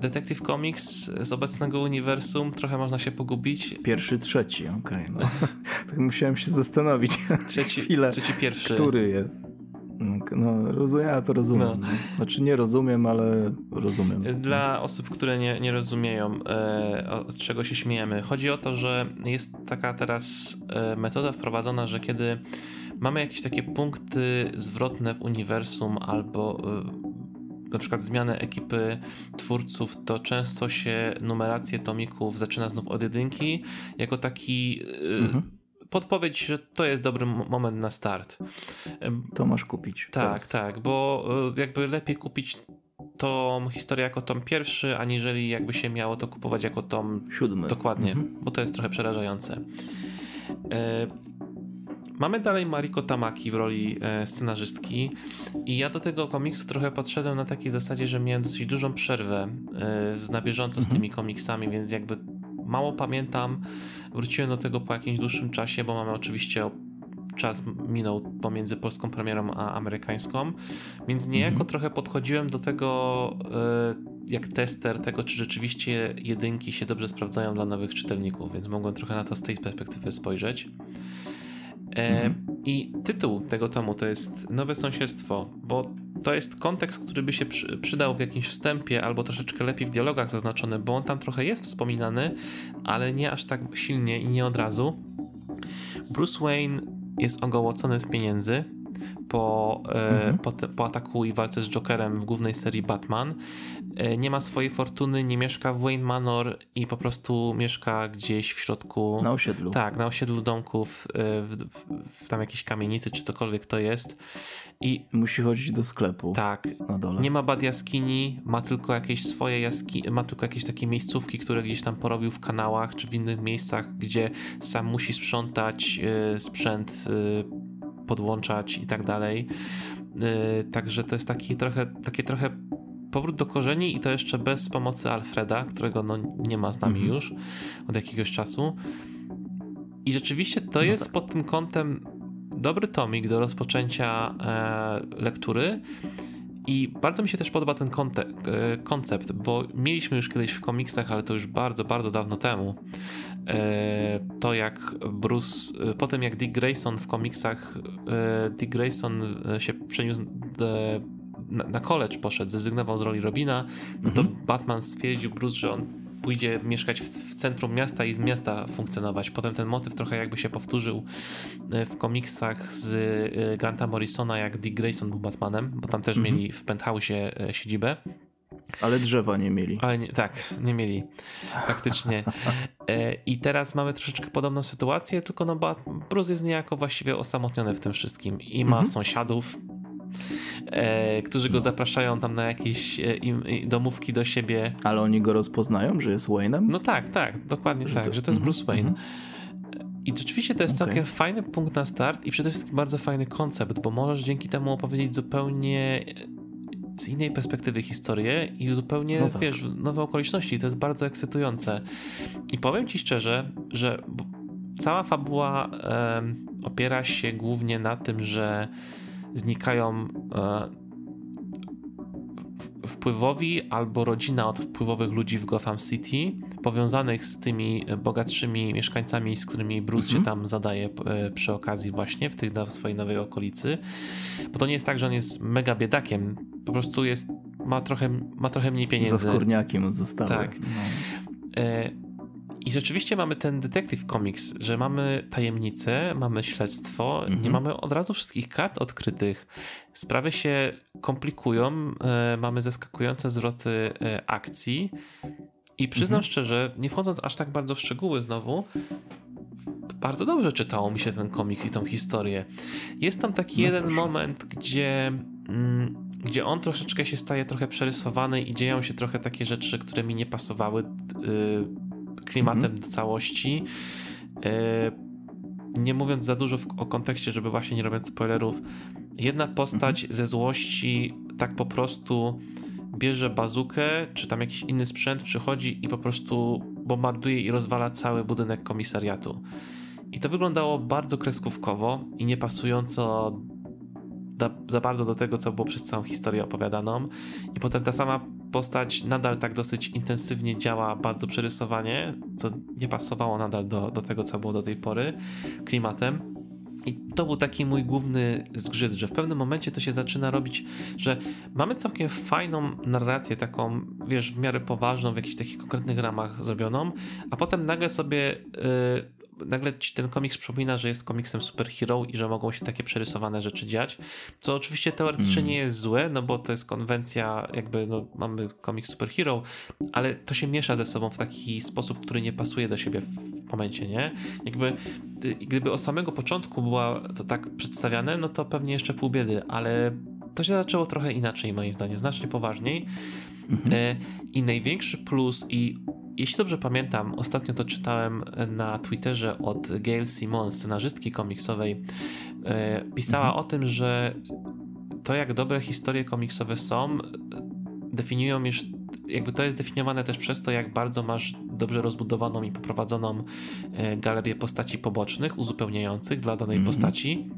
Detective Comics z obecnego uniwersum. Trochę można się pogubić. Pierwszy, trzeci, okej. Okay, no. tak musiałem się zastanowić. Trzeci, Chwilę, trzeci pierwszy. Który jest? No, rozumiem, ja to rozumiem. No. Znaczy nie rozumiem, ale rozumiem. Dla osób, które nie, nie rozumieją, e, z czego się śmiejemy, chodzi o to, że jest taka teraz e, metoda wprowadzona, że kiedy mamy jakieś takie punkty zwrotne w uniwersum albo e, na przykład zmianę ekipy twórców, to często się numerację tomików zaczyna znów od jedynki, jako taki e, mhm podpowiedź, że to jest dobry moment na start. To masz kupić. Tak, teraz. tak, bo e, jakby lepiej kupić tą historię jako tom pierwszy, aniżeli jakby się miało to kupować jako tom siódmy. Dokładnie, mhm. bo to jest trochę przerażające. E, mamy dalej Mariko Tamaki w roli e, scenarzystki i ja do tego komiksu trochę podszedłem na takiej zasadzie, że miałem dosyć dużą przerwę e, z na bieżąco mhm. z tymi komiksami, więc jakby mało pamiętam. Wróciłem do tego po jakimś dłuższym czasie, bo mamy oczywiście czas minął pomiędzy polską premierą a amerykańską, więc niejako mhm. trochę podchodziłem do tego e, jak tester tego, czy rzeczywiście jedynki się dobrze sprawdzają dla nowych czytelników, więc mogłem trochę na to z tej perspektywy spojrzeć. E, mhm. I tytuł tego tomu to jest Nowe Sąsiedztwo, bo to jest kontekst, który by się przy, przydał w jakimś wstępie albo troszeczkę lepiej w dialogach zaznaczony, bo on tam trochę jest wspominany, ale nie aż tak silnie i nie od razu. Bruce Wayne jest ogołocony z pieniędzy po, e, mhm. po, po, ataku i walce z Jokerem w głównej serii Batman. E, nie ma swojej fortuny, nie mieszka w Wayne Manor i po prostu mieszka gdzieś w środku. Na osiedlu. Tak, na osiedlu domków, e, w, w, tam jakiejś kamienicy, czy cokolwiek to jest. I musi chodzić do sklepu. Tak. Na dole. Nie ma bad jaskini, ma tylko jakieś swoje jaskini, ma tylko jakieś takie miejscówki, które gdzieś tam porobił w kanałach czy w innych miejscach, gdzie sam musi sprzątać y, sprzęt, podłączać i tak dalej. Także to jest taki trochę, takie trochę powrót do korzeni i to jeszcze bez pomocy Alfreda, którego no nie ma z nami mhm. już od jakiegoś czasu. I rzeczywiście to no jest tak. pod tym kątem dobry tomik do rozpoczęcia e, lektury. I bardzo mi się też podoba ten e, koncept, bo mieliśmy już kiedyś w komiksach, ale to już bardzo, bardzo dawno temu. E, to jak Bruce, e, potem jak Dick Grayson w komiksach, Dick Grayson się przeniósł na, na college poszedł, zrezygnował z roli Robina, no to mhm. Batman stwierdził Bruce, że on pójdzie mieszkać w, w, centrum miasta i z miasta funkcjonować. Potem ten motyw trochę jakby się powtórzył e, w komiksach z e, Granta Morrisona, jak Dick Grayson był Batmanem, bo tam też mhm. mieli w penthouse e, siedzibę. Ale drzewa nie mieli. Ale nie, tak, nie mieli. Faktycznie. I teraz mamy troszeczkę podobną sytuację, tylko no Bruce jest niejako właściwie osamotniony w tym wszystkim i ma mhm. sąsiadów, e, którzy go no. zapraszają tam na jakieś e, im, domówki do siebie. Ale oni go rozpoznają, że jest Wayne'em? No tak, tak, dokładnie że tak, to... że to jest mhm, Bruce Wayne. Mhm. I rzeczywiście to jest okay. całkiem fajny punkt na start i przede wszystkim bardzo fajny koncept, bo możesz dzięki temu opowiedzieć zupełnie z innej perspektywy historię i zupełnie, no tak. wiesz, nowe okoliczności. To jest bardzo ekscytujące. I powiem ci szczerze, że cała fabuła opiera się głównie na tym, że znikają e, wpływowi albo rodzina od wpływowych ludzi w Gotham City, powiązanych z tymi bogatszymi mieszkańcami, z którymi Bruce się mhm. tam zadaje e, przy okazji właśnie w tej w swojej nowej okolicy. Bo to nie jest tak, że on jest mega biedakiem, po prostu jest, ma trochę, ma trochę mniej pieniędzy. Za skórniakiem zostało. Tak. No. I rzeczywiście mamy ten Detective Comics, że mamy tajemnicę, mamy śledztwo, mhm. nie mamy od razu wszystkich kart odkrytych. Sprawy się komplikują, e, mamy zaskakujące zwroty e, akcji. I przyznam mhm. szczerze, nie wchodząc aż tak bardzo w szczegóły znowu, bardzo dobrze czytało mi się ten komiks i tą historię. Jest tam taki no jeden proszę. moment, gdzie, mm, gdzie on troszeczkę się staje trochę przerysowany i dzieją się trochę takie rzeczy, które mi nie pasowały. Yy, klimatem mhm. do całości. E, nie mówiąc za dużo w, o kontekście, żeby właśnie nie robić spoilerów, jedna postać mhm. ze złości tak po prostu bierze bazukę, czy tam jakiś inny sprzęt, przychodzi i po prostu bombarduje i rozwala cały budynek komisariatu. I to wyglądało bardzo kreskówkowo i niepasująco da, za bardzo do tego, co było przez całą historię opowiadaną. I potem ta sama postać nadal tak dosyć intensywnie działa, bardzo przerysowanie, co nie pasowało nadal do, do tego, co było do tej pory klimatem. I to był taki mój główny zgrzyt, że w pewnym momencie to się zaczyna robić, że mamy całkiem fajną narrację, taką, wiesz, w miarę poważną, w jakichś takich konkretnych ramach zrobioną, a potem nagle sobie yy, nagle ci ten komiks przypomina, że jest komiksem superhero i że mogą się takie przerysowane rzeczy dziać, co oczywiście teoretycznie mm. nie jest złe, no bo to jest konwencja, jakby no, mamy komiks superhero, ale to się miesza ze sobą w taki sposób, który nie pasuje do siebie w momencie, nie? Jakby gdyby od samego początku była to tak przedstawiane, no to pewnie jeszcze pół biedy, ale to się zaczęło trochę inaczej moim zdaniem, znacznie poważniej. Mhm. E, I największy plus i jeśli dobrze pamiętam, ostatnio to czytałem na Twitterze od Gail Simon, scenarzystki komiksowej. E, pisała mhm. o tym, że to, jak dobre historie komiksowe są, definiują już, jakby to jest definiowane też przez to, jak bardzo masz dobrze rozbudowaną i poprowadzoną e, galerię postaci pobocznych, uzupełniających dla danej mm postaci.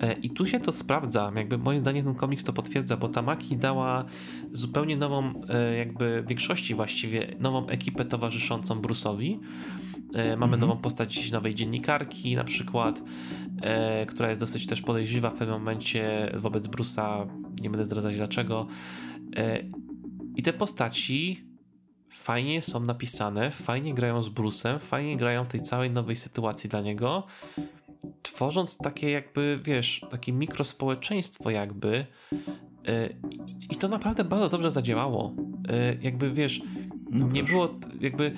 E, I tu się to sprawdza, jakby moim zdaniem ten komiks to potwierdza, bo Tamaki dała zupełnie nową, e, jakby w większości właściwie, nową ekipę towarzyszącą Bruce'owi. E, mamy mhm. nową postać nowej dziennikarki na przykład, która jest dosyć też podejrzliwa w pewnym momencie wobec Bruce'a, nie będę zdradzać dlaczego. I te postaci fajnie są napisane, fajnie grają z Bruce'em, fajnie grają w tej całej nowej sytuacji dla niego tworząc takie jakby, wiesz, takie mikrospołeczeństwo jakby e, i to naprawdę bardzo dobrze zadziałało. E, jakby, wiesz, no nie było jakby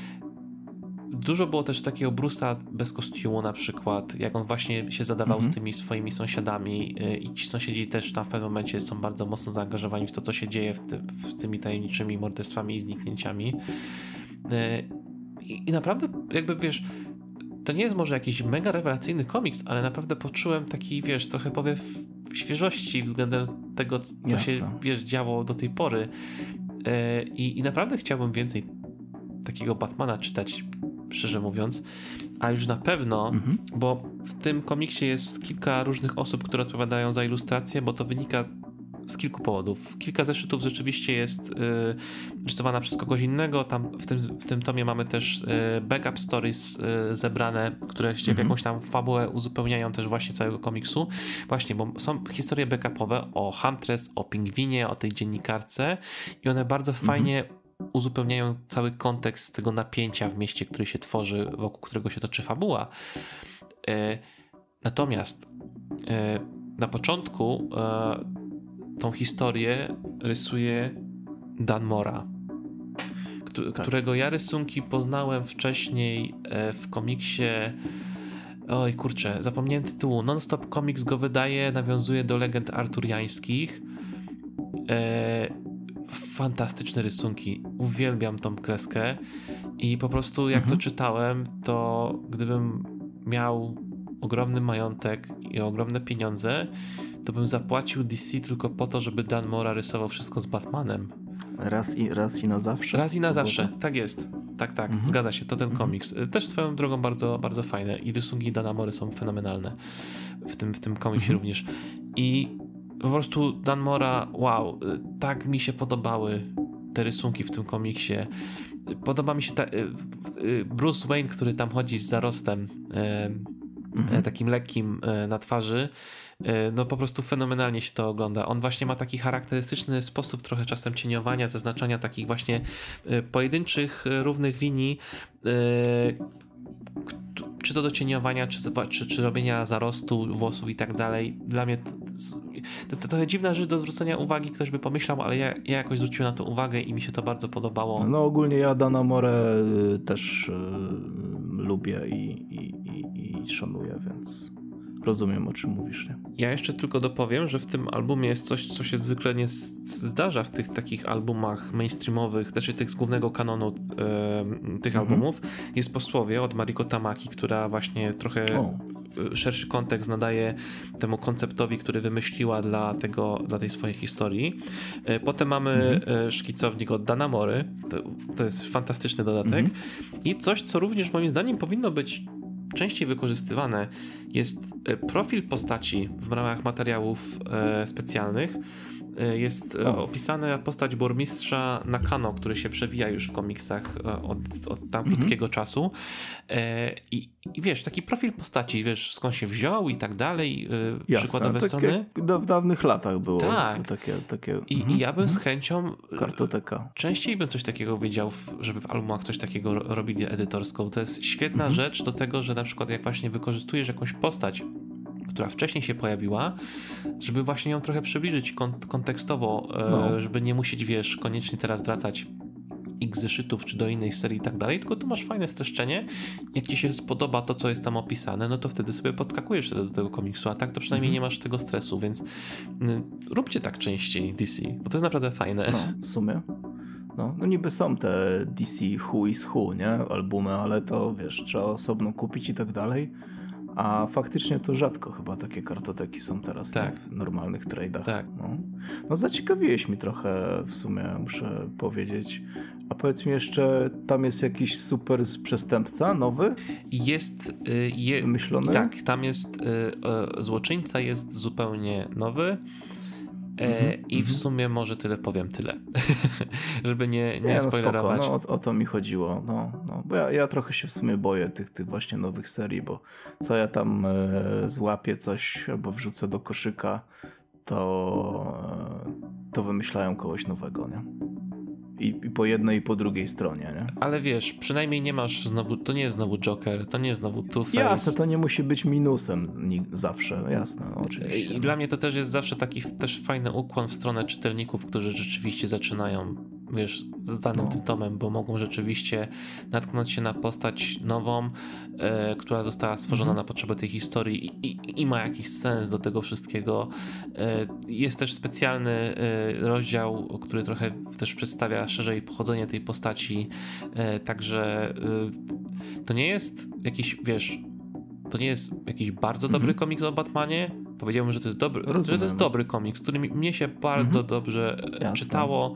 dużo było też takiego Brusa bez kostiumu na przykład, jak on właśnie się zadawał mhm. z tymi swoimi sąsiadami e, i ci sąsiedzi też tam w pewnym momencie są bardzo mocno zaangażowani w to, co się dzieje w, ty, w tymi tajemniczymi morderstwami i zniknięciami. I, I naprawdę jakby, wiesz, to nie jest może jakiś mega rewelacyjny komiks, ale naprawdę poczułem taki, wiesz, trochę powiew świeżości względem tego, co Jasne. się, wiesz, działo do tej pory. E, I, I naprawdę chciałbym więcej takiego Batmana czytać, szczerze mówiąc. A już na pewno, mhm. bo w tym komiksie jest kilka różnych osób, które odpowiadają za ilustrację, bo to wynika z kilku powodów. Kilka zeszytów rzeczywiście jest y, rysowana przez kogoś innego. Tam w tym, w tym tomie mamy też y, backup stories y, zebrane, które się w mhm. jakąś tam fabułę uzupełniają też właśnie całego komiksu. Właśnie, bo są historie backupowe o Huntress, o pingwinie, o tej dziennikarce i one bardzo mhm. fajnie uzupełniają cały kontekst tego napięcia w mieście, który się tworzy, wokół którego się toczy fabuła. Natomiast na początku tą historię rysuje Dan Mora, tak. którego ja rysunki poznałem wcześniej w komiksie. Oj kurczę, zapomniałem tytułu. Non-Stop Comics go wydaje, nawiązuje do legend arturiańskich fantastyczne rysunki. Uwielbiam tą kreskę i po prostu jak mhm. to czytałem, to gdybym miał ogromny majątek i ogromne pieniądze, to bym zapłacił DC tylko po to, żeby Dan Mora rysował wszystko z Batmanem. Raz i, raz i na zawsze? Raz i na zawsze, tak jest. Tak, tak, mhm. zgadza się, to ten komiks. Też swoją drogą bardzo, bardzo fajne i rysunki Dana Mory są fenomenalne w tym, w tym komiksie mhm. również. I po prostu Dan Mora, wow, tak mi się podobały te rysunki w tym komiksie. Podoba mi się ta, y, y, Bruce Wayne, który tam chodzi z zarostem mhm. takim lekkim e, na twarzy. E, no po prostu fenomenalnie się to ogląda. On właśnie ma taki charakterystyczny sposób trochę czasem cieniowania, zaznaczania takich właśnie e, pojedynczych, równych linii, czy to do cieniowania, czy, czy, czy robienia zarostu włosów i tak dalej. Dla mnie to, to jest trochę dziwna rzecz do zwrócenia uwagi, ktoś by pomyślał, ale ja, ja jakoś zwróciłem na to uwagę i mi się to bardzo podobało. No ogólnie ja Dana More też y, lubię i, i, i, i szanuję, więc rozumiem o czym mówisz. Nie? Ja jeszcze tylko dopowiem, że w tym albumie jest coś, co się zwykle nie zdarza w tych takich albumach mainstreamowych, też i tych z głównego kanonu e, tych mhm. albumów. Jest posłowie od Mariko Tamaki, która właśnie trochę o. szerszy kontekst nadaje temu konceptowi, który wymyśliła dla, tego, dla tej swojej historii. E, potem mamy mhm. E, szkicownik od Dana Mory. To, to jest fantastyczny dodatek. Mhm. I coś, co również moim zdaniem powinno być częściej wykorzystywane jest e, profil postaci w ramach materiałów e, specjalnych jest e, opisana postać burmistrza Nakano, który się przewija już w komiksach e, od, od tam mhm. krótkiego czasu. I, I, wiesz, taki profil postaci, wiesz, skąd się wziął i tak dalej, Jasne, przykładowe takie strony. w dawnych latach było tak. takie. takie I, mhm. I, ja bym mhm. z chęcią. Kartoteka. Częściej bym coś takiego wiedział, żeby w albumach coś takiego robili edytorską. To jest świetna mhm. rzecz do tego, że na przykład jak właśnie wykorzystujesz jakąś postać która wcześniej się pojawiła, żeby właśnie ją trochę przybliżyć kont kontekstowo, e, no. żeby nie musieć, wiesz, koniecznie teraz wracać x zeszytów czy do innej serii i tak dalej, tylko tu masz fajne streszczenie. Jak ci się spodoba to, co jest tam opisane, no to wtedy sobie podskakujesz do tego komiksu, a tak to przynajmniej mhm. nie masz tego stresu, więc y, róbcie tak częściej DC, bo to jest naprawdę fajne. No, w sumie. No, no niby są te DC Who is Who, nie? Albumy, ale to wiesz, trzeba osobno kupić i tak dalej. A faktycznie to rzadko chyba takie kartoteki są teraz tak. w normalnych trade'ach. Tak. No. no zaciekawiłeś mi trochę w sumie, muszę powiedzieć. A powiedz mi jeszcze, tam jest jakiś super przestępca nowy? Jest y, je, wymyślony? Tak, tam jest y, złoczyńca jest zupełnie nowy. E, I w mhm. sumie może tyle powiem, tyle. Żeby nie, nie, nie no spoilerować. No, o, o, to mi chodziło. No, no, bo ja, ja trochę się w sumie boję tych, tych właśnie nowych serii, bo co ja tam e, złapię coś albo wrzucę do koszyka, to, e, to wymyślają kogoś nowego, nie? I, I, po jednej i po drugiej stronie, nie? Ale wiesz, przynajmniej nie masz znowu, to nie jest znowu Joker, to nie jest znowu Two-Face. Jasne, to nie musi być minusem zawsze, jasne, oczywiście. I dla mnie to też jest zawsze taki też fajny ukłon w stronę czytelników, którzy rzeczywiście zaczynają wiesz, z danym no. tomem, bo mogą rzeczywiście natknąć się na postać nową, e, która została stworzona mhm. na potrzeby tej historii i, i, i, ma jakiś sens do tego wszystkiego. E, jest też specjalny e, rozdział, który trochę też przedstawia szerzej pochodzenie tej postaci, e, także e, to nie jest jakiś, wiesz, to nie jest jakiś bardzo dobry mhm. komiks o Batmanie, powiedziałbym, że to jest dobry, że to jest dobry komiks, który mnie się bardzo mhm. dobrze e, Jasne. czytało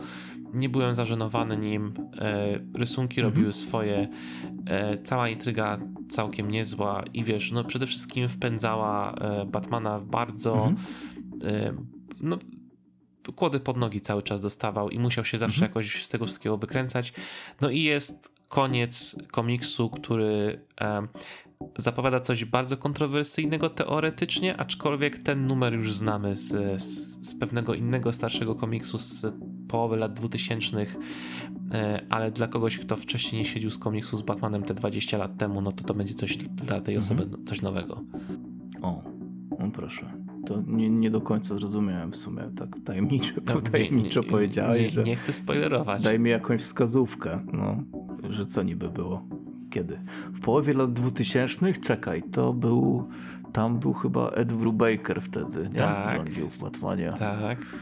nie byłem zażenowany nim. E, rysunki mhm. robiły swoje. E, cała intryga całkiem niezła i wiesz, no przede wszystkim wpędzała Batmana w bardzo mhm. no, kłody pod nogi cały czas dostawał i musiał się zawsze mhm. jakoś z tego wszystkiego wykręcać. No i jest koniec komiksu, który zapowiada coś bardzo kontrowersyjnego teoretycznie, aczkolwiek ten numer już znamy z, z, z pewnego innego starszego komiksu z połowy lat 2000, e, ale dla kogoś, kto wcześniej nie siedził z komiksu z Batmanem te 20 lat temu, no to to będzie coś dla tej osoby, mhm. coś nowego. O, no proszę. To nie, nie do końca zrozumiałem w sumie, tak tajemniczo, no, tajemniczo nie, powiedziałeś, nie, że... Nie chcę spoilerować. Daj mi jakąś wskazówkę, no, że co niby było. Kiedy? W połowie lat 2000? Czekaj, to był... Tam był chyba Ed Brubaker wtedy, nie? Tak. Rządził w Batmanie. Tak.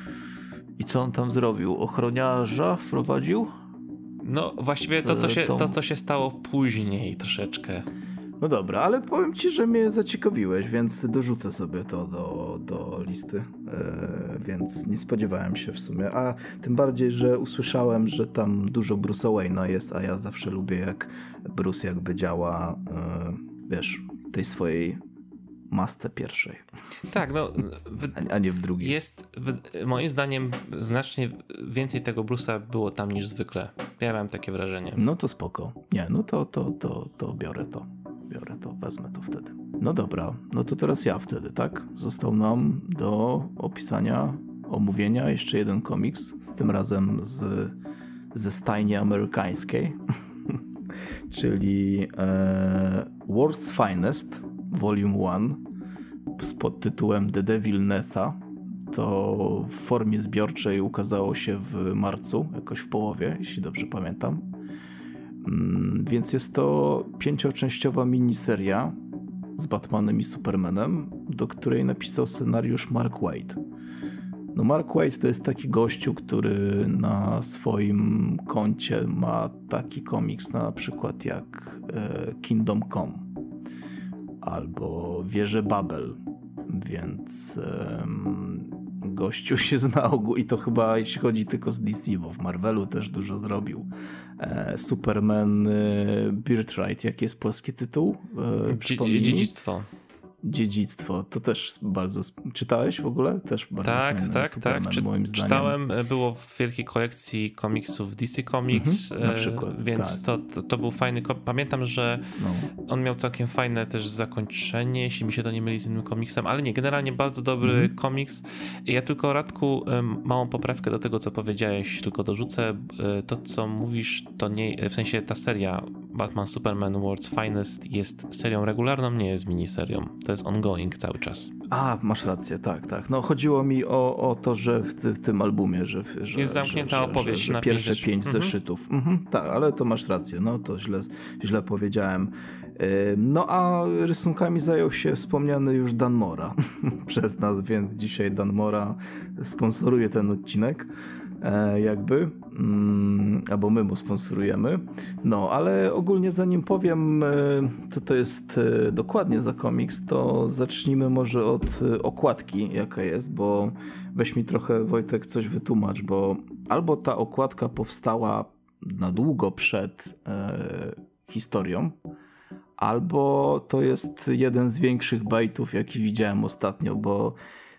I co on tam zrobił? Ochroniarza wprowadził? No właściwie to, co się, to, co się stało później troszeczkę. No dobra, ale powiem ci, że mnie zaciekawiłeś, więc dorzucę sobie to do, do listy. E, więc nie spodziewałem się w sumie. A tym bardziej, że usłyszałem, że tam dużo Bruce'a Wayne'a jest, a ja zawsze lubię, jak Bruce jakby działa, e, wiesz, tej swojej masce pierwszej. Tak, no. W, a nie w drugiej. Jest, w, moim zdaniem, znacznie więcej tego Bruce'a było tam niż zwykle. Ja miałem takie wrażenie. No to spoko. Nie, no to, to, to, to biorę to biorę to, wezmę to wtedy. No dobra, no to teraz ja wtedy, tak? Został nam do opisania, omówienia jeszcze jeden komiks, z tym razem z, ze stajni amerykańskiej, czyli e, World's Finest, Volume 1, z podtytułem The Devil Neca. To w formie zbiorczej ukazało się w marcu, jakoś w połowie, jeśli dobrze pamiętam. Mm, więc jest to pięcioczęściowa miniseria z Batmanem i Supermanem, do której napisał scenariusz Mark Waid. No Mark Waid to jest taki gościu, który na swoim koncie ma taki komiks na przykład jak e, Kingdom Come albo Wieże Babel, więc gościu się zna i to chyba jeśli chodzi tylko z DC, bo w Marvelu też dużo zrobił. E, Superman e, Birthright, jaki jest polski tytuł? E, Dziedzictwo dziedzictwo. To też bardzo. Czytałeś w ogóle? Też bardzo Tak, fajny tak, tak. Czy, moim zdaniem. Czytałem, e, było w wielkiej kolekcji komiksów DC Comics. Mhm, na e, przykład. Więc tak. to, to, był fajny. Pamiętam, że no. on miał całkiem fajne też zakończenie, jeśli mi się to nie myli z innym komiksem, ale nie, generalnie bardzo dobry mhm. komiks. Ja tylko Radku małą poprawkę do tego, co powiedziałeś, tylko dorzucę. E, to, co mówisz, to nie, w sensie ta seria Batman Superman World's Finest jest serią regularną, nie jest miniserią. To jest ongoing cały czas. A, masz rację, tak, tak. No chodziło mi o, o to, że w, ty, w tym albumie, że, że jest zamknięta że, opowieść że, że, na pierwsze pięć, pięć mhm. zeszytów. Mhm, tak, ale to masz rację, no to źle, źle powiedziałem. No a rysunkami zajął się wspomniany już Dan Mora przez nas, więc dzisiaj Dan Mora sponsoruje ten odcinek. E, jakby, mm, albo my mu sponsorujemy. No, ale ogólnie zanim powiem, e, co to jest e, dokładnie za komiks, to zacznijmy może od okładki, jaka jest, bo weź mi trochę, Wojtek, coś wytłumacz, bo albo ta okładka powstała na długo przed historią, albo to jest jeden z większych bajtów, jaki widziałem ostatnio, bo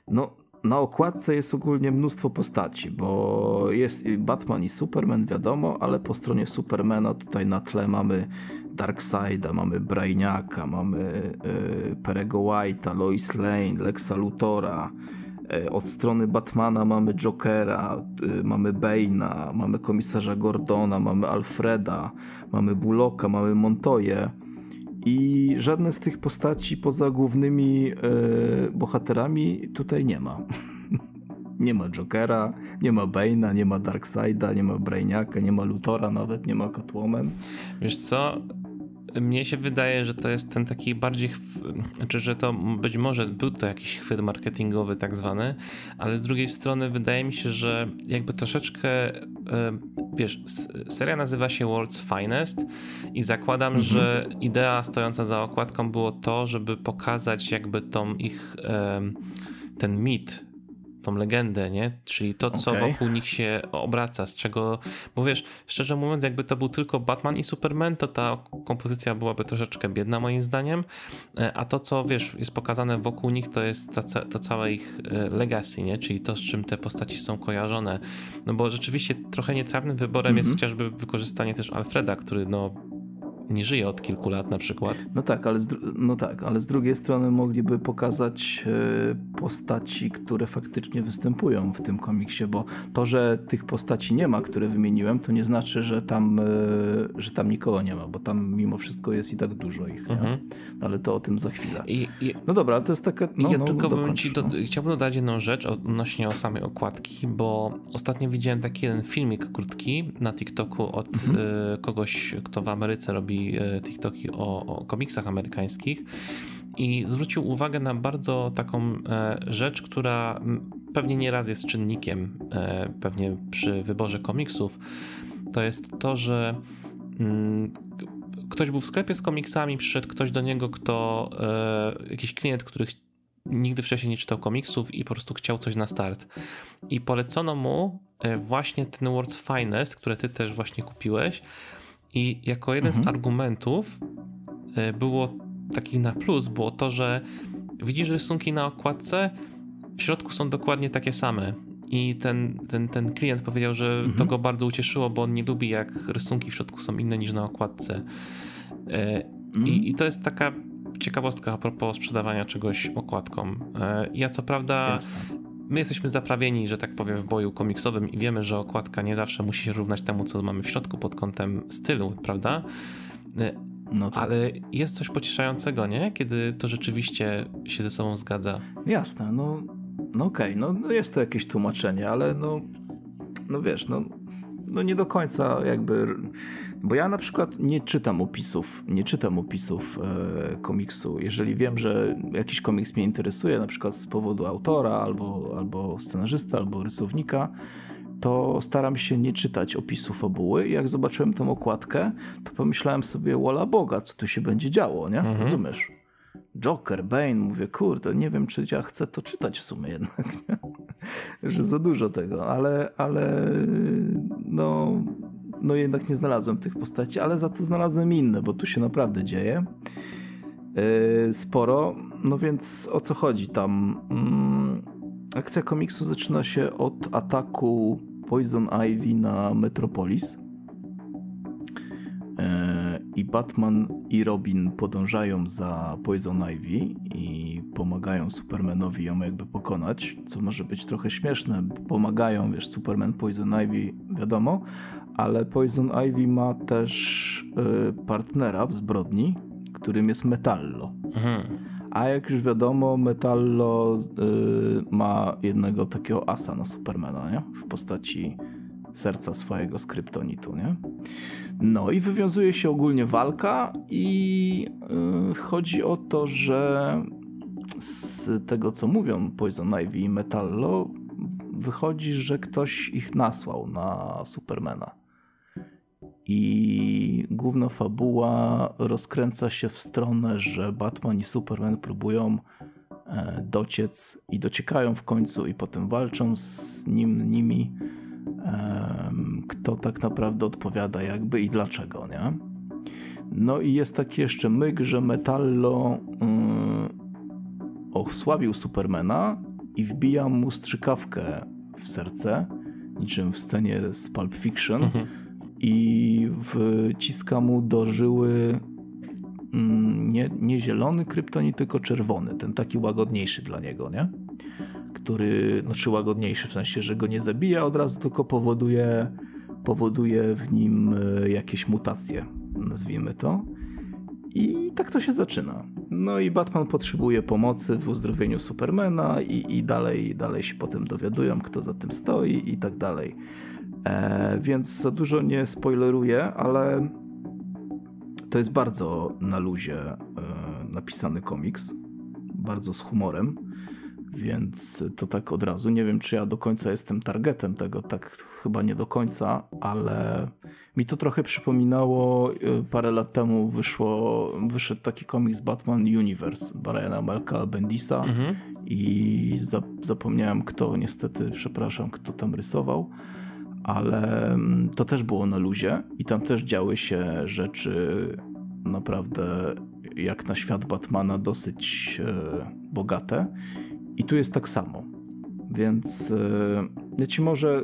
no, na okładce jest ogólnie mnóstwo postaci, bo jest Batman i Superman, wiadomo, ale po stronie Supermana tutaj na tle mamy Darkseida, mamy Brainiaka, mamy y, Perego White'a, Lois Lane, Lexa Luthora. Y, od strony Batmana mamy Jokera, y, mamy Bane'a, mamy komisarza Gordona, mamy Alfreda, mamy Bullocka, mamy Montoya i żadne z tych postaci poza głównymi e, bohaterami tutaj nie ma. nie ma Jokera, nie ma Bane'a, nie ma Darkseida, nie ma Brainiaka, nie ma Lutora, nawet nie ma Catwoman. Wiesz co, mnie się wydaje, że to jest ten taki bardziej, znaczy, że to być może był to jakiś chwyt marketingowy tak zwany, ale z drugiej strony wydaje mi się, że jakby troszeczkę, e, wiesz, seria nazywa się World's Finest i zakładam, mhm. że idea stojąca za okładką było to, żeby pokazać jakby tą ich, ten mit tą legendę, nie? Czyli to, co okay. wokół nich się obraca, z czego, bo wiesz, szczerze mówiąc, jakby to był tylko Batman i Superman, to ta kompozycja byłaby troszeczkę biedna moim zdaniem, e, a to, co wiesz, jest pokazane wokół nich, to jest ta, to całe ich e, legacy, nie? Czyli to, z czym te postaci są kojarzone. No bo rzeczywiście trochę nietrawnym wyborem mm -hmm. jest mhm. chociażby wykorzystanie też Alfreda, który no nie żyje od kilku lat na przykład. No tak, ale z, no tak, ale z drugiej strony mogliby pokazać e, postaci, które faktycznie występują w tym komiksie, bo to, że tych postaci nie ma, które wymieniłem, to nie znaczy, że tam, e, że tam nikogo nie ma, bo tam mimo wszystko jest i tak dużo ich. Mhm. No, ale to o tym za chwilę. I, i no dobra, to jest taka. No, ja no, tylko bym ci do, no. chciałbym dodać jedną rzecz odnośnie o samej okładki, bo ostatnio widziałem taki jeden filmik krótki na TikToku od mhm. y, kogoś, kto w Ameryce robi E, TikToki o, o komiksach amerykańskich i zwrócił uwagę na bardzo taką e, rzecz, która pewnie nieraz jest czynnikiem e, pewnie przy wyborze komiksów. To jest to, że mm, ktoś był w sklepie z komiksami, przyszedł ktoś do niego, kto jakiś klient, który nigdy wcześniej nie czytał komiksów i po prostu chciał coś na start. I polecono mu właśnie ten World's Finest, które ty też właśnie kupiłeś, i jako jeden mhm. z argumentów e, było takich na plus, było to, że widzisz rysunki na okładce, w środku są dokładnie takie same. I ten, ten, ten klient powiedział, że mhm. to go bardzo ucieszyło, bo on nie lubi, jak rysunki w środku są inne niż na okładce. E, mhm. I, I to jest taka ciekawostka a propos sprzedawania czegoś okładką. E, ja co prawda Jasne my jesteśmy zaprawieni, że tak powiem, w boju komiksowym i wiemy, że okładka nie zawsze musi się równać temu, co mamy w środku pod kątem stylu, prawda? No tak. Ale jest coś pocieszającego, nie? Kiedy to rzeczywiście się ze sobą zgadza. Jasne, no, no okej, okay. no, no jest to jakieś tłumaczenie, ale no, no wiesz, no no nie do końca jakby, bo ja na przykład nie czytam opisów, nie czytam opisów e, komiksu. Jeżeli wiem, że jakiś komiks mnie interesuje, na przykład z powodu autora, albo, albo scenarzysta, albo rysownika, to staram się nie czytać opisu fabuły. I jak zobaczyłem tą okładkę, to pomyślałem sobie, wola Boga, co tu się będzie działo, nie? Mhm. Rozumiesz? Joker, Bane, mówię, kurde, nie wiem, czy ja chcę to czytać w sumie jednak, nie? że za dużo tego, ale, ale no, no jednak nie znalazłem tych postaci, ale za to znalazłem inne, bo tu się naprawdę dzieje yy, sporo, no więc o co chodzi tam? Yy, akcja komiksu zaczyna się od ataku Poison Ivy na Metropolis, E, i Batman i Robin podążają za Poison Ivy i pomagają Supermanowi ją jakby pokonać, co może być trochę śmieszne. Pomagają, wiesz, Superman, Poison Ivy, wiadomo, ale Poison Ivy ma też y, partnera w zbrodni, którym jest Metallo. Mhm. A jak już wiadomo, Metallo y, ma jednego takiego asa na Supermana, nie? W postaci serca swojego skryptonitu, nie? No i wywiązuje się ogólnie walka i yy, chodzi o to, że z tego co mówią Poison Ivy i Metallo wychodzi, że ktoś ich nasłał na Supermana. I główna fabuła rozkręca się w stronę, że Batman i Superman próbują e, dociec i dociekają w końcu i potem walczą z nim, nimi kto tak naprawdę odpowiada jakby i dlaczego, nie? No i jest taki jeszcze myk, że Metallo yy, osłabił Supermana i wbija mu strzykawkę w serce, niczym w scenie z Pulp Fiction mhm. I wciska mu do żyły mm, nie, nie zielony kryptonit, tylko czerwony, ten taki łagodniejszy dla niego, nie? który, znaczy łagodniejszy w sensie, że go nie zabija od razu, tylko powoduje, powoduje w nim e, jakieś mutacje, nazwijmy to. I tak to się zaczyna. No i Batman potrzebuje pomocy w uzdrowieniu Supermana i, i dalej, dalej się potem dowiadują, kto za tym stoi i tak dalej. E, więc za dużo nie spoileruję, ale to jest bardzo na luzie e, napisany komiks, bardzo z humorem. Więc to tak od razu. Nie wiem, czy ja do końca jestem targetem tego, tak chyba nie do końca, ale mi to trochę przypominało. Y, parę lat temu wyszło, wyszedł taki komiks Batman Universe Briana Malka Bendisa mhm. i za, zapomniałem kto, niestety, przepraszam, kto tam rysował, ale mm, to też było na luzie i tam też działy się rzeczy naprawdę jak na świat Batmana dosyć e, bogate i tu jest tak samo. Więc e, ja ci może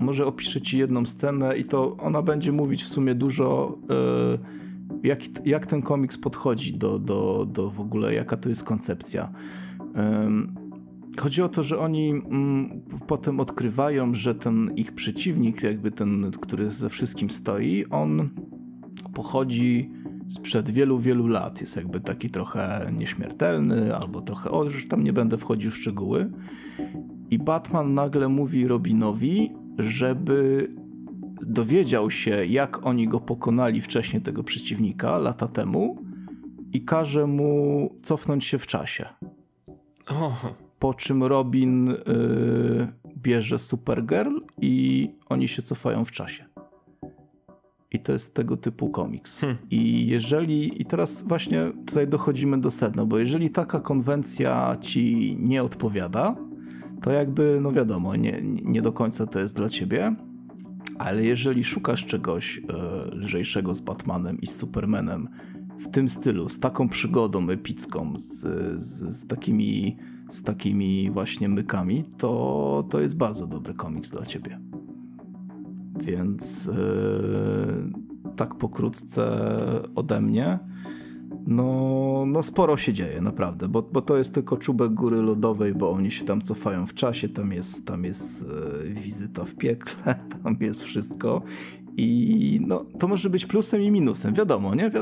może opiszę ci jedną scenę i to ona będzie mówić w sumie dużo e, jak, jak ten komiks podchodzi do, do, do w ogóle, jaka to jest koncepcja. Chodzi o to, że oni mm, potem odkrywają, że ten ich przeciwnik, jakby ten, który ze wszystkim stoi, on pochodzi sprzed wielu, wielu lat. Jest jakby taki trochę nieśmiertelny, albo trochę, o, już tam nie będę wchodził w szczegóły. I Batman nagle mówi Robinowi, żeby dowiedział się, jak oni go pokonali wcześniej, tego przeciwnika, lata temu, i każe mu cofnąć się w czasie. Oh. Po czym Robin y, bierze Supergirl i oni się cofają w czasie. I to jest tego typu komiks. Hmm. I jeżeli, i teraz właśnie tutaj dochodzimy do sedna, bo jeżeli taka konwencja ci nie odpowiada, to jakby, no wiadomo, nie, nie do końca to jest dla ciebie. Ale jeżeli szukasz czegoś e, lżejszego z Batmanem i z Supermanem w tym stylu, z taką przygodą epicką, z, z, z takimi, z takimi właśnie mykami, to, to jest bardzo dobry komiks dla ciebie. Więc yy, tak pokrótce ode mnie. No, no sporo się dzieje, naprawdę, bo, bo to jest tylko czubek góry lodowej, bo oni się tam cofają w czasie, tam jest, tam jest e, wizyta w piekle, tam jest wszystko i no, to może być plusem i minusem, wiadomo, nie? E,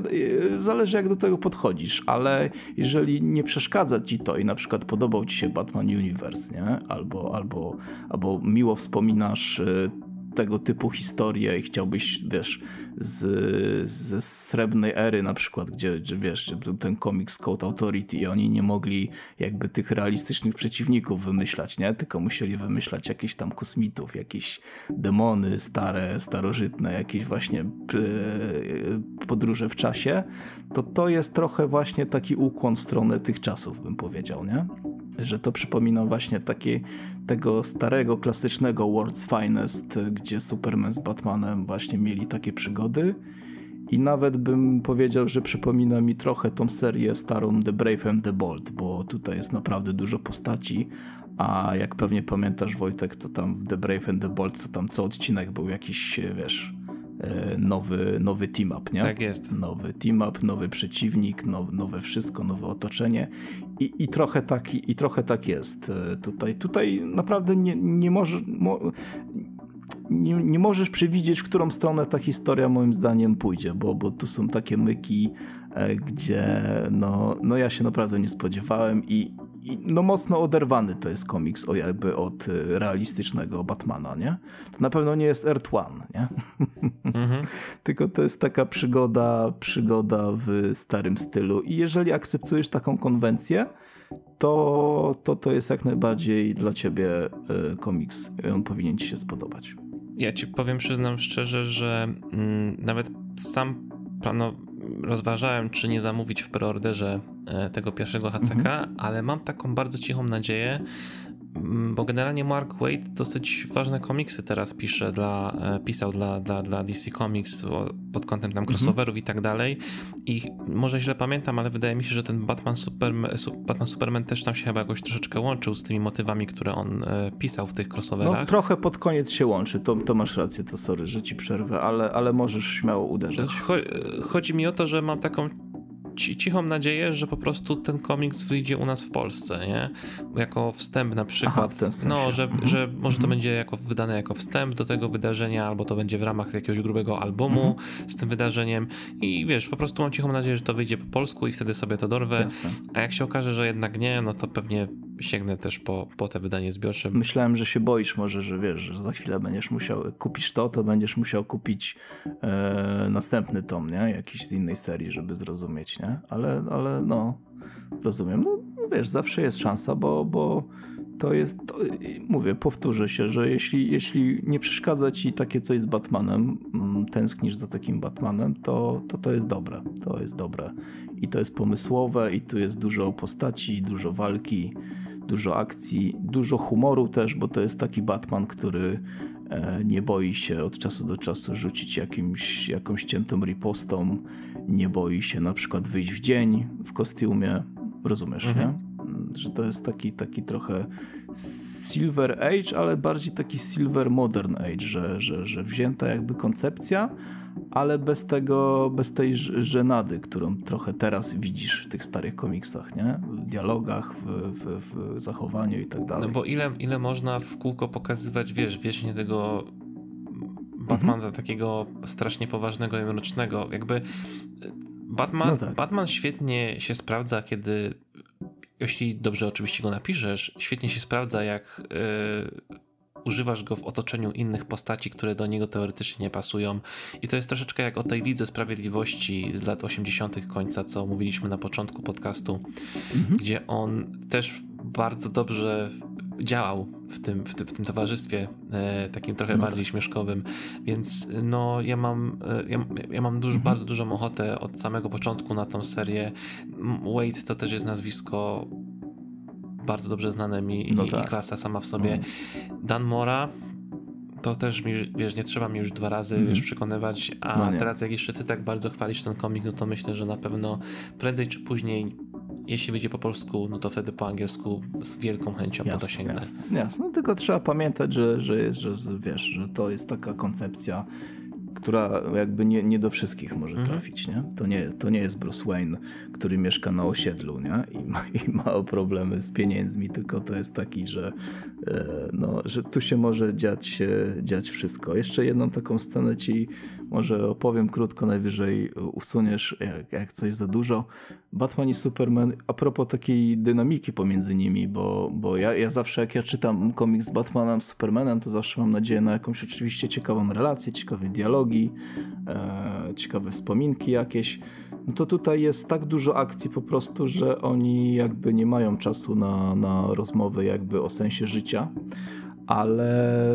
zależy jak do tego podchodzisz, ale jeżeli nie przeszkadza ci to i na przykład podobał ci się Batman Universe, nie? Albo, albo, albo miło wspominasz e, tego typu historie i chciałbyś, wiesz, z, ze srebrnej ery na przykład, gdzie, gdzie wiesz, gdzie był ten komiks Code Authority i oni nie mogli jakby tych realistycznych przeciwników wymyślać, nie? Tylko musieli wymyślać jakieś tam kosmitów, jakieś demony stare, starożytne, jakieś właśnie e, podróże w czasie, to to jest trochę właśnie taki ukłon w stronę tych czasów, bym powiedział, nie? Że to przypomina właśnie takie tego starego, klasycznego World's Finest, gdzie Superman z Batmanem właśnie mieli takie przygody. I nawet bym powiedział, że przypomina mi trochę tą serię starą The Brave and the Bold, bo tutaj jest naprawdę dużo postaci, a jak pewnie pamiętasz Wojtek, to tam w The Brave and the Bold to tam co odcinek był jakiś, wiesz, e, nowy, nowy team-up, nie? Tak jest. Nowy team-up, nowy przeciwnik, now, nowe wszystko, nowe otoczenie i, i, trochę tak, i, i trochę tak jest e, tutaj. Tutaj naprawdę nie, nie może... Mo, nie, nie, możesz przewidzieć, w którą stronę ta historia moim zdaniem pójdzie, bo, bo tu są takie myki, e, gdzie no, no ja się naprawdę nie spodziewałem i, i no mocno oderwany to jest komiks o jakby od e, realistycznego Batmana, nie? To na pewno nie jest Earth One, nie? Mhm. Tylko to jest taka przygoda, przygoda w starym stylu i jeżeli akceptujesz taką konwencję, to, to to jest jak najbardziej dla ciebie e, komiks on powinien ci się spodobać. Ja ci powiem, przyznam szczerze, że mm, nawet sam plano rozważałem, czy nie zamówić w preorderze e, tego pierwszego HCK, mhm. ale mam taką bardzo cichą nadzieję, bo generalnie Mark Wade dosyć ważne komiksy teraz pisze dla, e, pisał dla, dla, dla DC Comics pod kątem tam mhm. crossoverów i tak dalej i może źle pamiętam, ale wydaje mi się, że ten Batman Superman, Batman Superman też tam się chyba jakoś troszeczkę łączył z tymi motywami, które on e, pisał w tych crossoverach. No trochę pod koniec się łączy, to, to masz rację, to sorry, że ci przerwę, ale, ale możesz śmiało uderzyć. Chodzi mi o to, że mam taką cichą nadzieję, że po prostu ten komiks wyjdzie u nas w Polsce, nie? Jako wstęp na przykład. Aha, no, że, mhm. że może to mhm. będzie jako wydane jako wstęp do tego wydarzenia, albo to będzie w ramach jakiegoś grubego albumu mhm. z tym wydarzeniem. I wiesz, po prostu mam cichą nadzieję, że to wyjdzie po polsku i wtedy sobie to dorwę. Jasne. A jak się okaże, że jednak nie, no to pewnie sięgnę też po, po te wydanie zbiorcze. Myślałem, że się boisz może, że wiesz, że za chwilę będziesz musiał, kupisz to, to będziesz musiał kupić e, następny tom, nie? Jakiś z innej serii, żeby zrozumieć, nie? Ale, ale no, rozumiem. No wiesz, zawsze jest szansa, bo, bo to jest, to, mówię, powtórzę się, że jeśli, jeśli nie przeszkadza ci takie coś z Batmanem, mm, tęsknisz za takim Batmanem, to, to to jest dobre, to jest dobre. I to jest pomysłowe i tu jest dużo postaci, dużo walki, dużo akcji, dużo humoru też, bo to jest taki Batman, który e, nie boi się od czasu do czasu rzucić jakimś, jakąś ciętą ripostą, nie boi się na przykład wyjść w dzień w kostiumie, rozumiesz, mhm. nie? Że to jest taki, taki trochę Silver Age, ale bardziej taki Silver Modern Age, że, że, że wzięta jakby koncepcja, ale bez tego, bez tej żenady, którą trochę teraz widzisz w tych starych komiksach, nie? W dialogach, w, w, w zachowaniu i tak dalej. No bo ile, ile można w kółko pokazywać, wiesz, wiecznie tego Batmana mhm. takiego strasznie poważnego i mrocznego. Jakby Batman, no tak. Batman świetnie się sprawdza, kiedy jeśli dobrze oczywiście go napiszesz, świetnie się sprawdza, jak yy, używasz go w otoczeniu innych postaci, które do niego teoretycznie nie pasują. I to jest troszeczkę jak o tej Lidze Sprawiedliwości z lat 80. końca, co mówiliśmy na początku podcastu, mhm. gdzie on też bardzo dobrze działał w tym, w tym, w tym towarzystwie e, takim trochę no bardziej tak. śmieszkowym, więc no ja mam, e, ja, ja mam dużo, mhm. bardzo dużą ochotę od samego początku na tą serię. Wade to też jest nazwisko bardzo dobrze znane mi no i, tak. i, klasa sama w sobie. No. Dan Mora to też mi, wiesz, nie trzeba mi już dwa razy mm. wiesz, przekonywać, a no teraz jak jeszcze ty tak bardzo chwalisz ten komik, no to myślę, że na pewno prędzej czy później jeśli wyjdzie po polsku, no to wtedy po angielsku z wielką chęcią jasne, po to sięgnę. Jasne, jasne. No, tylko trzeba pamiętać, że, że, że, że wiesz, że to jest taka koncepcja która jakby nie, nie do wszystkich może mhm. trafić, nie? To, nie? to nie jest Bruce Wayne, który mieszka na osiedlu, nie? I ma, i ma problemy z pieniędzmi, tylko to jest taki, że, e, no, że tu się może dziać, dziać wszystko. Jeszcze jedną taką scenę ci może opowiem krótko, najwyżej usuniesz jak, jak coś za dużo. Batman i Superman, a propos takiej dynamiki pomiędzy nimi, bo, bo ja, ja zawsze jak ja czytam komiks z Batmanem, z Supermanem, to zawsze mam nadzieję na jakąś oczywiście ciekawą relację, ciekawe dialogi, e, ciekawe wspominki jakieś. No to tutaj jest tak dużo akcji po prostu, że oni jakby nie mają czasu na, na rozmowy jakby o sensie życia, ale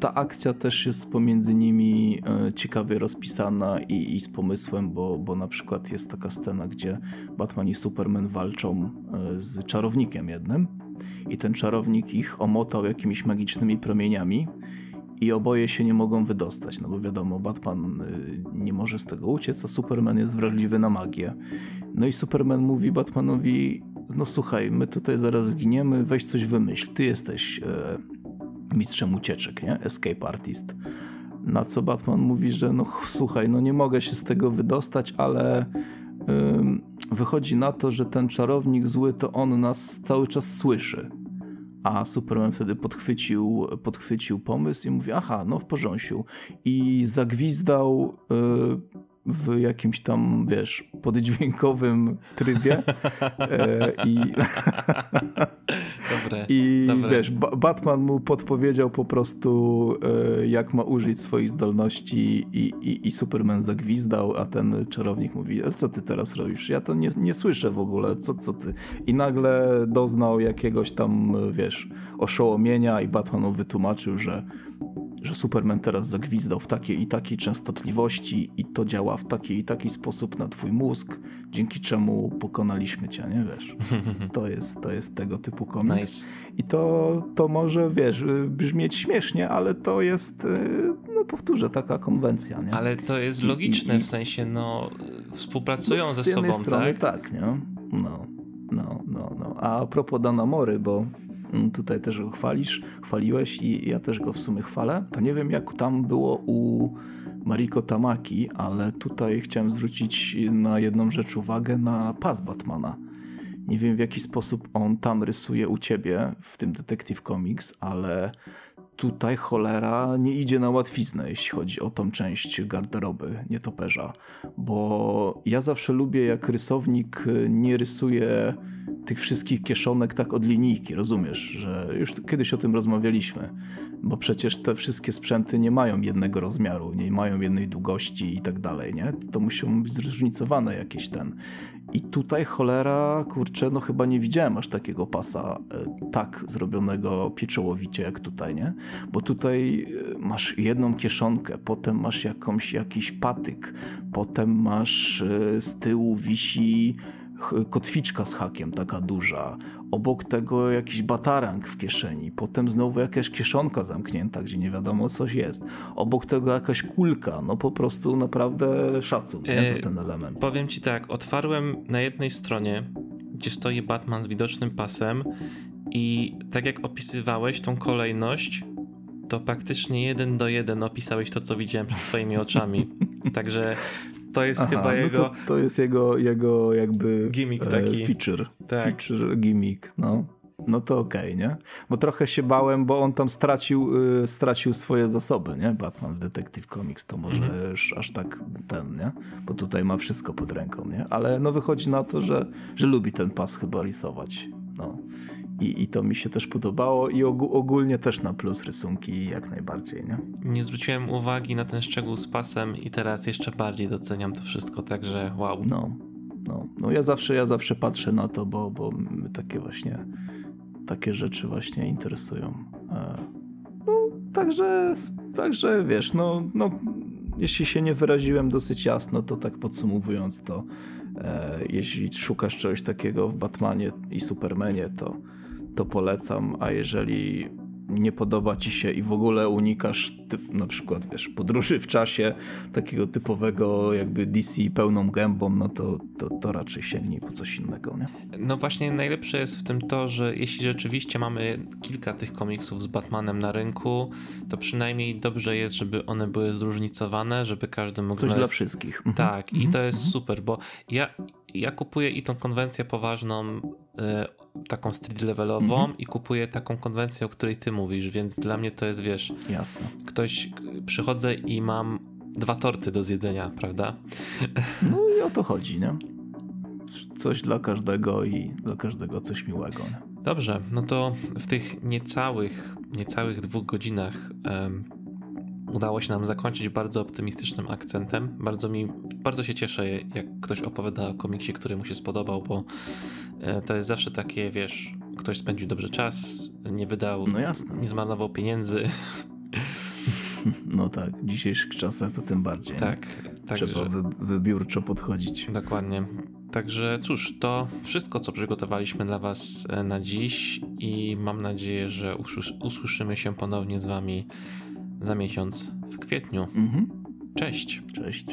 ta akcja też jest pomiędzy nimi e, ciekawie rozpisana i, i, z pomysłem, bo, bo na przykład jest taka scena, gdzie Batman i Superman walczą e, z czarownikiem jednym i ten czarownik ich omotał jakimiś magicznymi promieniami i oboje się nie mogą wydostać, no bo wiadomo, Batman e, nie może z tego uciec, a Superman jest wrażliwy na magię. No i Superman mówi Batmanowi, no słuchaj, my tutaj zaraz zginiemy, weź coś wymyśl, ty jesteś mistrzem ucieczek, nie? Escape artist. Na co Batman mówi, że no słuchaj, no nie mogę się z tego wydostać, ale wychodzi na to, że ten czarownik zły to on nas cały czas słyszy. A Superman wtedy podchwycił, podchwycił pomysł i mówi, aha, no w porządku. I zagwizdał y, w jakimś tam, wiesz, poddźwiękowym trybie. e, I, dobre, i dobre. wiesz, ba Batman mu podpowiedział po prostu, e, jak ma użyć swoich zdolności i, i, i Superman zagwizdał, a ten czarownik mówi, co ty teraz robisz? Ja to nie, nie słyszę w ogóle, co, co ty? I nagle doznał jakiegoś tam, wiesz, oszołomienia i Batman mu wytłumaczył, że że Superman teraz zagwizdał w takiej i takiej częstotliwości i to działa w taki i taki sposób na twój mózg, dzięki czemu pokonaliśmy cię, nie wiesz? To jest, to jest tego typu komiks. Nice. I to, to może, wiesz, brzmieć śmiesznie, ale to jest, y, no powtórzę, taka konwencja, nie? Ale to jest logiczne, I, i, w sensie, no, współpracują no, ze sobą, strony, tak? tak, nie? No, no, no, no. A propos Dana Mory, bo tutaj też go chwalisz, chwaliłeś i ja też go w sumie chwalę. To nie wiem jak tam było u Mariko Tamaki, ale tutaj chciałem zwrócić na jedną rzecz uwagę, na pas Batmana. Nie wiem w jaki sposób on tam rysuje u ciebie w tym Detective Comics, ale tutaj cholera nie idzie na łatwiznę, jeśli chodzi o tą część garderoby nietoperza, bo ja zawsze lubię jak rysownik nie rysuje tych wszystkich kieszonek tak od linijki, rozumiesz, że już kiedyś o tym rozmawialiśmy, bo przecież te wszystkie sprzęty nie mają jednego rozmiaru, nie mają jednej długości i tak dalej, nie? To muszą być zróżnicowane jakieś ten. I tutaj cholera, kurczę, no chyba nie widziałem aż takiego pasa e, tak zrobionego pieczołowicie jak tutaj, nie? Bo tutaj e, masz jedną kieszonkę, potem masz jakąś, jakiś patyk, potem masz e, z tyłu wisi kotwiczka z hakiem, taka duża. Obok tego jakiś batarang w kieszeni. Potem znowu jakaś kieszonka zamknięta, gdzie nie wiadomo coś jest. Obok tego jakaś kulka. No po prostu naprawdę szacun nie, za ten element. Powiem ci tak, otwarłem na jednej stronie, gdzie stoi Batman z widocznym pasem i tak jak opisywałeś tą kolejność, to praktycznie jeden do jeden opisałeś to, co widziałem przed swoimi oczami. Także to jest Aha, chyba no jego. To, to, jest jego, jego jakby. Gimmick taki. E, feature. Tak. Feature, gimmick, no. No to okej, okay, nie? Bo trochę się bałem, bo on tam stracił, y, stracił swoje zasoby, nie? Batman w Detective Comics to może mm -hmm. aż tak ten, nie? Bo tutaj ma wszystko pod ręką, nie? Ale no wychodzi na to, że, że lubi ten pas chyba rysować. No. I, I to mi się też podobało i og ogólnie też na plus rysunki jak najbardziej, nie? Nie zwróciłem uwagi na ten szczegół z pasem i teraz jeszcze bardziej doceniam to wszystko, także wow. No, no, no ja zawsze, ja zawsze patrzę na to, bo, bo takie właśnie, takie rzeczy właśnie interesują. E, no, także, także wiesz, no, no, jeśli się nie wyraziłem dosyć jasno, to tak podsumowując to, e, jeśli szukasz czegoś takiego w Batmanie i Supermanie, to to polecam, a jeżeli nie podoba ci się i w ogóle unikasz typ, na przykład wiesz, podróży w czasie takiego typowego jakby DC pełną gębą, no to, to, to raczej sięgnij po coś innego, nie? No właśnie najlepsze jest w tym to, że jeśli rzeczywiście mamy kilka tych komiksów z Batmanem na rynku, to przynajmniej dobrze jest, żeby one były zróżnicowane, żeby każdy mógł Coś znaleźć... dla wszystkich. Tak, mhm. i to jest mhm. super, bo ja, ja kupuję i tą konwencję poważną taką street levelową mm -hmm. i kupuję taką konwencję, o której ty mówisz, więc dla mnie to jest, wiesz, jasne. Ktoś przychodzę i mam dwa torty do zjedzenia, prawda? No i o to chodzi, nie? Coś dla każdego i dla każdego coś miłego. Nie? Dobrze, no to w tych niecałych, niecałych dwóch godzinach um, udało się nam zakończyć bardzo optymistycznym akcentem. Bardzo mi, bardzo się cieszę, jak ktoś opowiada o komiksie, który mu się spodobał, bo to jest zawsze takie, wiesz, ktoś spędził dobrze czas, nie wydał, no jasne. nie zmarnował pieniędzy. No tak, w dzisiejszych czasach to tym bardziej. Tak, tak. Trzeba wy, wybiórczo podchodzić. Dokładnie. Także cóż, to wszystko, co przygotowaliśmy dla Was e, na dziś i mam nadzieję, że usłyszymy się ponownie z Wami za miesiąc w kwietniu. Mhm. Cześć. Cześć.